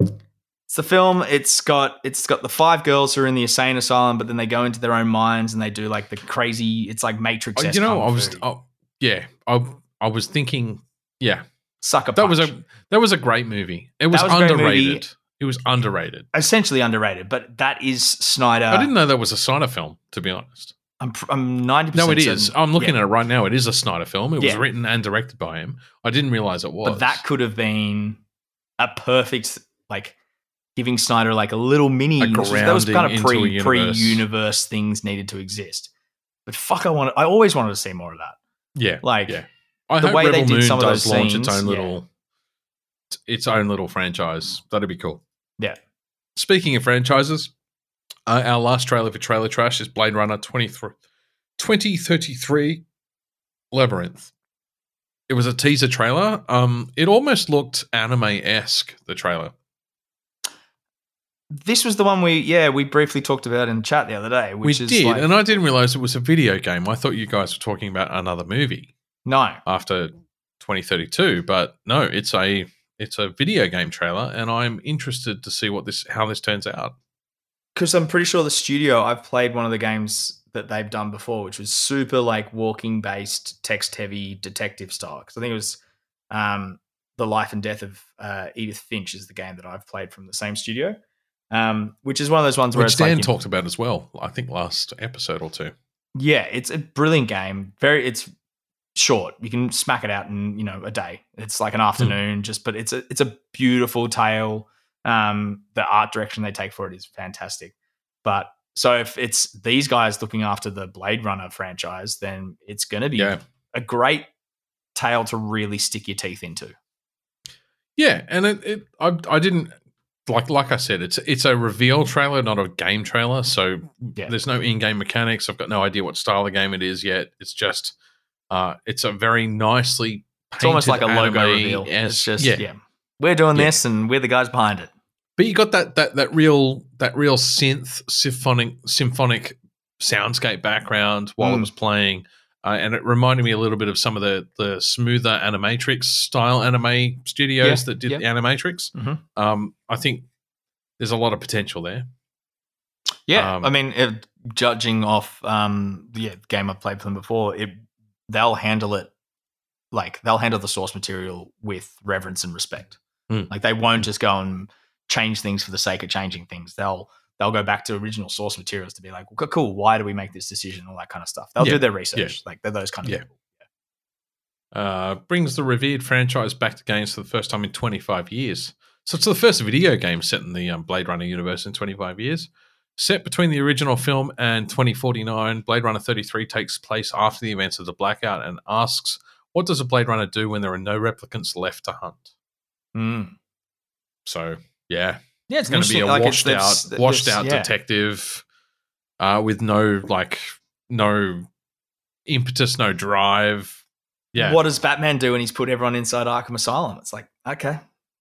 It's the film. It's got it's got the five girls who are in the insane asylum, but then they go into their own minds and they do like the crazy. It's like Matrix. Oh, you know, I was oh, yeah, I I was thinking yeah. Sucker. That was a that was a great movie. It was, was underrated. It was underrated. essentially underrated, but that is Snyder. I didn't know that was a Snyder film, to be honest. I'm I'm ninety. No, it is. I'm looking yeah. at it right now. It is a Snyder film. It was written and directed by him. I didn't realize it was. But that could have been a perfect like giving Snyder like a little mini. A that was kind of pre into a pre universe. universe things needed to exist. But fuck, I wanted. I always wanted to see more of that. yeah, Like yeah. I the hope way they Rebel did Moon some of does those launch its scenes, own yeah. little its own little franchise. That'd be cool. Yeah. Speaking of franchises, uh, our last trailer for Trailer Trash is Blade Runner 23 2033 Labyrinth. It was a teaser trailer. Um, it almost looked anime esque. The trailer. this was the one we yeah we briefly talked about in chat the other day. Which we is did, like, and I didn't realize it was a video game. I thought you guys were talking about another movie no, after 2032, but no, it's a it's a video game trailer, and I'm interested to see what this how this turns out. because I'm pretty sure the studio I've played one of the games that they've done before, which was super like walking based, text heavy detective style. Because I think it was um, the life and death of uh, Edith Finch is the game that I've played from the same studio, um, which is one of those ones where Which like Dan you- talked about as well. I think last episode or two. Yeah, it's a brilliant game. Very, it's short. You can smack it out in you know a day. It's like an afternoon, just but it's a it's a beautiful tale. Um, the art direction they take for it is fantastic. But so if it's these guys looking after the Blade Runner franchise, then it's going to be Yeah. a great tale to really stick your teeth into. Yeah, and it, it I I didn't like like I said, it's it's a reveal trailer, not a game trailer. So Yeah. there's no in-game mechanics. I've got no idea what style of game it is yet. It's just uh it's a very nicely It's almost like a logo reveal. as- It's just yeah. yeah. we're doing Yeah. this and we're the guys behind it. But you got that that that real that real synth symphonic symphonic soundscape background while it Mm. was playing. Uh, and it reminded me a little bit of some of the the smoother animatrix style anime studios Yeah, that did yeah. the animatrix. Mhm. Um, I think there's a lot of potential there. Yeah, Um, I mean, it, judging off um, the yeah, game I've played for them before, it they'll handle it like they'll handle the source material with reverence and respect. Mm. Like they won't just go and change things for the sake of changing things. They'll they'll go back to original source materials to be like, well, cool, why do we make this decision? All that kind of stuff. They'll Yeah, do their research. Like they're those kind of Yeah. people. Uh, brings the revered franchise back to games for the first time in 25 years. So it's the first video game set in the um, Blade Runner universe in 25 years. Set between the original film and 2049, Blade Runner 33 takes place after the events of the blackout and asks, "What does a Blade Runner do when there are no replicants left to hunt?" Mm. So yeah, Yeah, it's going to be a. Like, washed out, washed out yeah. detective uh, with no like no impetus, no drive. Yeah, What does Batman do when he's put everyone inside Arkham Asylum? It's like, okay,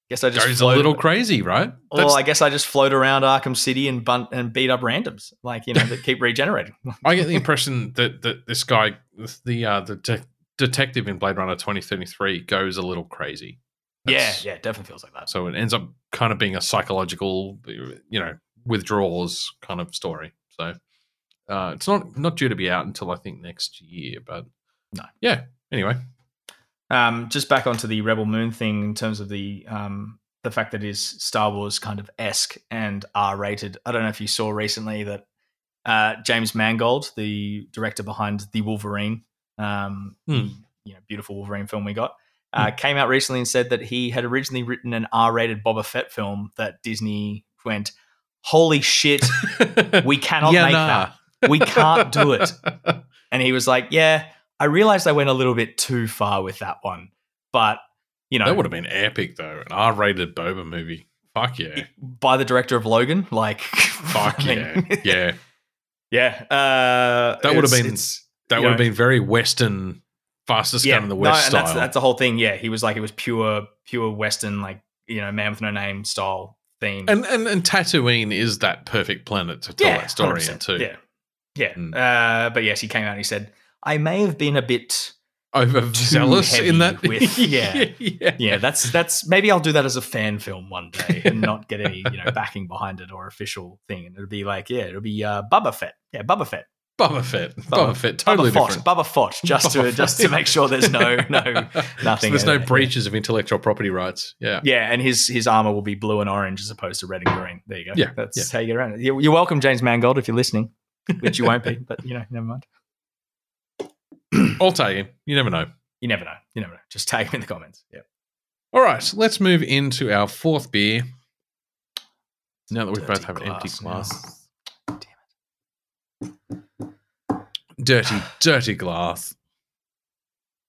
guess I just goes a little crazy, right? Well, I guess I just float around Arkham City and bunt and beat up randoms, like you know, that keep regenerating. <laughs> I get the impression that that this guy, the uh, the de- detective in Blade Runner twenty thirty three, goes a little crazy. yeah, That's- yeah, it definitely feels like that. So it ends up kind of being a psychological, you know, withdrawals kind of story. So uh, it's not not due to be out until I think next year. But No. yeah. Anyway, Um, just back onto the Rebel Moon thing in terms of the um, the fact that it is Star Wars kind of esque and R rated. I don't know if you saw recently that uh, James Mangold, the director behind the Wolverine, um, the, you know, beautiful Wolverine film we got, uh, came out recently and said that he had originally written an R rated Boba Fett film that Disney went, "Holy shit, <laughs> we cannot Yeah, make nah. that. We can't do it." <laughs> And he was like, "Yeah, I realized I went a little bit too far with that one, but you know, that would have been epic though. An R rated Boba movie. Fuck yeah. by the director of Logan, like, <laughs> Fuck I yeah. mean, Yeah. yeah. <laughs> Uh, That would have been- That would have been very Western, fastest gun in the West no, that's that's the whole thing. Yeah, he was like, it was pure, pure Western, like you know, man with no name style theme. and, and and Tatooine is that perfect planet to tell that story 100%. in too. Yeah, yeah. Mm. Uh, but yes, he came out and he said, I may have been a bit. Overzealous in that. with- <laughs> yeah. yeah. Yeah, that's that's maybe I'll do that as a fan film one day and not get any you know backing behind it or official thing. And it'll be like, yeah, it'll be uh, Bubba Fett. Yeah, Bubba Fett. Bubba Fett. Bubba, Fett. Bubba Totally Fott. different. Bubba Fott. Just to Bubba just to make sure there's no no <laughs> So nothing. there's no uh, breaches of intellectual property rights. Yeah. Yeah, and his his armor will be blue and orange as opposed to red and green. There you go. Yeah, that's how you get around it. You're welcome, James Mangold, if you're listening, <laughs> which you won't be. But you know, never mind. <clears throat> I'll tell you. You never know. You never know. You never know. Just tag him in the comments. Yeah. All right. Let's move into our fourth beer. Now that we both have an empty glass now. Dirty, dirty glass.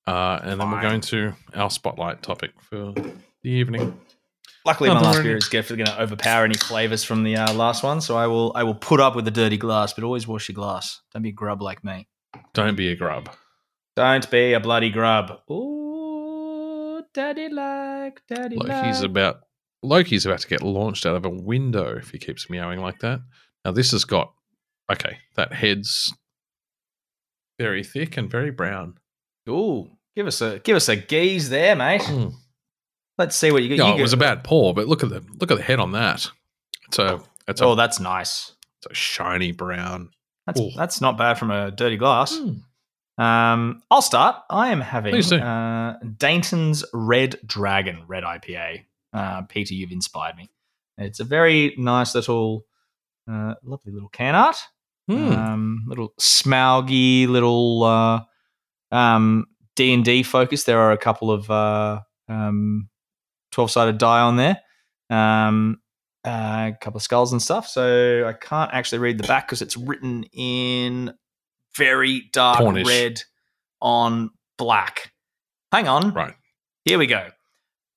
Uh, and then we're going to our spotlight topic for the evening. Luckily, my last beer is definitely going to overpower any flavors from the uh, last one. So I will I will put up with the dirty glass, but always wash your glass. Don't be a grub like me. Don't be a grub. Don't be a bloody grub. Ooh, daddy like, daddy Like like. about Loki's about to get launched out of a window if he keeps meowing like that. Now this has got okay, that head's very thick and very brown. Ooh, give us a give us a geese there, mate. Mm. Let's see what you get. No, you it was a bad paw, but look at the look at the head on that. It's a it's a, Oh, that's nice. it's a shiny brown. That's Ooh. that's not bad from a dirty glass. Mm. Um, I'll start. I am having uh, Dainton's Red Dragon Red IPA. Uh, Peter, you've inspired me. It's a very nice little, uh, lovely little can art. Mm. Um, little smauggy, little uh, um, D and D focus. There are a couple of uh, um, twelve sided die on there. Um, uh, a couple of skulls and stuff. So I can't actually read the back because it's written in very dark Cornish. red on black. Hang on. Right. Here we go.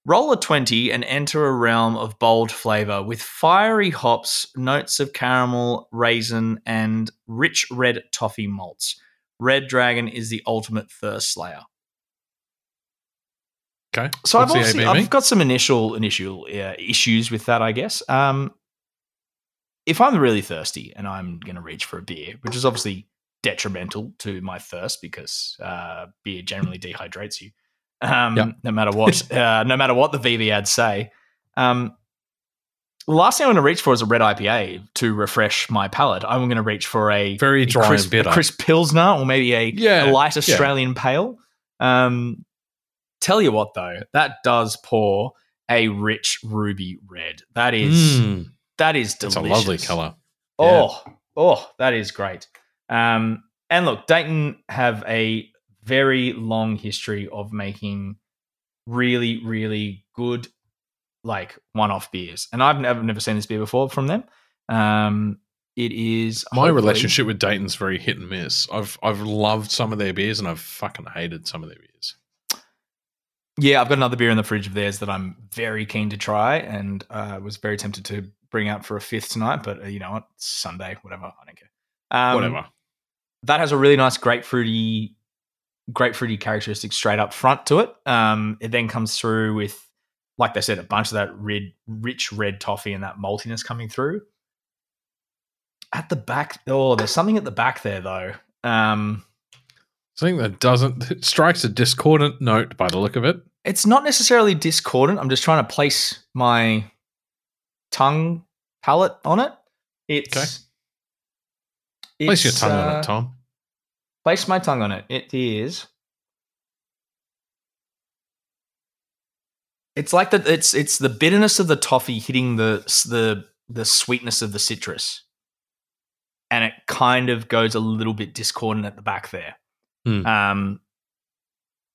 Roll a 20 and enter a realm of bold flavor with fiery hops, notes of caramel, raisin, and rich red toffee malts. Red Dragon is the ultimate thirst slayer. Okay. So What's I've obviously I've got some initial initial uh, issues with that, I guess. Um, if I'm really thirsty and I'm going to reach for a beer, which is obviously detrimental to my thirst because uh, beer generally <laughs> dehydrates you, um, Yep. no matter what, <laughs> uh, no matter what the VB ads say. Um, the last thing I'm going to reach for is a red IPA to refresh my palate. I'm going to reach for a Very a dry crisp, and bitter. a crisp pilsner or maybe a, Yeah, a light yeah. Australian pale. Um, tell you what though, that does pour a rich ruby red. That is Mm, that is it's a lovely color. Oh, oh, that is great. Um, and look, Dainton have a very long history of making really, really good, like one-off beers, and I've never never seen this beer before from them. Um, it is My relationship with Dainton's very hit and miss. I've I've loved some of their beers and I've fucking hated some of their beers. Yeah, I've got another beer in the fridge of theirs that I'm very keen to try, and uh, was very tempted to bring out for a fifth tonight. But uh, you know what? It's Sunday, whatever. I don't care. Um, Whatever. That has a really nice grapefruity, grapefruity characteristic straight up front to it. Um, it then comes through with, like they said, a bunch of that red, rich red toffee and that maltiness coming through. At the back, oh, there's something at the back there though. Um, Something that doesn't it <laughs> strikes a discordant note by the look of it. it's not necessarily discordant. I'm just trying to place my tongue palate on it. It's Okay. Place your tongue on uh, it, Tom. Place my tongue on it. It is. It's like that. It's it's the bitterness of the toffee hitting the the the sweetness of the citrus, and it kind of goes a little bit discordant at the back there. Hmm. Um,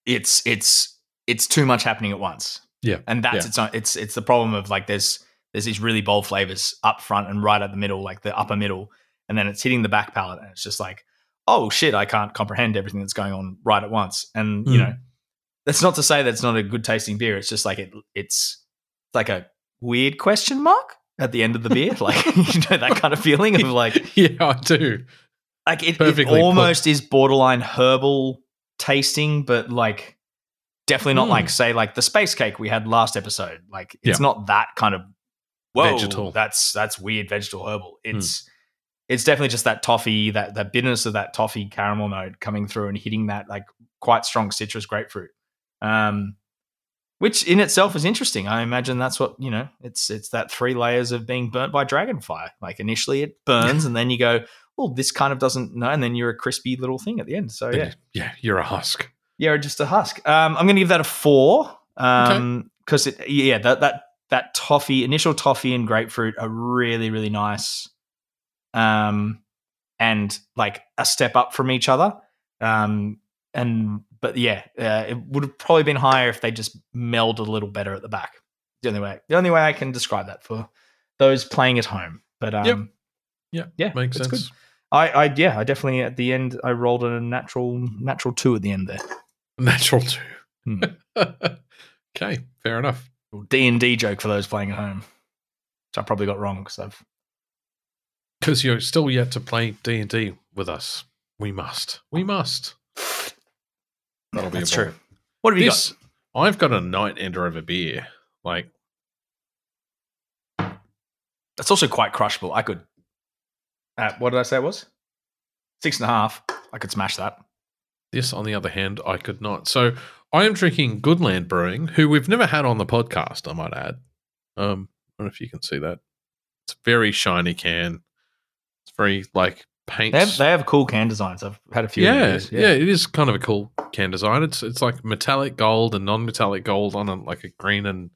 it's it's it's too much happening at once. Yeah. and that's Yeah. its own, it's it's the problem of like there's there's these really bold flavors up front and right at the middle, like the upper middle, and then it's hitting the back palate, and it's just like, oh shit, I can't comprehend everything that's going on right at once. And you Mm. know, that's not to say that's not a good tasting beer. It's just like it it's like a weird question mark at the end of the beer, <laughs> like <laughs> you know that kind of feeling of like <laughs> yeah, I do. like it, it Perfectly put. almost is borderline herbal tasting, but like definitely not Mm. like say like the space cake we had last episode. Like it's Yeah. not that kind of whoa, Vegetal. That's that's weird vegetal herbal. Hmm. It's it's definitely just that toffee, that that bitterness of that toffee caramel note coming through and hitting that like quite strong citrus grapefruit. Um which in itself is interesting. I imagine that's what, you know, it's it's that three layers of being burnt by dragonfire. Like initially it burns and then you go, well, this kind of doesn't know, and then you're a crispy little thing at the end. So yeah, Yeah, you're a husk. yeah, just a husk. Um, I'm going to give that a four because it, yeah, that that that toffee, initial toffee and grapefruit are really really nice, um, and like a step up from each other. Um, and but yeah, uh, it would have probably been higher if they just melded a little better at the back. The only way, the only way I can describe that for those playing at home. But um, Yep. Yeah, yeah, Makes sense. good. I, I yeah, I definitely at the end I rolled a natural natural two at the end there. <laughs> Natural two. Hmm. <laughs> okay, fair enough. D and D joke for those playing at home, which I probably got wrong because I've Because you're still yet to play D and D with us. We must. We must. That'll be that's true. What have you This, I've got a night ender of a beer. Like That's also quite crushable. I could. Uh, what did I say it was? Six and a half. I could smash that. This, on the other hand, I could not. So I am drinking Goodland Brewing, who we've never had on the podcast, I might add. Um, I don't know if you can see that. It's a very shiny can. It's very like paint. They have, they have cool can designs. I've had a few. of yeah, yeah, it is kind of a cool can design. It's it's like metallic gold and non-metallic gold on a, like a green and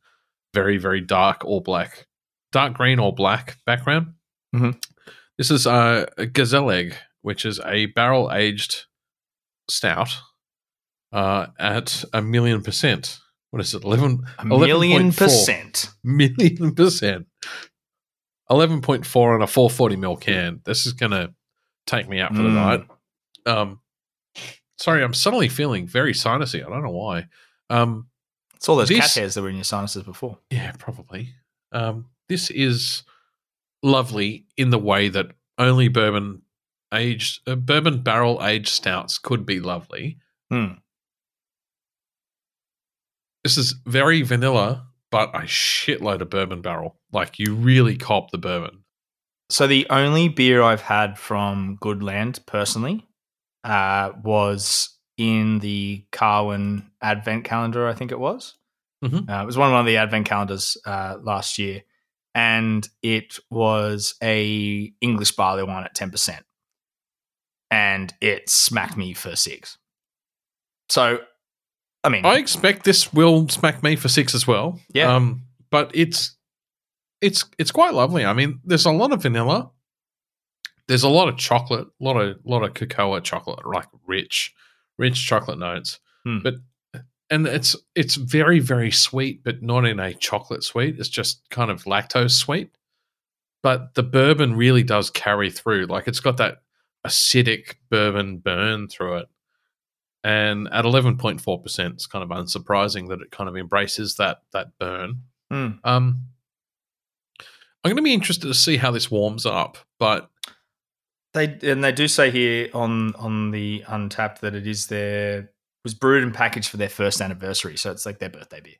very very dark or black, dark green or black background. Mhm. This is uh, a Gezellig, which is a barrel aged stout uh, at a million percent. What is it? Eleven A million 11.4. percent. million percent. Eleven point four on a four forty mil can. This is gonna take me out for the Mm. night. Um, sorry, I'm suddenly feeling very sinusy. I don't know why. Um, It's all those cat hairs that were in your sinuses before. yeah, probably. Um, this is lovely in the way that only bourbon aged uh, bourbon barrel aged stouts could be lovely. Hmm. This is very vanilla, but a shitload of bourbon barrel. Like you really cop the bourbon. So the only beer I've had from Good Land personally uh, was in the Carwyn Advent calendar. I think it was. Mhm. Uh, it was one of one of the Advent calendars uh, last year, and it was a English barley wine at ten percent, and it smacked me for six. So, I mean, I expect this will smack me for six as well. Yeah. Um, but it's it's it's quite lovely. I mean, there's a lot of vanilla. There's a lot of chocolate, a lot of lot of cocoa chocolate, like rich, rich chocolate notes. Hmm. But and it's it's very very sweet, but not in a chocolate sweet. It's just kind of lactose sweet. But the bourbon really does carry through. Like it's got that acidic bourbon burn through it. And at eleven point four percent, it's kind of unsurprising that it kind of embraces that that burn. Hmm. Um, I'm going to be interested to see how this warms up, but They and they do say here on on the Untappd that it is their was brewed and packaged for their first anniversary, so it's like their birthday beer.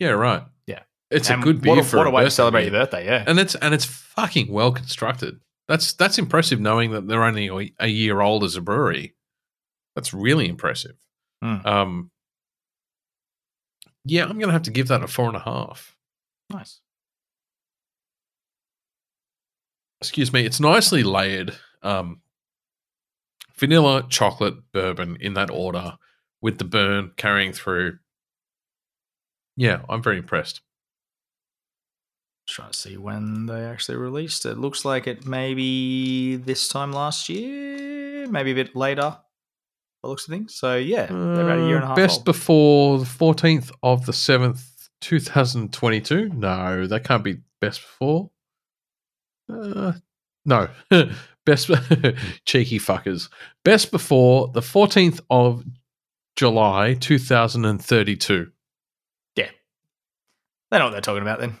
yeah, right, Yeah. it's And a good beer what a, for what a way to celebrate beer. your birthday. Yeah, and it's and it's fucking well constructed. That's that's impressive, knowing that they're only a year old as a brewery. That's really impressive. Mm. Um, yeah, I'm going to have to give that a four and a half. nice. excuse me, it's nicely layered. Um, vanilla, chocolate, bourbon in that order, with the burn carrying through. Yeah, I'm very impressed. Just trying to see when they actually released it. Looks like it maybe this time last year, maybe a bit later. The looks of things. So yeah, they're about a year and a Uh, half. Best old. before the 14th of the 7th, 2022. No, that can't be best before. Uh, no, <laughs> best <laughs> cheeky fuckers. Best before the 14th of July, 2032. Yeah, they know what they're talking about then.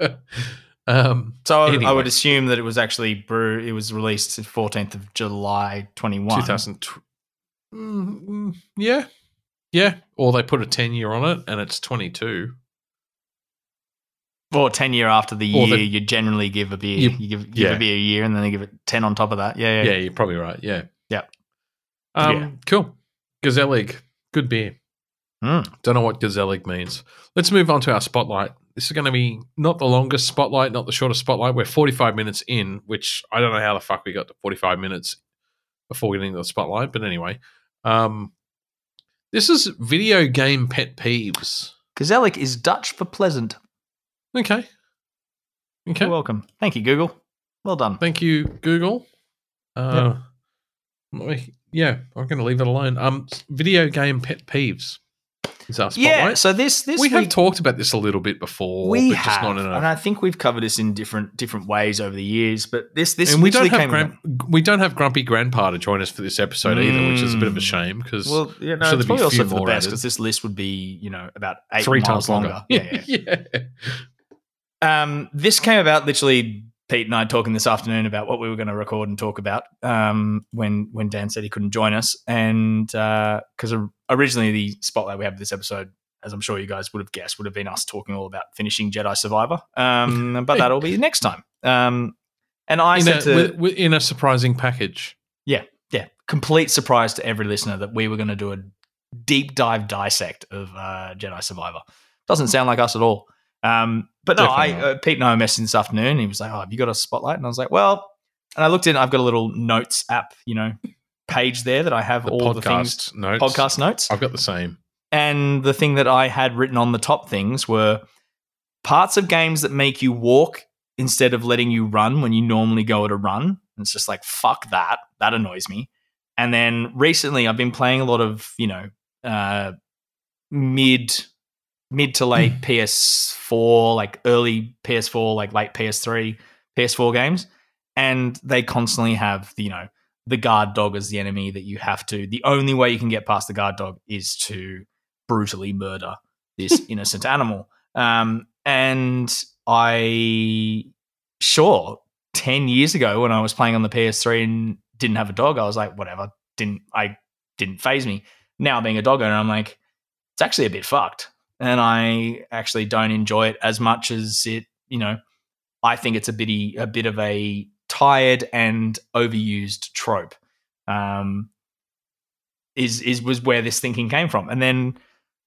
<laughs> um, So I, I would assume that it was actually brew. It was released the 14th of July 21. 2000. Mm, mm, yeah, yeah. Or they put a 10 year on it, and it's 22. Or 10 year after the Or year, the- you generally give a beer. You- You, give, give yeah. a beer a year and then they give it 10 on top of that. Yeah, yeah. Yeah, you're probably right. Yeah. Yeah. Um, Yeah. Cool. Gezellig Good beer. Mm. Don't know what Gezellig means. Let's move on to our spotlight. This is going to be not the longest spotlight, not the shortest spotlight. We're 45 minutes in, which I don't know how the fuck we got to 45 minutes before getting to the spotlight. But anyway, um, this is video game pet peeves. Gezellig is Dutch for pleasant. Okay. Okay. You're welcome. Thank you, Google. Well done. Thank you, Google. Uh, let yeah, I'm going to leave it alone. Um, video game pet peeves is our spotlight. Yeah, so this this we have talked about this a little bit before. we but have, just not in and I think we've covered this in different different ways over the years. But this this and we don't have Gran- we don't have Grumpy Grandpa to join us for this episode either, which is a bit of a Mm. shame because Well, you know, sure it's probably also for the best because this list would be, you know, about eight three times longer. Yeah, yeah. <laughs> yeah. Um, this came about literally Pete and I talking this afternoon about what we were going to record and talk about um, when when Dan said he couldn't join us, and because originally the spotlight we have this episode as I'm sure you guys would have guessed, would have been us talking all about finishing Jedi Survivor. Um, <laughs> but that'll be next time. Um, and I in, said a, to wi- wi- in a surprising package. Yeah, yeah, complete surprise to every listener that we were going to do a deep dive dissect of uh, Jedi Survivor. Doesn't sound like us at all. Um, but no, I uh, Pete and I were messaging this afternoon. He was like, "Oh, have you got a spotlight?" And I was like, "Well," and I looked in. I've got a little notes app, you know, page there that I have The all the things, podcast notes. podcast notes. I've got the same. And the thing that I had written on the top things were parts of games that make you walk instead of letting you run when you normally go at a run. And it's just like, fuck that. That annoys me. And then recently I've been playing a lot of, you know, uh, mid mid to late PS4, like early PS4, like late PS3, PS4 games. And they constantly have, you know, the guard dog as the enemy that you have to. The only way you can get past the guard dog is to brutally murder this <laughs> innocent animal. Um, and I, sure, 10 years ago when I was playing on the PS3 and didn't have a dog, I was like, whatever, didn't, I didn't phase me. Now being a dog owner, I'm like, it's actually a bit fucked. And I actually don't enjoy it as much as it, you know, I think it's a bitty, a bit of a tired and overused trope. Um, is is was where this thinking came from, and then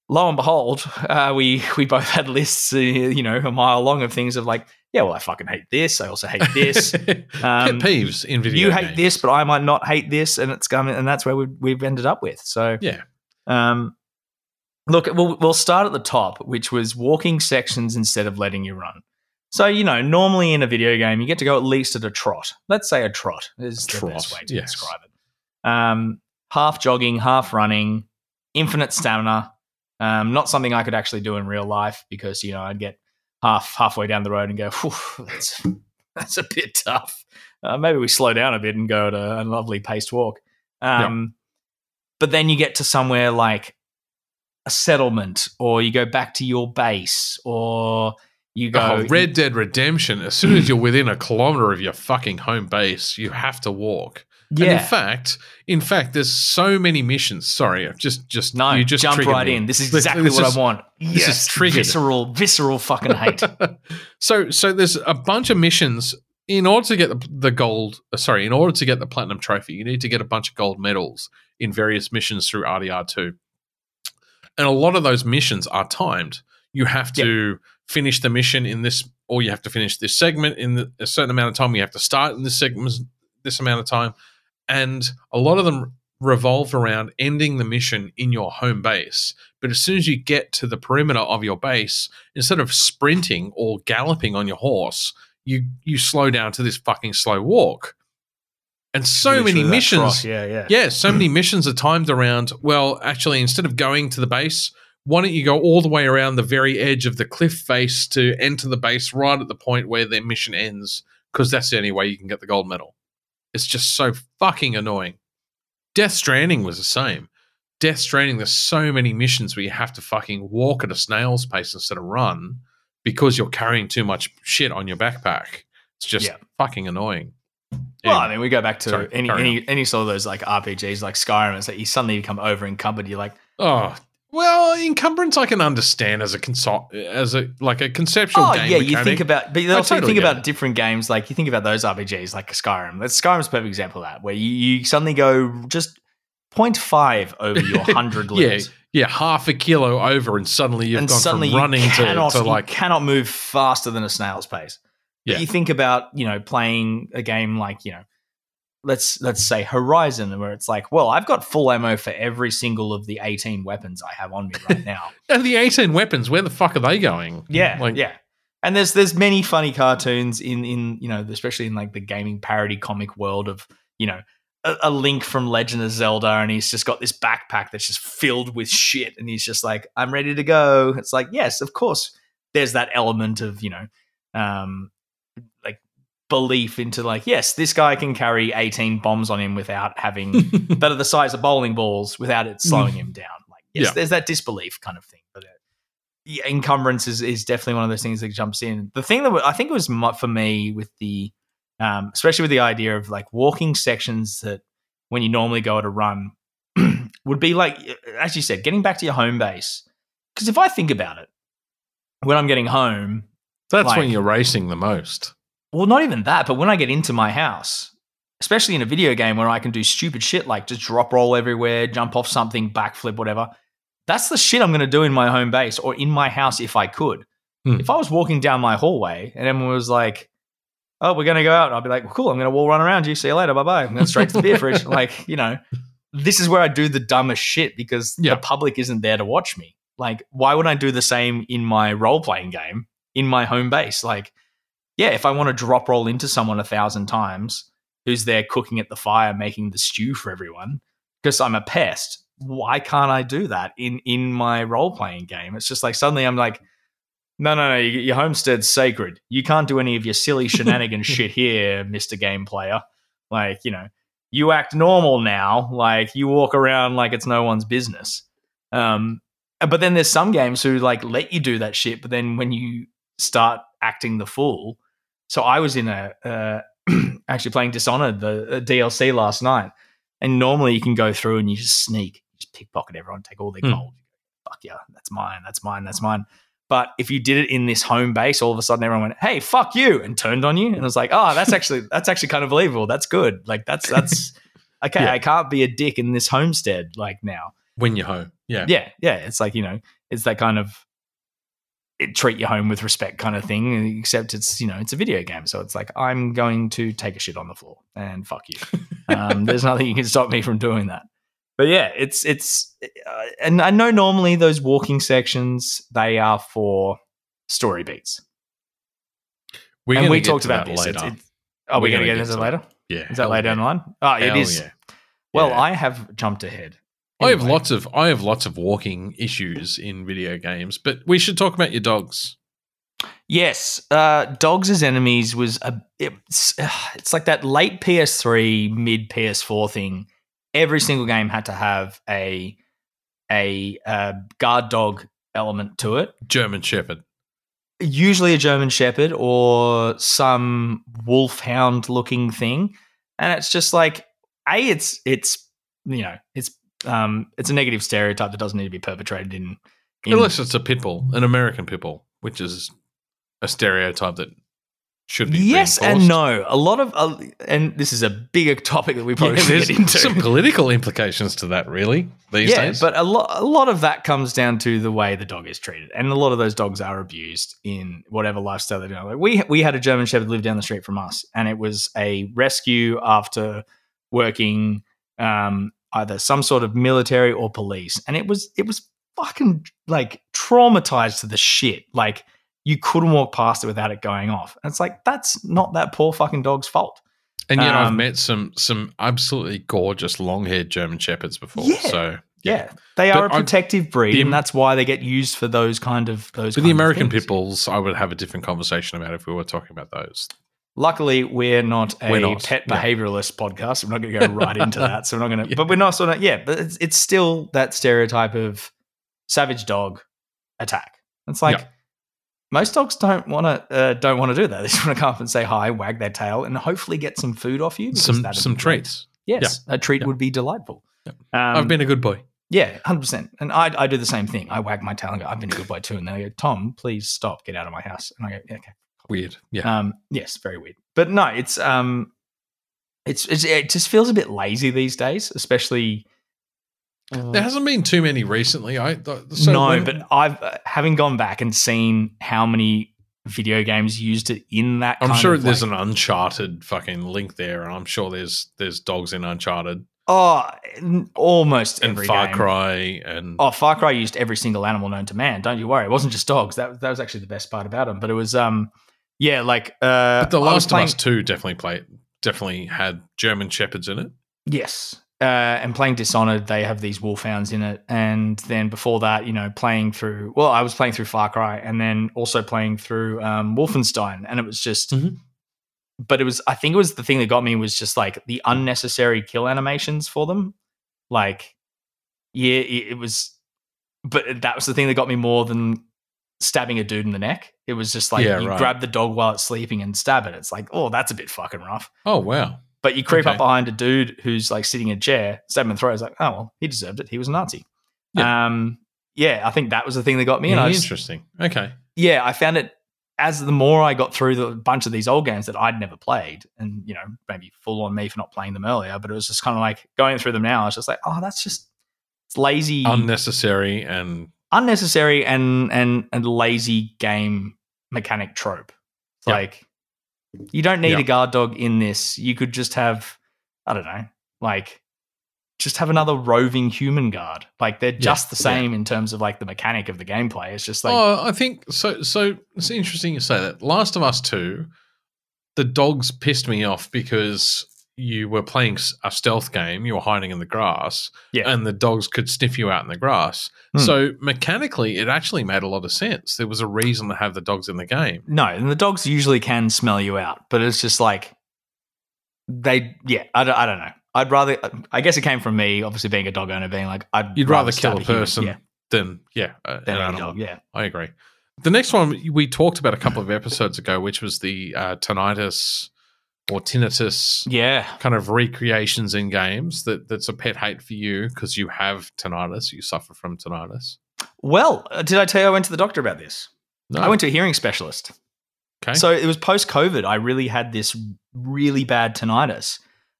lo and behold, uh, we <laughs> we both had lists, uh, you know, a mile long of things of like, yeah, well, I fucking hate this. I also hate this. <laughs> Pet Um, peeves in video you hate this, but I might not hate this, and it's coming, and that's where we've, we've ended up with. So Yeah. um, look, we'll we'll start at the top, which was walking sections instead of letting you run. So you know, normally in a video game, you get to go at least at a trot. Let's say a trot is the best way to yes. describe it. Um, half jogging, half running, infinite stamina. Um, not something I could actually do in real life because you know I'd get half halfway down the road and go, that's that's a bit tough. Uh, maybe we slow down a bit and go at a, a lovely paced walk. Um, But then you get to somewhere like a settlement, or you go back to your base, or you go Oh, Red Dead Redemption. As soon as you're <clears throat> within a kilometer of your fucking home base, you have to walk. yeah. And in fact, in fact, there's so many missions. Sorry, just just no, you just jump right me. in. This is <laughs> exactly this what is- I want. This is triggered. visceral, visceral fucking hate. <laughs> so so there's a bunch of missions in order to get the, the gold uh, sorry in order to get the platinum trophy you need to get a bunch of gold medals in various missions through rdr2 and a lot of those missions are timed. You have to finish the mission in this or you have to finish this segment in the, a certain amount of time. You have to start in this segment this amount of time. And a lot of them revolve around ending the mission in your home base. But as soon as you get to the perimeter of your base instead of sprinting or galloping on your horse, you you slow down to this fucking slow walk. And so many missions, Yeah, yeah. yeah, so many missions are timed around. Well, actually, instead of going to the base, why don't you go all the way around the very edge of the cliff face to enter the base right at the point where their mission ends? Because that's the only way you can get the gold medal. It's just so fucking annoying. Death Stranding was the same. Death Stranding, there's so many missions where you have to fucking walk at a snail's pace instead of run because you're carrying too much shit on your backpack. It's just Yeah. fucking annoying. Well, I mean, we go back to Sorry, any any any sort of those like RPGs like Skyrim. It's like you suddenly become over encumbered. You're like, Oh well, encumbrance I can understand as a consol- as a like a conceptual oh game yeah, you think about, but you also totally think about different games. Like you think about those RPGs like Skyrim. That's Skyrim's a perfect example of that, where you, you suddenly go just 0.5 over your <laughs> hundred yeah, yeah, half a kilo over, and suddenly you've and gone suddenly from running you to, cannot, to you like cannot move faster than a snail's pace. But Yeah. you think about you know playing a game like you know let's let's say Horizon, where it's like, well, I've got full ammo for every single of the eighteen weapons I have on me right <laughs> now. and the eighteen weapons. Where the fuck are they going? yeah, like yeah. And there's there's many funny cartoons in in you know especially in like the gaming parody comic world of you know a, a Link from Legend of Zelda, and he's just got this backpack that's just filled with shit, and he's just like, I'm ready to go. It's like, yes, of course, there's that element of you know, um, belief into like, yes, this guy can carry 18 bombs on him without having <laughs> that are the size of bowling balls without it slowing him down. Like, yes, Yeah. there's that disbelief kind of thing. But uh, yeah, encumbrance is, is definitely one of those things that jumps in. The thing that I think it was for me with the, um, especially with the idea of like walking sections that when you normally go at a run <clears throat> would be like, as you said, getting back to your home base because if I think about it, when I'm getting home, That's Like- when you're racing the most. Well, not even that, but when I get into my house, especially in a video game where I can do stupid shit like just drop roll everywhere, jump off something, backflip, whatever. That's the shit I'm going to do in my home base or in my house if I could. Hmm. If I was walking down my hallway and everyone was like, "Oh, we're going to go out," I'd be like, well, "Cool, I'm going to wall run around you. See you later. Bye bye." I'm going straight to the beer fridge. <laughs> Like, you know, this is where I do the dumbest shit because Yeah. the public isn't there to watch me. Like, why would I do the same in my role playing game in my home base? Like, yeah, if I want to drop roll into someone a thousand times who's there cooking at the fire, making the stew for everyone, because I'm a pest, why can't I do that in in my role playing game? It's just like suddenly I'm like, no, no, no, your homestead's sacred. You can't do any of your silly <laughs> shenanigans shit here, Mister Game Player. Like, you know, you act normal now. Like you walk around like it's no one's business. Um, but then there's some games who like let you do that shit, but then when you start acting the fool, so I was in a uh, <clears throat> actually playing Dishonored the uh, DLC last night, and normally you can go through and you just sneak, you just pickpocket everyone, take all their Hmm. gold. Fuck yeah, that's mine, that's mine, that's mine. But if you did it in this home base, all of a sudden everyone went, "Hey, fuck you," and turned on you, and I was like, "Oh, that's <laughs> actually that's actually kind of believable. That's good. Like that's that's <laughs> okay. Yeah. I can't be a dick in this homestead like now." When you're home. Yeah. yeah, yeah. It's like you know, it's that kind of it, treat your home with respect kind of thing. Except it's you know, it's a video game, so it's like I'm going to take a shit on the floor and fuck you. Um, <laughs> there's nothing you can stop me from doing that. But yeah, it's it's, uh, and I know normally those walking sections they are for story beats, We're and we talked about that this. later. It's, it's, oh, we're, We're gonna, gonna get into that. later. yeah. Is that hell later down the line? Oh, it is. yeah. Well, Yeah. I have jumped ahead. I have lots of I have lots of walking issues in video games, but we should talk about your dogs. Yes, uh, dogs as enemies was a it's it's like that late PS3, mid PS4 thing. Every single game had to have a a uh, guard dog element to it. German Shepherd. Usually a German Shepherd or some wolfhound looking thing, and it's just like a it's it's you know it's um it's a negative stereotype that doesn't need to be perpetrated in. in Unless it's a pit bull, an American pit bull, which is a stereotype that should be yes and no. A lot of uh, and this is a bigger topic that we probably Yeah, get into. some political implications to that, really, these yeah, days. but a lot a lot of that comes down to the way the dog is treated, and a lot of those dogs are abused in whatever lifestyle they're doing. Like we we had a German Shepherd live down the street from us, and it was a rescue after working um, either some sort of military or police, and it was it was fucking like traumatized to the shit. Like you couldn't walk past it without it going off. And it's like that's not that poor fucking dog's fault. and yet I've um, met some some absolutely gorgeous long haired German Shepherds before. Yeah. So Yeah, they are But a I- protective breed, the- and that's why they get used for those kind of those. With the American bulls, I would have a different conversation about if we were talking about those. Luckily, we're not a We're not, pet yeah. behavioralist podcast. We're not going to go right into <laughs> that. So we're not going to. But we're not sort of. Yeah, but it's, it's still that stereotype of savage dog attack. It's like Yeah. most dogs don't want to uh, don't want to do that. <laughs> They just want to come up and say hi, wag their tail, and hopefully get some food off you. Some some traits. Yes, a treat Yeah. would be delightful. Yeah. Um, I've been a good boy. Yeah, hundred percent. And I I do the same thing. I wag my tail and go, I've been a good boy too. And then they go, Tom, please stop, get out of my house. And I go, yeah, okay. Weird. Yeah. Um, yes, very weird. But no, it's um, it's, it's it just feels a bit lazy these days, especially. there hasn't been too many recently. I so no, when- but I've uh, having gone back and seen how many video games used it in that. I'm sure there's like- an Uncharted fucking link there, and I'm sure there's there's dogs in Uncharted oh, almost and every Far game. Cry and Oh, Far Cry used every single animal known to man. Don't you worry. It wasn't just dogs. That that was actually the best part about them. But it was um, yeah, like uh, but The Last of Us Two definitely played definitely had German shepherds in it. Yes. Uh, and playing Dishonored, they have these wolfhounds in it. And then before that, you know, playing through, well, I was playing through Far Cry and then also playing through um, Wolfenstein. And it was just, Mhm. but it was, I think it was the thing that got me was just like the unnecessary kill animations for them. Like, yeah, it, it was, but that was the thing that got me more than stabbing a dude in the neck. It was just like Yeah, you right. grab the dog while it's sleeping and stab it. It's like, oh, that's a bit fucking rough. Oh wow! But you creep Okay. up behind a dude who's like sitting in a chair, stab him in the throat. It's like, oh well, he deserved it. He was a Nazi. Um, yeah, I think that was the thing that got me. and I just, interesting. Okay. yeah, I found it as the more I got through the bunch of these old games that I'd never played, and you know, maybe full on me for not playing them earlier, but it was just kind of like going through them now. I was just like, oh, that's just it's lazy, Unnecessary and unnecessary, and and and lazy game mechanic trope. It's like you don't need Yeah. a guard dog in this. You could just have, I don't know, like just have another roving human guard. Like they're just the yeah. same in terms of like the mechanic of the gameplay. It's just like oh, I think so. So it's interesting you say that. Last of Us Two, the dogs pissed me off because you were playing a stealth game. You were hiding in the grass, Yeah. and the dogs could sniff you out in the grass. Hmm. So mechanically, it actually made a lot of sense. There was a reason to have the dogs in the game. No, and the dogs usually can smell you out, but it's just like they, yeah, I don't, I don't know. I'd rather, I guess it came from me, obviously being a dog owner, being like, I'd You'd rather stab kill a person yeah, than yeah, uh, than an a animal. dog, yeah. I agree. The next one we talked about a couple of episodes ago, which was the uh, tinnitus or tinnitus Yeah. kind of recreations in games. That that's a pet hate for you because you have tinnitus. You suffer from tinnitus. Well, uh, did I tell you I went to the doctor about this? No, I went to a hearing specialist. okay. So it was post COVID. I really had this really bad tinnitus.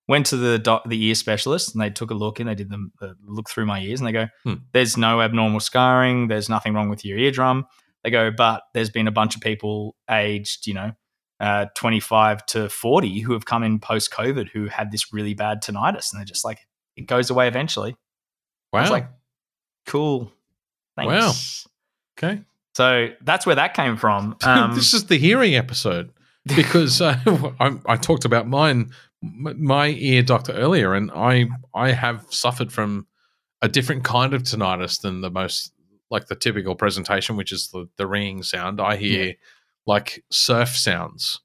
Went to the doc, the ear specialist, and they took a look and they did the, the look through my ears, and they go, Hmm. "There's no abnormal scarring. There's nothing wrong with your eardrum." They go, "But there's been a bunch of people aged, you know, uh, 25 to 40 who have come in post COVID who had this really bad tinnitus, and they're just like, it goes away eventually." Wow. like, "Cool, thanks." okay. So that's where that came from. <laughs> Um, this is the hearing episode because uh, <laughs> I, I talked about mine, my ear doctor earlier, and I I have suffered from a different kind of tinnitus than the most like the typical presentation, which is the, the ringing sound. I hear like surf sounds,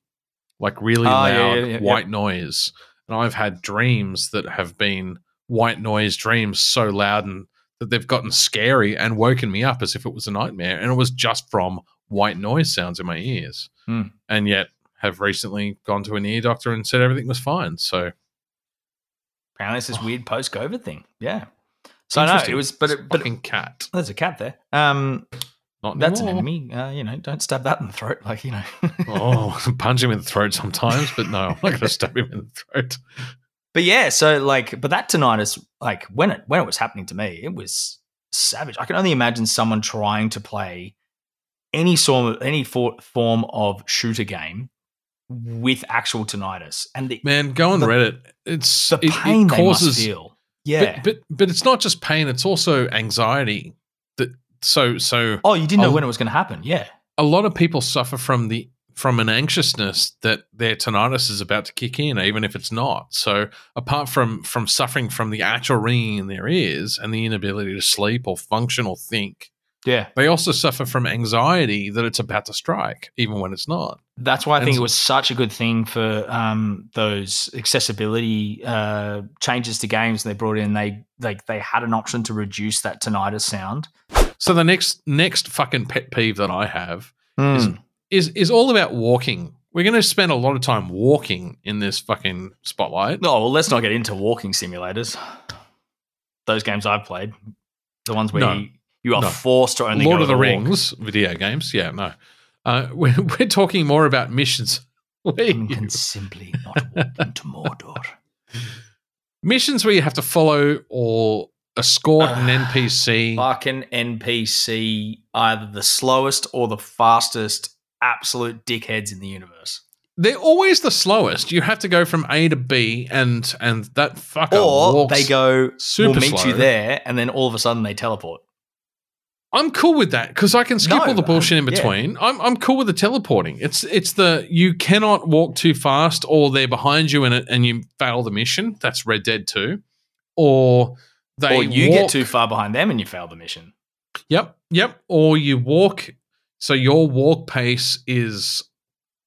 like really Oh, loud yeah, yeah, yeah, white noise, and I've had dreams that have been white noise dreams so loud and that they've gotten scary and woken me up as if it was a nightmare, and it was just from white noise sounds in my ears. Hmm. And yet, have recently gone to an ear doctor and said everything was fine. So Apparently, it's this weird post COVID thing. Yeah. So know it was, but it, but fucking cat, there's a cat there. Um, not that's an enemy. Uh, you know, don't stab that in the throat. Like you know. <laughs> Oh, punch him in the throat sometimes, but no, I'm not going to stab him in the throat. but yeah, so like, but that tinnitus, like when it when it was happening to me, it was savage. I can only imagine someone trying to play any sort of any for, form of shooter game with actual tinnitus and the Man, go on The- Reddit. It's the it- pain it, they causes must feel. Yeah. But, but but it's not just pain; it's also anxiety. That so so oh, you didn't know I'll- when it was going to happen. Yeah. a lot of people suffer from the from an anxiousness that their tinnitus is about to kick in, even if it's not. So apart from from suffering from the actual ringing in their ears and the inability to sleep or function or think, Yeah. they also suffer from anxiety that it's about to strike, even when it's not. That's why I And think it was such a good thing for um, those accessibility uh, changes to games they brought in. They like they had an option to reduce that tinnitus sound. So the next next fucking pet peeve that I have Hmm. is is is all about walking. We're going to spend a lot of time walking in this fucking spotlight. Oh well, let's not get into walking simulators. Those games I've played, the ones where No. you, you are No. forced to only Lord go of the to walk. Rings video games. Yeah, no. Uh, <laughs> we're, we're talking more about missions. <laughs> Where You you- can simply not walk into Mordor. <laughs> missions where you have to follow or escort an Ah, NPC. Fucking NPC, either the slowest or the fastest, absolute dickheads in the universe. They're always the slowest. You have to go from A to B, and and that fucker or walks they go, super we'll meet slow. you there, and then all of a sudden they teleport. I'm cool with that because I can skip No, all the um, bullshit in yeah. between. I'm I'm cool with the teleporting. It's it's the you cannot walk too fast, or they're behind you in it, and you fail the mission. That's Red Dead Two, or they or you walk, get too far behind them and you fail the mission. Yep, yep. Or you walk, so your walk pace is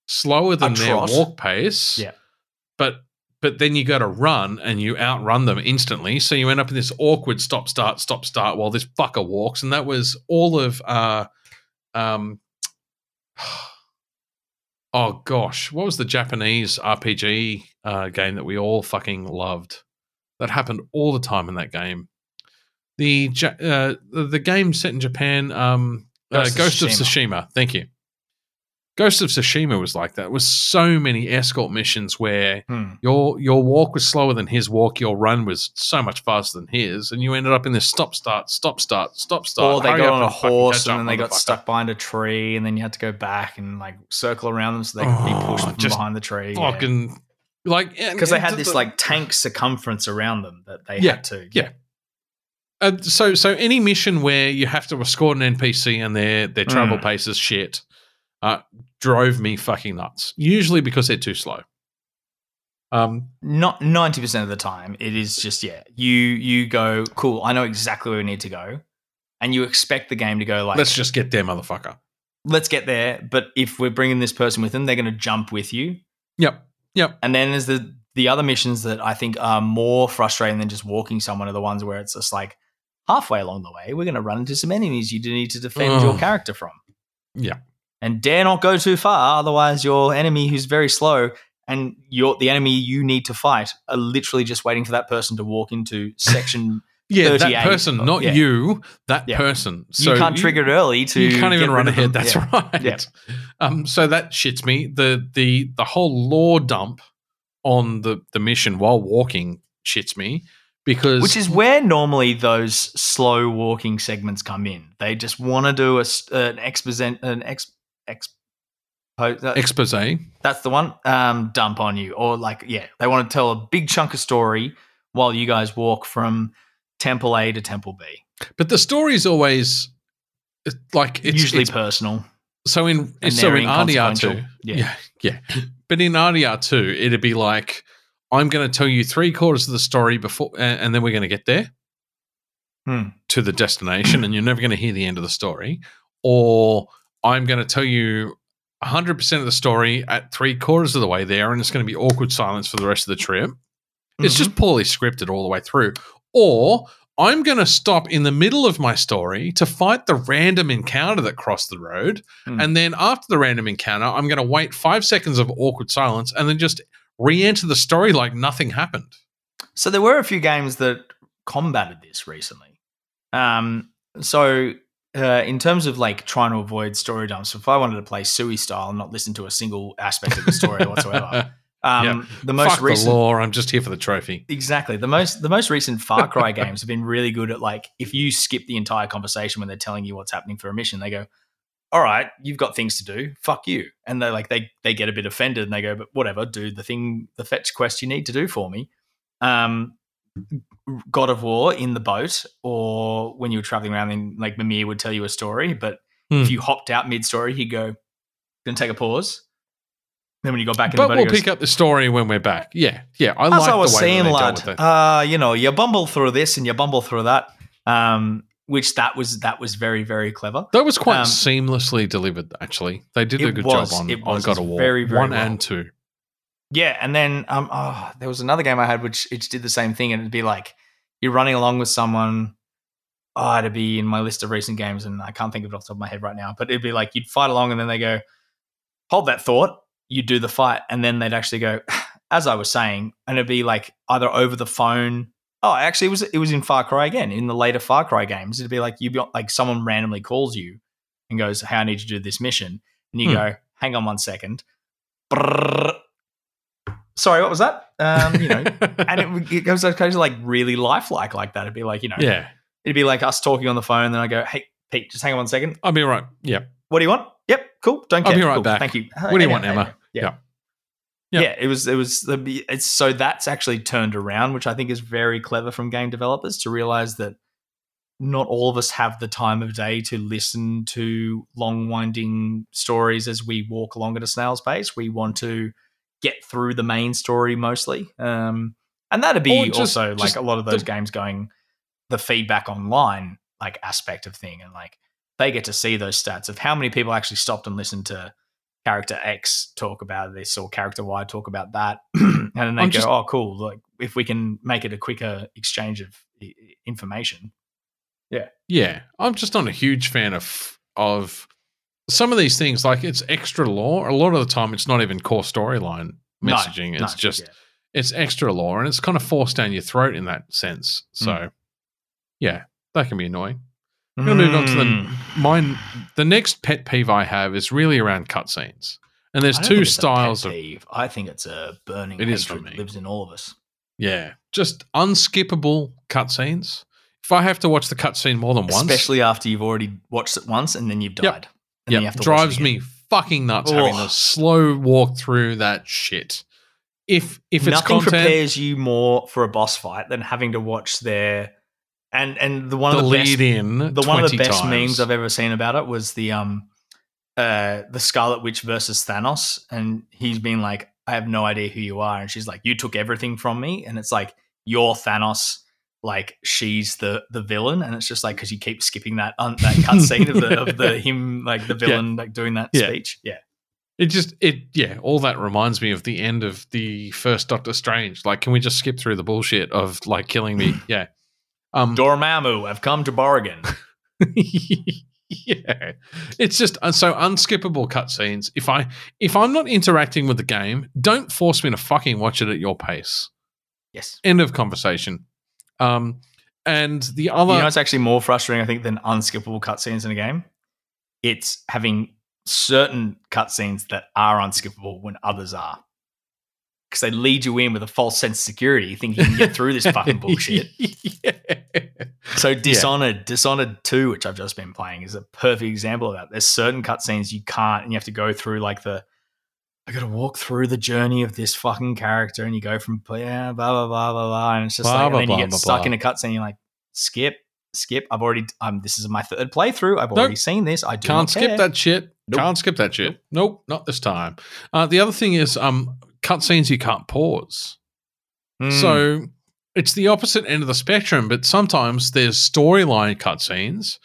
slower than their walk pace. Yeah. but but then you go to run and you outrun them instantly. So you end up in this awkward stop start stop start while this fucker walks, and that was all of uh um. <sighs> Oh gosh, what was the Japanese RPG uh, game that we all fucking loved? That happened all the time in that game. the uh, the game set in Japan, um, uh, Ghost Ghost, of of Tsushima. Thank you. Ghost of Tsushima was like that. It was so many escort missions where Hmm. your your walk was slower than his walk, your run was so much faster than his, and you ended up in this stop start, stop start, stop start. Or they got on a horse and then they got stuck behind a tree, and then you had to go back and like circle around them so they could be Oh, pushed from behind the tree. Fucking like Because they had this the- like tank circumference around them that they Yeah, had to. yeah. Uh, so so any mission where you have to escort an NPC and their their travel Mm. pace is shit, uh, drove me fucking nuts. Usually because they're too slow. Um, Not ninety percent of the time, it is just yeah. You you go cool. I know exactly where we need to go, and you expect the game to go like let's just get there, motherfucker. let's get there. But if we're bringing this person with them, they're going to jump with you. Yep, yep. And then there's the the other missions that I think are more frustrating than just walking someone are the ones where it's just like halfway along the way, we're going to run into some enemies you do need to defend your character from. Yeah. And dare not go too far, otherwise your enemy who's very slow and your the enemy you need to fight are literally just waiting for that person to walk into <laughs> section. Yeah, 38. that person, not Yeah. you. That Yeah. person. So you can't trigger it early to you can't even run ahead. That's Yeah. right. Yeah. Um, so that shits me. The the the whole lore dump on the the mission while walking shits me because Which is where normally those slow walking segments come in. They just want to do a, an exposition, an ex, ex, po- that- expose. that's the one. Um, dump on you, or like, yeah, they want to tell a big chunk of story while you guys walk from Temple A to Temple B. But the story is always it's like it's Usually it's- personal. so in so in RDR two, inconsequential. Yeah. yeah, But in RDR two, it'd be like I'm going to tell you three quarters of the story before, and, and then we're going to get there Hmm. to the destination, and you're never going to hear the end of the story. Or I'm going to tell you 100 percent of the story at three quarters of the way there, and it's going to be awkward silence for the rest of the trip. It's Mhm. just poorly scripted all the way through. Or I'm going to stop in the middle of my story to fight the random encounter that crossed the road. Hmm. And then after the random encounter, I'm going to wait five seconds of awkward silence and then just re enter the story like nothing happened. So there were a few games that combated this recently. Um, so uh, in terms of like trying to avoid story dumps, if I wanted to play Sui style and not listen to a single aspect of the story whatsoever, <laughs> um, Yeah. the most Fuck recent the lore. I'm just here for the trophy. Exactly. The most the most recent Far Cry <laughs> games have been really good at like if you skip the entire conversation when they're telling you what's happening for a mission, they go, "All right, you've got things to do. Fuck you." And they like they they get a bit offended and they go, "But whatever, do the thing, the fetch quest you need to do for me." Um, God of War in the boat, or when you were traveling around, and like Mimir would tell you a story, but Hmm. if you hopped out mid story, he'd go, "Gonna take a pause." Then when you go back in But the boat, we'll goes, pick up the story when we're back. Yeah, yeah. I as like I was the way saying, lad, uh, you know, you bumble through this and you bumble through that, um, which that was that was very very clever. That was quite um, seamlessly delivered. Actually, they did a good was, job on, it on. God of War very, very one well. and two. Yeah, and then um, oh, there was another game I had which it did the same thing, and it'd be like you're running along with someone. Oh, it'd be in my list of recent games, and I can't think of it off the top of my head right now. But it'd be like you'd fight along, and then they go, "Hold that thought." You do the fight, and then they'd actually go, <sighs> as I was saying, and it'd be like either over the phone. Oh, actually, it was it was in Far Cry again. In the later Far Cry games, it'd be like you be like someone randomly calls you and goes, "Hey, I need you to do this mission," and you Hmm. go, "Hang on one second. Sorry, what was that? Um, you know, <laughs> and it, it goes occasionally like really lifelike like that. It'd be like you know, yeah, it'd be like us talking on the phone, and then I go, "Hey, Pete, just hang on one second. I'll be right. Yeah, What do you want? Yep, cool. Don't I'll care. be right Cool, back. Thank you. What do you want, Emma? Yeah. Yeah. Yeah. Yeah. it was it was the it's so that's actually turned around, which I think is very clever from game developers to realize that not all of us have the time of day to listen to long winding stories as we walk along at a snail's pace. We want to get through the main story mostly. Um and that'd be just- also like a lot of those the- games going the feedback online like aspect of thing and like they get to see those stats of how many people actually stopped and listened to character X talk about this or character Y talk about that, <clears throat> and then they I'm go, just- "Oh, cool! Like if we can make it a quicker exchange of information." Yeah. Yeah. I'm just not a huge fan of of some of these things. Like it's extra lore. A lot of the time, it's not even core storyline messaging. no, it's just yeah. it's extra lore, and it's kind of forced down your throat in that sense. So, Hmm. yeah, That can be annoying. I'm going to move on to Mm. the mine. The next pet peeve I have is really around cutscenes, and there's two think it's a pet styles of. I think it's a burning It is for me. lives in all of us. yeah, just unskippable cutscenes. If I have to watch the cutscene more than once, Especially after you've already watched it once and then you've died. Yep. And yeah, you have to watch drives it again. me fucking nuts having a slow walk through that shit. If if it's Nothing content, prepares you more for a boss fight than having to watch their and and the one the of the lead best in, the one of the best times. memes I've ever seen about it was the um uh the Scarlet Witch versus Thanos and he's been like I have no idea who you are and she's like you took everything from me and it's like you're Thanos like she's the the villain and it's just like because you keep skipping that un- that cutscene of the of the <laughs> him like the villain like doing that Yeah. speech yeah It just it yeah, all that reminds me of the end of the first Doctor Strange. Like, can we just skip through the bullshit of like killing me? <laughs> Yeah. Um Dormammu I've come to bargain <laughs> yeah. It's just uh, so unskippable cutscenes. If I if I'm not interacting with the game, don't force me to fucking watch it at your pace. yes End of conversation. Um and the other you know, it's actually more frustrating, I think, than unskippable cutscenes in a game. It's having certain cutscenes that are unskippable when others are. Because they lead you in with a false sense of security, thinking you can get through this fucking <laughs> bullshit. yeah. So Dishonored, Dishonored 2, which I've just been playing, is a perfect example of that. There's certain cutscenes you can't, and you have to go through like the I gotta walk through the journey of this fucking character, and you go from yeah, blah blah blah blah blah, and it's just Blah, like, and blah, then you get blah, stuck blah. in a cutscene. and You're like, skip, skip. I've already, um, this is my third playthrough. I've Nope. already seen this. I do Can't not skip care. that shit. Nope. Can't skip that shit. Nope, not this time. Uh, the other thing is um, cutscenes you can't pause. Mm. So it's the opposite end of the spectrum, but sometimes there's storyline cutscenes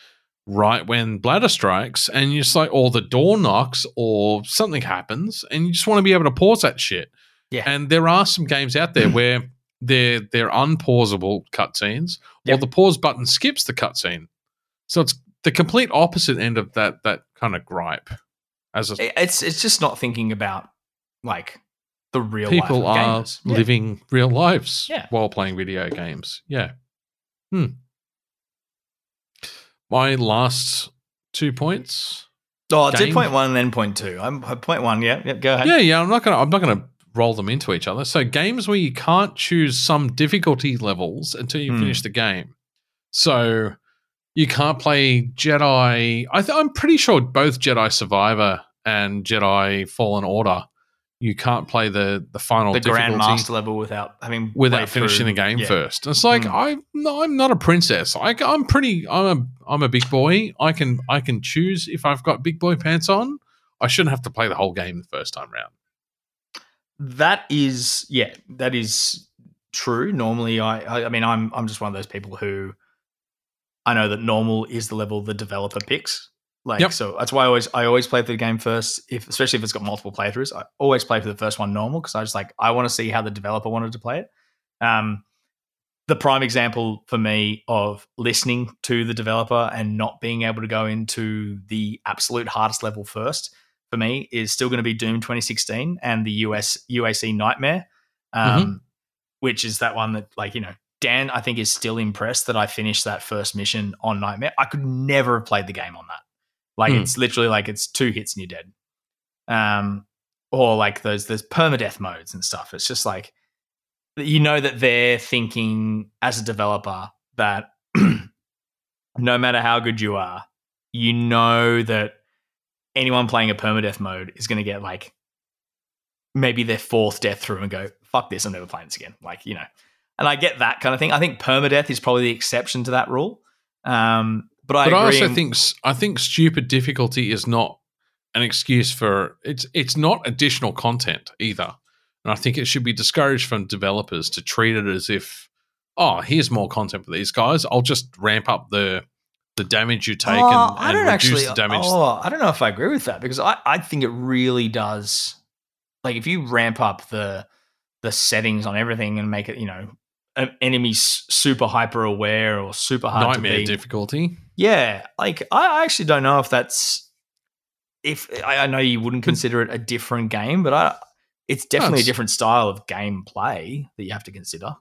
right when bladder strikes and you just like or the door knocks or something happens and you just want to be able to pause that shit. Yeah. And there are some games out there where they're they're unpausable cutscenes or the pause button skips the cutscene. So it's the complete opposite end of that that kind of gripe. As a, it's it's just not thinking about like the real people are gamers. Yeah. living real lives Yeah. while playing video games. Yeah. Hmm. My last two points. Oh, game. point one and then point two. I'm uh, point one. Yeah, yeah. Go ahead. Yeah, yeah. I'm not gonna. I'm not gonna roll them into each other. So games where you can't choose some difficulty levels until you Hmm. finish the game. So you can't play Jedi. I th- I'm pretty sure both Jedi Survivor and Jedi Fallen Order. You can't play the the final the grandmaster level without having without finishing through- the game yeah. first. It's like Mm. I no, I'm not a princess. I, I'm pretty. I'm a I'm a big boy. I can I can choose if I've got big boy pants on. I shouldn't have to play the whole game the first time round. That is, yeah, that is true. Normally, I, I, I mean, I'm, I'm just one of those people who I know that normal is the level the developer picks. Like, Yep. so that's why I always, I always play the game first. If, especially if it's got multiple playthroughs, I always play for the first one normal because I just like, I want to see how the developer wanted to play it. Um, the prime example for me of listening to the developer and not being able to go into the absolute hardest level first for me is still going to be Doom 2016 and the US UAC Nightmare, um, which is that one that like you know Dan I think is still impressed that I finished that first mission on Nightmare. I could never have played the game on that. Like Hmm. it's literally like it's two hits and you're dead. Um, or like those there's permadeath modes and stuff. It's just like you know that they're thinking as a developer that <clears throat> no matter how good you are, you know that anyone playing a permadeath mode is going to get like maybe their fourth death through and go, fuck this, I'm never playing this again. Like, you know, and I get that kind of thing. I think permadeath is probably the exception to that rule. Um, but I but I agree. also think I think stupid difficulty is not an excuse for it's it's not additional content either. And I think it should be discouraged from developers to treat it as if, oh, here's more content for these guys. I'll just ramp up the the damage you take Oh, and, I don't reduce actually. the damage. Oh, I don't know if I agree with that because I, I think it really does. Like if you ramp up the the settings on everything and make it, you know, an enemies super hyper aware or super hard Nightmare to beat. difficulty. Yeah, like I actually don't know if that's if I, I know you wouldn't consider it a different game, but I it's definitely it's- a different style of gameplay that you have to consider.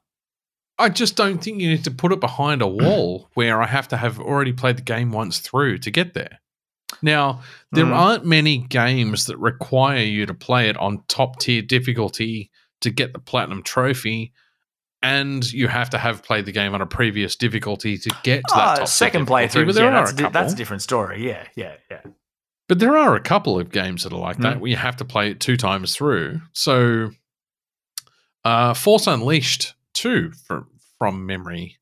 I just don't think you need to put it behind a wall <clears throat> where I have to have already played the game once through to get there. Now, there Mm. aren't many games that require you to play it on top tier difficulty to get the platinum trophy, and you have to have played the game on a previous difficulty to get to that top second playthrough, But there yeah, are that's, a that's a different story. Yeah, yeah, yeah. But there are a couple of games that are like that Mm. where you have to play it two times through. So, uh, Force Unleashed 2 from, from memory.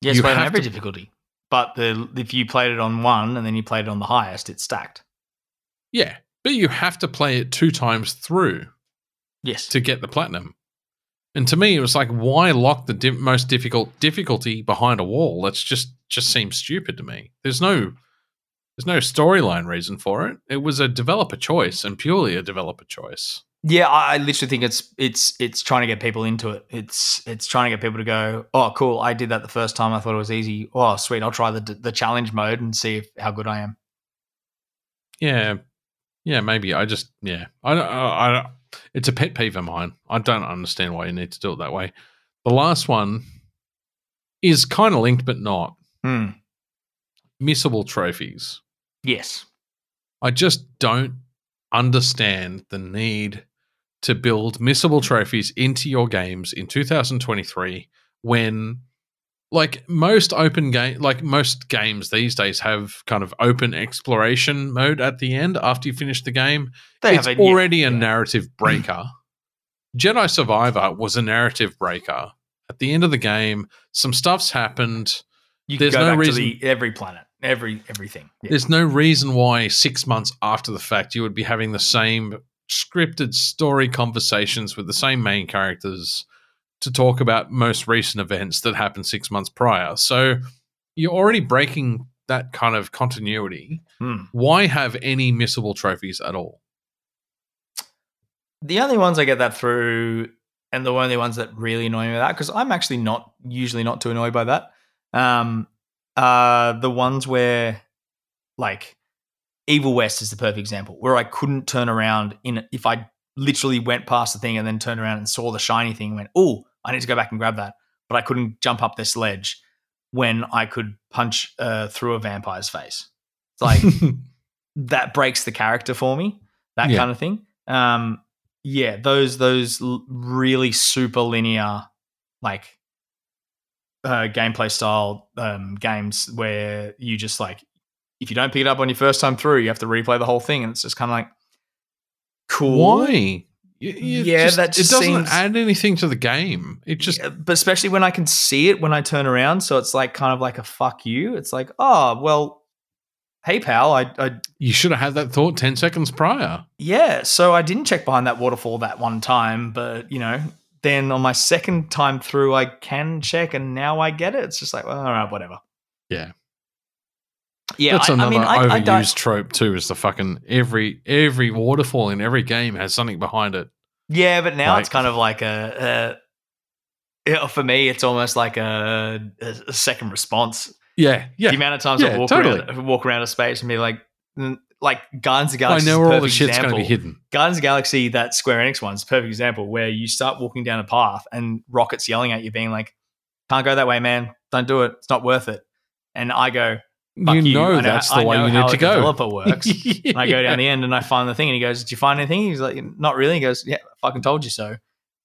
Yes, You played on have every to- difficulty. But the if you played it on one and then you played it on the highest, it's stacked. Yeah, but you have to play it two times through Yes. to get the platinum. And to me, it was like, why lock the di- most difficult difficulty behind a wall? That's just just seems stupid to me. There's no there's no storyline reason for it. It was a developer choice and purely a developer choice. Yeah, I, I literally think it's it's it's trying to get people into it. It's it's trying to get people to go, oh, cool, I did that the first time. I thought it was easy. Oh, sweet, I'll try the the challenge mode and see if, how good I am. Yeah, yeah, maybe. I just yeah, I don't. I, I don't. It's a pet peeve of mine. I don't understand why you need to do it that way. The last one is kind of linked, but not Hmm. missable trophies. Yes. I just don't understand the need to build missable trophies into your games in 2023 when like most open game like most games these days have kind of open exploration mode at the end after you finish the game They it's have a- yeah, already a yeah. narrative <clears throat> breaker jedi survivor was a narrative breaker at the end of the game some stuff's happened You there's go no back reason- to the every planet, every everything. Yeah. There's no reason why six months after the fact you would be having the same scripted story conversations with the same main characters to talk about most recent events that happened six months prior. So you're already breaking that kind of continuity. Hmm. Why have any missable trophies at all? The only ones I get that through, and the only ones that really annoy me with that, because I'm actually not usually not too annoyed by that, um, are the ones where, like, Evil West is the perfect example, where I couldn't turn around in if I literally went past the thing and then turned around and saw the shiny thing and went, oh, I need to go back and grab that, but I couldn't jump up this ledge when I could punch uh, through a vampire's face. It's like <laughs> that breaks the character for me that Yeah. kind of thing um yeah those those really super linear like uh gameplay style um games where you just like if you don't pick it up on your first time through you have to replay the whole thing and it's just kind of like cool Why? You Yeah, just- that it doesn't seems- add anything to the game. It just Yeah, but especially when I can see it when I turn around, so it's like kind of like a fuck you. It's like, oh well, hey pal, I, I you should have had that thought ten seconds prior. Yeah, so I didn't check behind that waterfall that one time, but you know, then on my second time through, I can check, and now I get it. It's just like, well, all right, whatever. Yeah. Yeah, That's I, another I mean, I, I overused trope too. Is the fucking every every waterfall in every game has something behind it. Yeah, but now Like- it's kind of like a. a for me, it's almost like a, a, second response. Yeah, yeah. The amount of times Yeah, I walk totally. around, walk around a space and be like, like Guardians of the I know where all the shit's going to be hidden. Guardians of Galaxy, that Square Enix one's a perfect example where you start walking down a path and Rocket's yelling at you, being like, "Can't go that way, man. Don't do it. It's not worth it." And I go, "Fuck You you, know that's I the way know you need to go. Developer works. <laughs> And I go down the end and I find the thing, and he goes, "Did you find anything?" He's like, "Not really." He goes, "Yeah, I fucking told you so."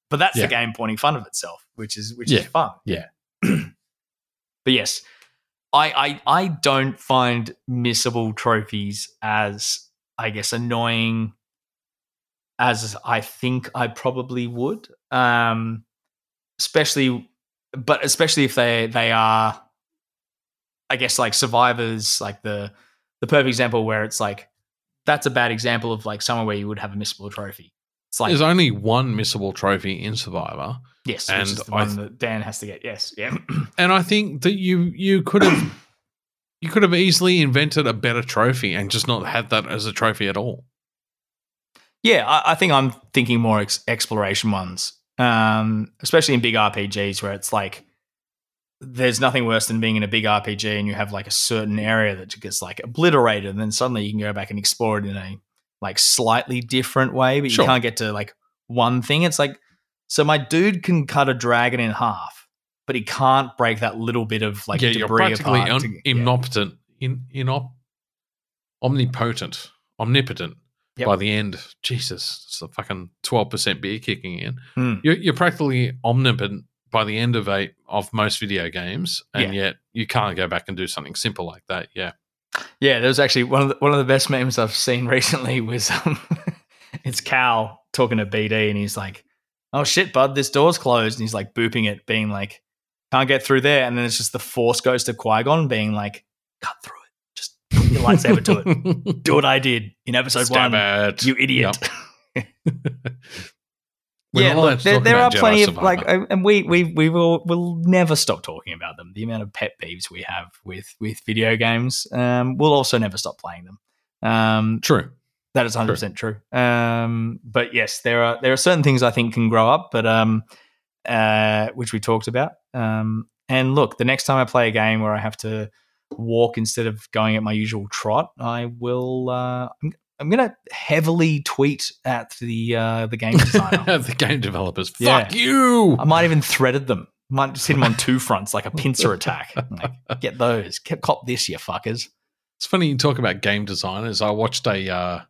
But that's Yeah. the game pointing fun of itself, which is which Yeah. is fun. Yeah. <clears throat> but yes, I, I I don't find missable trophies as I guess annoying as I think I probably would. Um, especially, but especially if they they are, I guess like survivors, like the the perfect example where it's like that's a bad example of like somewhere where you would have a missable trophy. It's like There's only one missable trophy in Survivor, yes, and which is the one th- that Dan has to get. Yes, yeah. <clears throat> <clears throat> and I think that you you could have you could have easily invented a better trophy and just not had that as a trophy at all. Yeah, I, I think I'm thinking more ex- exploration ones, um, especially in big RPGs where it's like there's nothing worse than being in a big RPG and you have like a certain area that gets like obliterated, and then suddenly you can go back and explore it in a like slightly different way, but Sure. you can't get to like one thing. It's like so my dude can cut a dragon in half, but he can't break that little bit of like yeah, debris you're practically apart. un- to- yeah. omnipotent, in, inop, omnipotent, omnipotent Yep. by the end. Jesus, it's a fucking twelve percent beer kicking in. Hmm. You're, you're practically omnipotent by the end of a of most video games, and yet you can't go back and do something simple like that. Yeah, Yeah, there was actually one of the, one of the best memes I've seen <laughs> recently was um, <laughs> it's Cal talking to BD and he's like, "Oh shit, bud, this door's closed," and he's like booping it, being like, "Can't get through there," and then it's just the Force goes to Qui Gon, being like, "Cut through it, just put your lightsaber to it, <laughs> do what I did in episode Stab one, it. you idiot." We're yeah, look, there, there are Jedi plenty of like, uh, and we we we will will never stop talking about them. The amount of pet peeves we have with with video games, um, we'll also never stop playing them. Um, True. that is hundred percent true. Um, but yes, there are there are certain things I think can grow up, but um, uh, which we talked about. Um, and look, the next time I play a game where I have to walk instead of going at my usual trot, I will. Uh, I'm, I'm going to heavily tweet at the uh, the game designer. <laughs> the game developers. Fuck Yeah. you. I might even threaded them. Might just hit them on two fronts like a pincer attack. <laughs> Like, get those. Get, cop this, you fuckers. It's funny you talk about game designers. I watched a. Uh,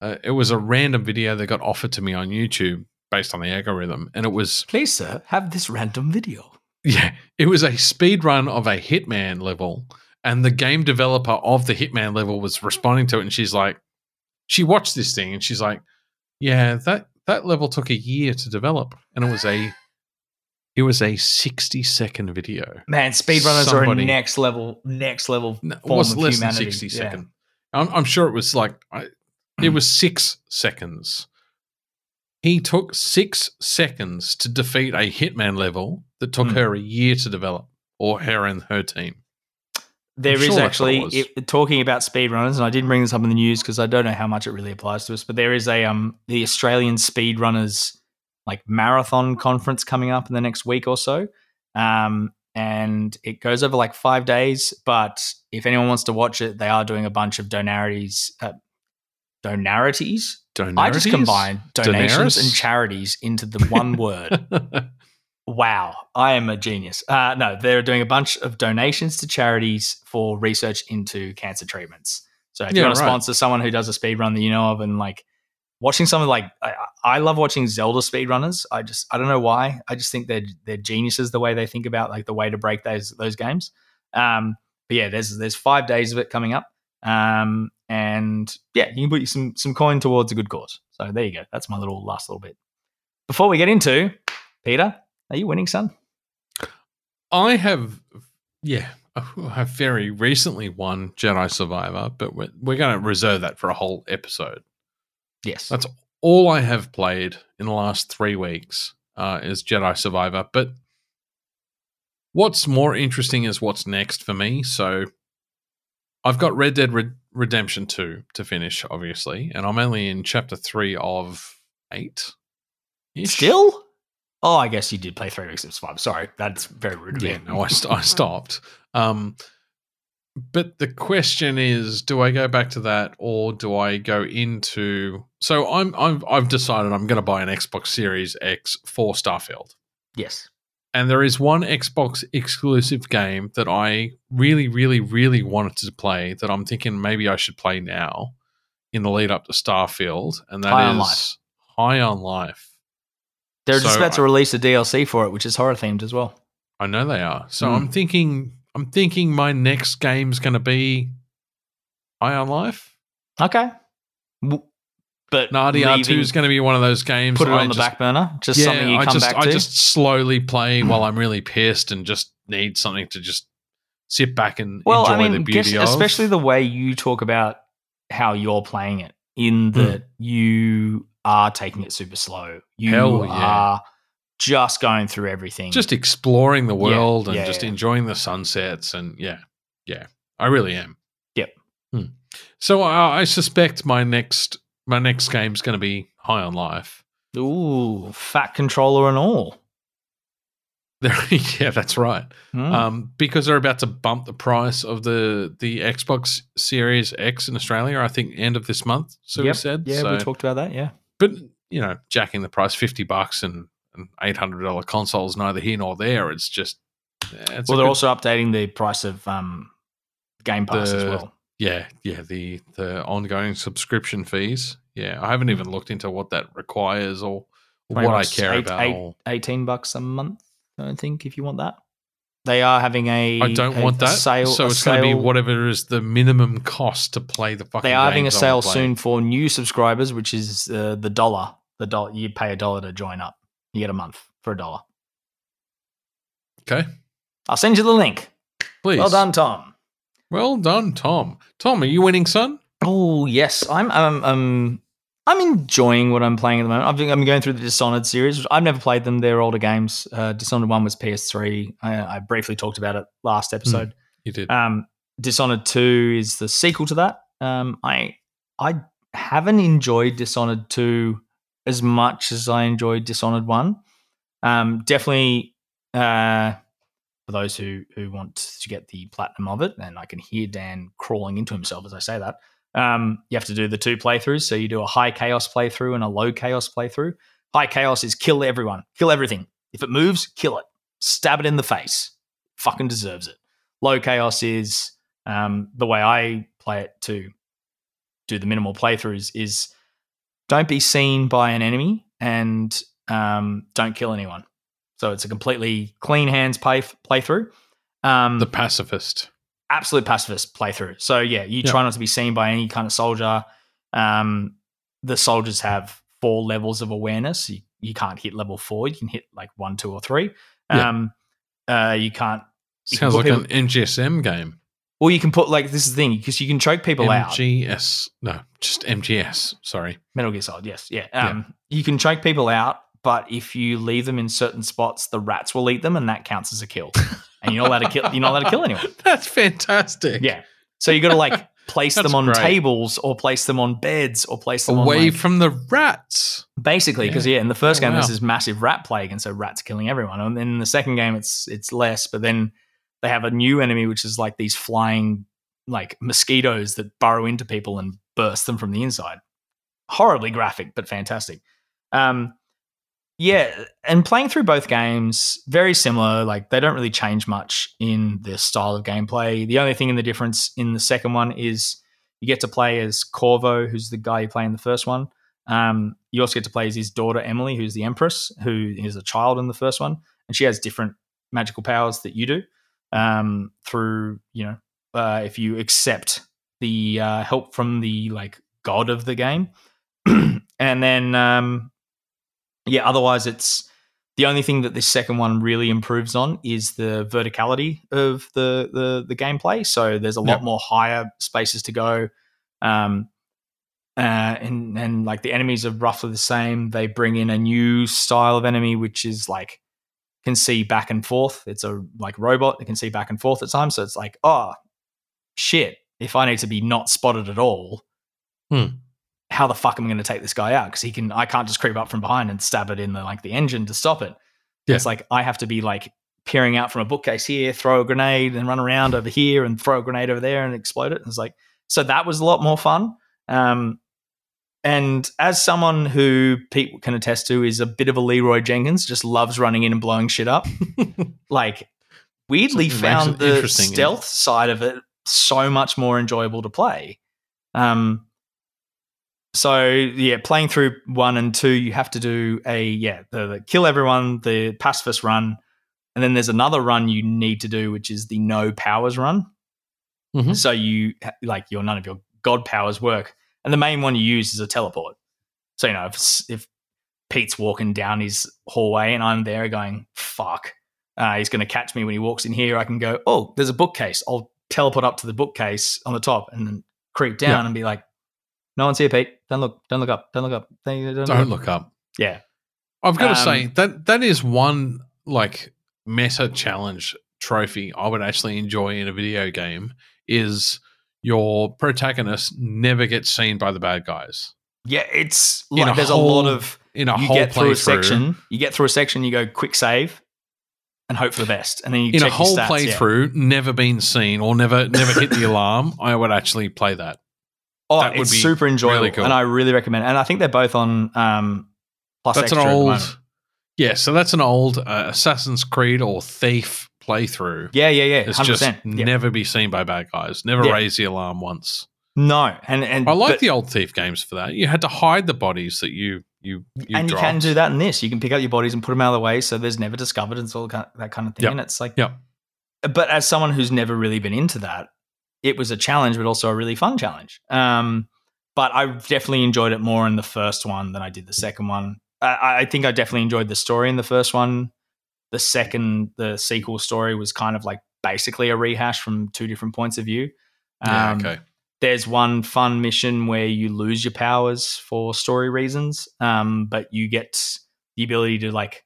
uh, it was a random video that got offered to me on YouTube based on the algorithm, and it was Please, sir, have this random video. yeah, it was a speed run of a Hitman level, and the game developer of the Hitman level was responding to it, and she's like, she watched this thing, and she's like, yeah, that that level took a year to develop, and it was a. It was a sixty second video. Man, speedrunners are a next level, next level No, form was of less humanity. than 60 Yeah. second. I'm, I'm sure it was like I, it was six seconds. He took six seconds to defeat a hitman level that took Hmm. her a year to develop, or her and her team. There I'm is sure actually it talking about speedrunners, and I didn't bring this up in the news because I don't know how much it really applies to us. But there is a um the Australian speedrunners like marathon conference coming up in the next week or so, um, and it goes over like five days. But if anyone wants to watch it, they are doing a bunch of donarities. Uh, donarities. I just combine donations Daenerys? and charities into the one <laughs> word. <laughs> Wow, I am a genius. Uh, no, they're doing a bunch of donations to charities for research into cancer treatments. So if you want to right. sponsor someone who does a speed run that you know of, and like watching something like I, I love watching Zelda speedrunners. I just I don't know why. I just think they're they're geniuses the way they think about like the way to break those those games. Um, but yeah, there's there's five days of it coming up. Um, and yeah, you can put some some coin towards a good cause. So there you go. That's my little last little bit. Before we get into Peter, are you winning, son? I have, yeah, I have very recently won Jedi Survivor, but we're, we're going to reserve that for a whole episode. Yes. That's all I have played in the last three weeks uh, is Jedi Survivor. But what's more interesting is what's next for me. So I've got Red Dead Red- Redemption 2 to finish, obviously, and I'm only in chapter three of eight. Still? Oh, I guess you did play three weeks of Survivor. Sorry, that's very rude of Yeah, me. no, I, st- I <laughs> stopped. Um, but the question is, do I go back to that or do I go into? So I'm I'm I've decided I'm going to buy an Xbox Series X for Starfield, Yes. and there is one Xbox exclusive game that I really, really, really wanted to play that I'm thinking maybe I should play now in the lead up to Starfield, and that is High on Life. High on Life. They're just So about to release a DLC for it, which is horror themed as well. I know they are. So Hmm. I'm thinking I'm thinking my next game's going to be High on Life. Okay. W- But Nadia leaving- 2 is going to be one of those games. put it I on the just- back burner. Just yeah, something you I come just, back I to. just slowly play while I'm really pissed and just need something to just sit back and well, enjoy I mean, the beauty guess, of. especially the way you talk about how you're playing it, in Hmm. that you are taking it super slow. You Hell yeah. are just going through everything. just exploring the world and yeah, just yeah. enjoying the sunsets and yeah, yeah, I really am. Yep. Hmm. So I, I suspect my next my next game's going to be High on Life. ooh, fat controller and all. <laughs> Yeah, that's right. Hmm. um, because they're about to bump the price of the the Xbox Series X in Australia. I think end of this month. So we said, yeah, So- we talked about that. Yeah. But you know, jacking the price fifty bucks and an eight hundred dollar console is neither here nor there. It's just Yeah, it's well, they're good- also updating the price of um, Game Pass as well. yeah, yeah, the the ongoing subscription fees. Yeah, I haven't even looked into what that requires or what I care eight- about. eight- or- 18 bucks a month, I don't think, if you want that. They are having a. I don't a- want that. Sale, so it's going to be whatever is the minimum cost to play the fucking. They are having a sale soon for new subscribers, which is uh, the dollar. The dollar you pay a dollar to join up. You get a month for a dollar. Okay, I'll send you the link. please. Well done, Tom. Well done, Tom. Tom, are you winning, son? Oh yes, I'm um, um I'm enjoying what I'm playing at the moment. I'm going through the Dishonored series. I've never played them. They're older games. Uh, Dishonored one was PS3. I, I briefly talked about it last episode. You did. Um, Dishonored two is the sequel to that. Um, I I haven't enjoyed Dishonored two as much as I enjoyed Dishonored one. Um, definitely uh, for those who who want to get the platinum of it, and I can hear Dan crawling into himself as I say that. Um, you have to do the two playthroughs. So you do a high chaos playthrough and a low chaos playthrough. High chaos is kill everyone, kill everything. If it moves, kill it, stab it in the face. Fucking deserves it. Low chaos is um, the way I play it to do the minimal playthroughs is don't be seen by an enemy and um, don't kill anyone. So it's a completely clean hands play playthrough. Um, the pacifist. Absolute pacifist playthrough. So yeah, you Yeah. try not to be seen by any kind of soldier. Um, the soldiers have four levels of awareness. You, you can't hit level four. You can hit like one, two, or three. Yeah. Um, uh, you can't. you Sounds put like people- an NGSM game. Or you can put like this is the thing because you can choke people out. MGS. No, just MGS. Sorry. Metal Gear Solid, yes, yeah. Um, You can choke people out, but if you leave them in certain spots, the rats will eat them, and that counts as a kill. <laughs> and you're not allowed to kill. You're not allowed to kill anyone. <laughs> That's fantastic. Yeah. So you got to like <laughs> place them on great. tables, or place them on beds, or place them Away on like, from the rats. basically because yeah. in the first Oh, game there's wow. this massive rat plague, and so rats are killing everyone. And then in the second game it's it's less, but then they have a new enemy which is like these flying like mosquitoes that burrow into people and burst them from the inside. Horribly graphic, but fantastic. Um, yeah, and playing through both games, very similar. Like they don't really change much in the style of gameplay. The only thing in the difference in the second one is you get to play as Corvo, who's the guy you play in the first one. Um, you also get to play as his daughter Emily, who's the Empress, who is a child in the first one, and she has different magical powers that you do. Um, through you know, uh, if you accept the uh, help from the like god of the game, <clears throat> and then um, yeah, otherwise it's the only thing that this second one really improves on is the verticality of the the, the gameplay. So there's a lot Yep. more higher spaces to go. Um, uh, and and like the enemies are roughly the same. They bring in a new style of enemy, which is like can see back and forth. It's a like robot that can see back and forth at times. So it's like, oh shit! If I need to be not spotted at all, Hmm. How the fuck am I going to take this guy out? Because he can, I can't just creep up from behind and stab it in the like the engine to stop it. Yeah. It's like I have to be like peering out from a bookcase here, throw a grenade, and run around over here and throw a grenade over there and explode it. It's like so that was a lot more fun. Um, and as someone who Pete can attest to is a bit of a Leroy Jenkins, just loves running in and blowing shit up. <laughs> like weirdly Something found the stealth side of it so much more enjoyable to play. Um, so yeah, playing through one and two, you have to do a yeah the, the kill everyone, the pacifist run, and then there's another run you need to do, which is the no powers run. Mhm. So you like your none of your god powers work, and the main one you use is a teleport. So you know if if Pete's walking down his hallway and I'm there going fuck, uh, he's going to catch me when he walks in here. I can go oh there's a bookcase. I'll teleport up to the bookcase on the top and then creep down Yeah. and be like, no one's here, Pete. Don't look. Don't look up. Don't look up. Don't, don't Don't look up. Yeah. I've got to Um, say that that is one like meta challenge trophy I would actually enjoy in a video game is your protagonist never gets seen by the bad guys. Yeah, it's like a there's whole a lot of In a you whole get through a section, you get through a section, you go quick save, and hope for the best, and then you in a whole stats, yeah. playthrough, never been seen or never never hit the <laughs> alarm, I would actually play that. Oh, that would it's be super enjoyable, really cool. and I really recommend. And I think they're both on um, Plus That's an Extra the old. Yeah, so that's an old uh, Assassin's Creed or Thief playthrough. Yeah, yeah, yeah. It's 100%. just yeah. never be seen by bad guys. Never Yeah. raise the alarm once. no, and and I like but- the old Thief games for that. You had to hide the bodies that you you you and you can dropped. do that in this. You can pick up your bodies and put them out of the way, so there's never discovered and all that kind of thing. Yep. And it's like, Yep. But as someone who's never really been into that, it was a challenge, but also a really fun challenge. Um, but I definitely enjoyed it more in the first one than I did the second one. I, I think I definitely enjoyed the story in the first one. The second, the sequel story was kind of like basically a rehash from two different points of view. Yeah, Um, okay. there's one fun mission where you lose your powers for story reasons, um, but you get the ability to like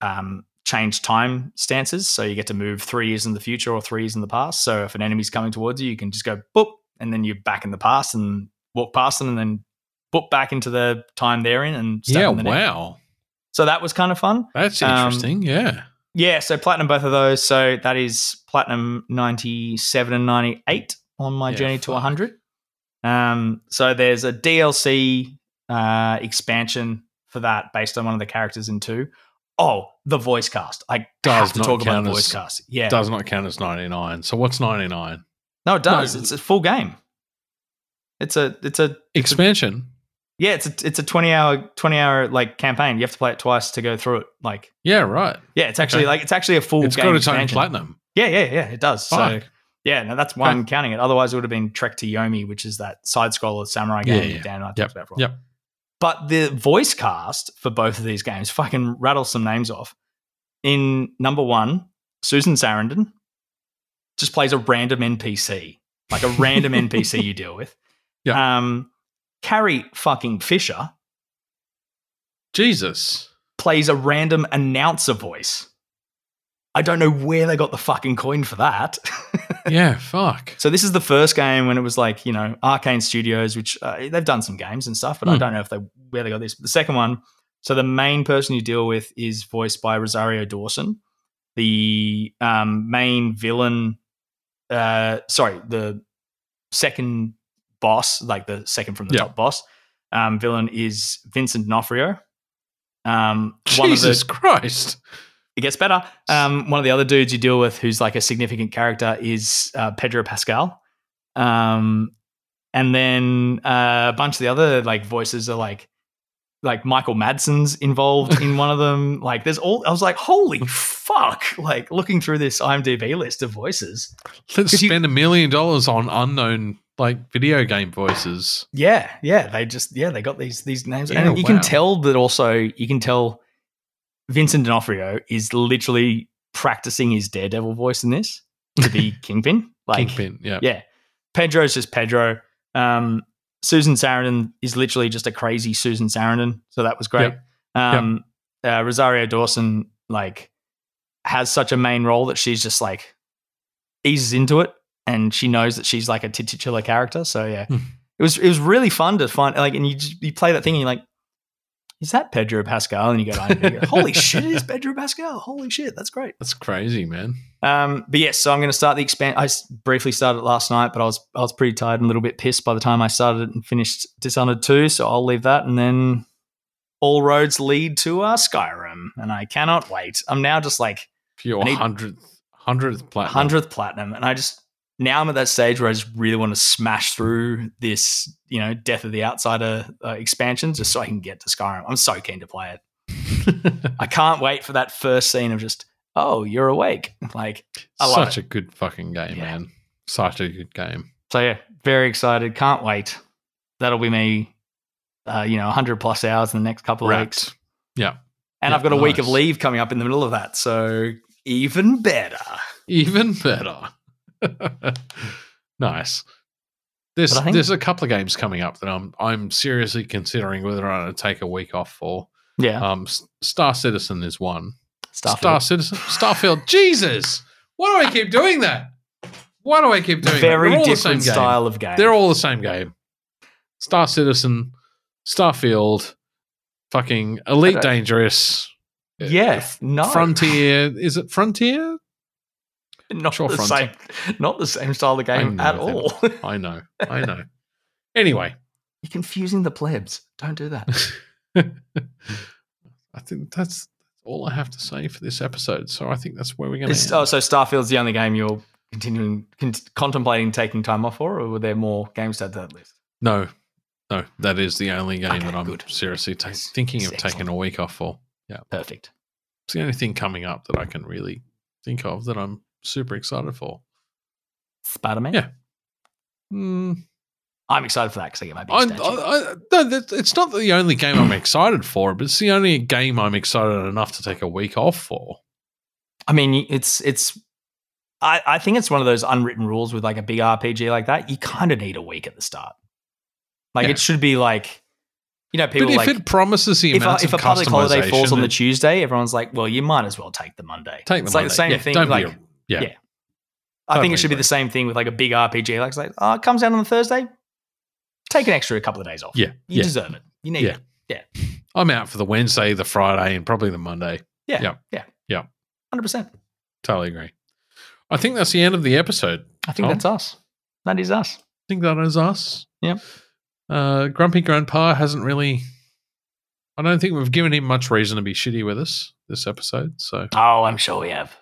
um, change time stances. So you get to move three years in the future or three years in the past. So if an enemy's coming towards you, you can just go boop, and then you're back in the past and walk past them, and then boop back into the time they're in and Yeah, the neck. wow. So that was kind of fun. That's Um, interesting. yeah. Yeah, so platinum both of those. So that is platinum 97 and 98 on my Yeah, journey to fuck. 100. Um, so there's a DLC uh, expansion for that based on one of the characters in two. Oh, the voice cast. I Does have to not talk about count the as- voice cast. Yeah. Does not count as 99. So what's 99? no, it does. No. It's a full game. It's a it's a Expansion. yeah, it's a it's a 20 hour 20 hour like campaign. You have to play it twice to go through it. Like Yeah, right. yeah, it's actually Okay. like it's actually a full It's game got its own expansion. platinum. Yeah, yeah, yeah, it does. So Yeah, no, that's why I'm counting it. Otherwise, it would have been Trek to Yomi, which is that side scroller samurai game yeah. that Dan and I Yep, talked about for a yep. But the voice cast for both of these games, fucking rattle some names off. In number one, Susan Sarandon just plays a random NPC, like a random <laughs> NPC you deal with. Yeah. Um, Carrie fucking Fisher Jesus. plays a random announcer voice. I don't know where they got the fucking coin for that. <laughs> Yeah, fuck. So this is the first game when it was like you know Arkane Studios, which uh, they've done some games and stuff, but I Hmm. don't know if they where they got this. But the second one, so the main person you deal with is voiced by Rosario Dawson. The um, main villain, uh, sorry, the second boss, like the second from the Yeah. top boss, um, villain is Vincent D'Onofrio. Um, of the Jesus Christ. It gets better. Um, one of the other dudes you deal with who's like a significant character is uh, Pedro Pascal. Um, and then uh, a bunch of the other like voices are like like Michael Madsen's involved in one of them. <laughs> Like there's all I was like, holy fuck! Like looking through this IMDb list of voices. Let's spend a million dollars on unknown like video game voices. Yeah, yeah. They just yeah, they got these these names. Yeah, and you can tell that also you can tell Vincent D'Onofrio is literally practicing his Daredevil voice in this to be <laughs> Kingpin. Like Kingpin. Yeah. yeah. Pedro's just Pedro. Um, Susan Sarandon is literally just a crazy Susan Sarandon, so that was great. Um, uh, Rosario Dawson like has such a main role that she's just like eases into it, and she knows that she's like a titular character. So yeah, Hmm. it was it was really fun to find like, and you you play that thing, and you're like, is that Pedro Pascal? And you go, IMDb, <laughs> holy shit, it is Pedro Pascal. Holy shit, that's great. That's crazy, man. Um, but yes, so I'm going to start the expand. I briefly started last night, but I was I was pretty tired and a little bit pissed by the time I started it and finished Dishonored two. So I'll leave that, and then all roads lead to uh, Skyrim, and I cannot wait. I'm now just like your hundredth hundredth platinum. hundredth platinum, and I just now I'm at that stage where I just really want to smash through this, you know, Death of the Outsider uh, expansion, just so I can get to Skyrim. I'm so keen to play it. <laughs> I can't wait for that first scene of just, oh, you're awake, like. I Such a good fucking game, Yeah. man. Such a good game. So yeah, very excited. Can't wait. That'll be me. Uh, you know, 100 plus hours in the next couple of weeks, Yeah. and Yeah, I've got a week of leave coming up in the middle of that. So even better. Even better. <laughs> nice. There's think- there's a couple of games coming up that I'm I'm seriously considering whether or not to take a week off for. Yeah, Um, Star Citizen is one. Starfield. Star Citizen, Starfield. <laughs> Jesus, why do I keep doing that? Why do I keep doing very that? The different style of game. They're all the same game. Star Citizen, Starfield, fucking Elite Dangerous. Yes, no, Frontier. Is it Frontier? Not Sure, the same, not the same style of game at all. <laughs> I know. I know. anyway, You're confusing the plebs. Don't do that. <laughs> I think that's all I have to say for this episode. So I think that's where we're going to. oh, so Starfield's the only game you're continuing con- contemplating taking time off for, or were there more games to add to that list? No, no, that is the only game Okay, that I'm good. seriously ta- thinking of that's taking a week off for. Yeah, perfect. It's the only thing coming up that I can really think of that I'm super excited for. Spider Man. Yeah. Mm, I'm excited for that because I get my big I, statue. I, I, no, that, it's not the only game I'm <clears throat> excited for, but it's the only game I'm excited enough to take a week off for. I mean, it's it's. I, I think it's one of those unwritten rules with like a big RPG like that. You kind of need a week at the start. Like Yeah. it should be like, you know, people but if like it promises the if a, if a public holiday falls on the Tuesday, everyone's like, well, you might as well take the Monday. take the it's like the same Yeah, thing. don't be Like a- yeah. yeah. I think it should be the same thing with like a big RPG. Like, it's like oh, it comes out on the Thursday. Take an extra couple of days off. Yeah, you yeah. deserve it. You need Yeah. it. Yeah. <laughs> I'm out for the Wednesday, the Friday, and probably the Monday. Yeah, Yeah. yeah. Hundred percent. Totally agree. I think that's the end of the episode. I think Tom? that's us. That is us. I think that is us. Yeah. Uh, Grumpy Grandpa hasn't really. I don't think we've given him much reason to be shitty with us this episode. So Oh, I'm sure we have.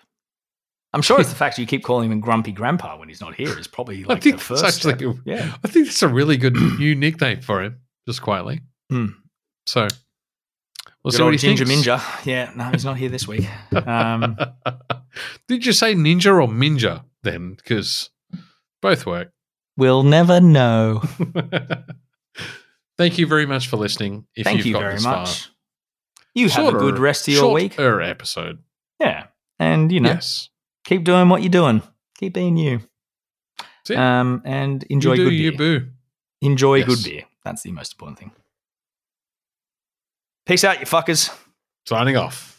I'm sure it's the <laughs> fact you keep calling him Grumpy Grandpa when he's not here is probably like I think the first actually. step. Yeah. I think it's a really good <clears throat> new nickname for him, just quietly. Hmm. So we'll Good see what he Ginger thinks. Minja. Yeah, no, he's not here this week. Um, <laughs> Did you say ninja or minja then? Because both work. we'll never know. <laughs> Thank you very much for listening. If Thank you've you got very this much. far. You have a good rest of your week. shorter episode. Yeah. And, you know, Yes. Keep doing what you're doing. Keep being you. Um, and enjoy good you beer. boo. Enjoy Yes. good beer. That's the most important thing. Peace out, you fuckers. Signing off.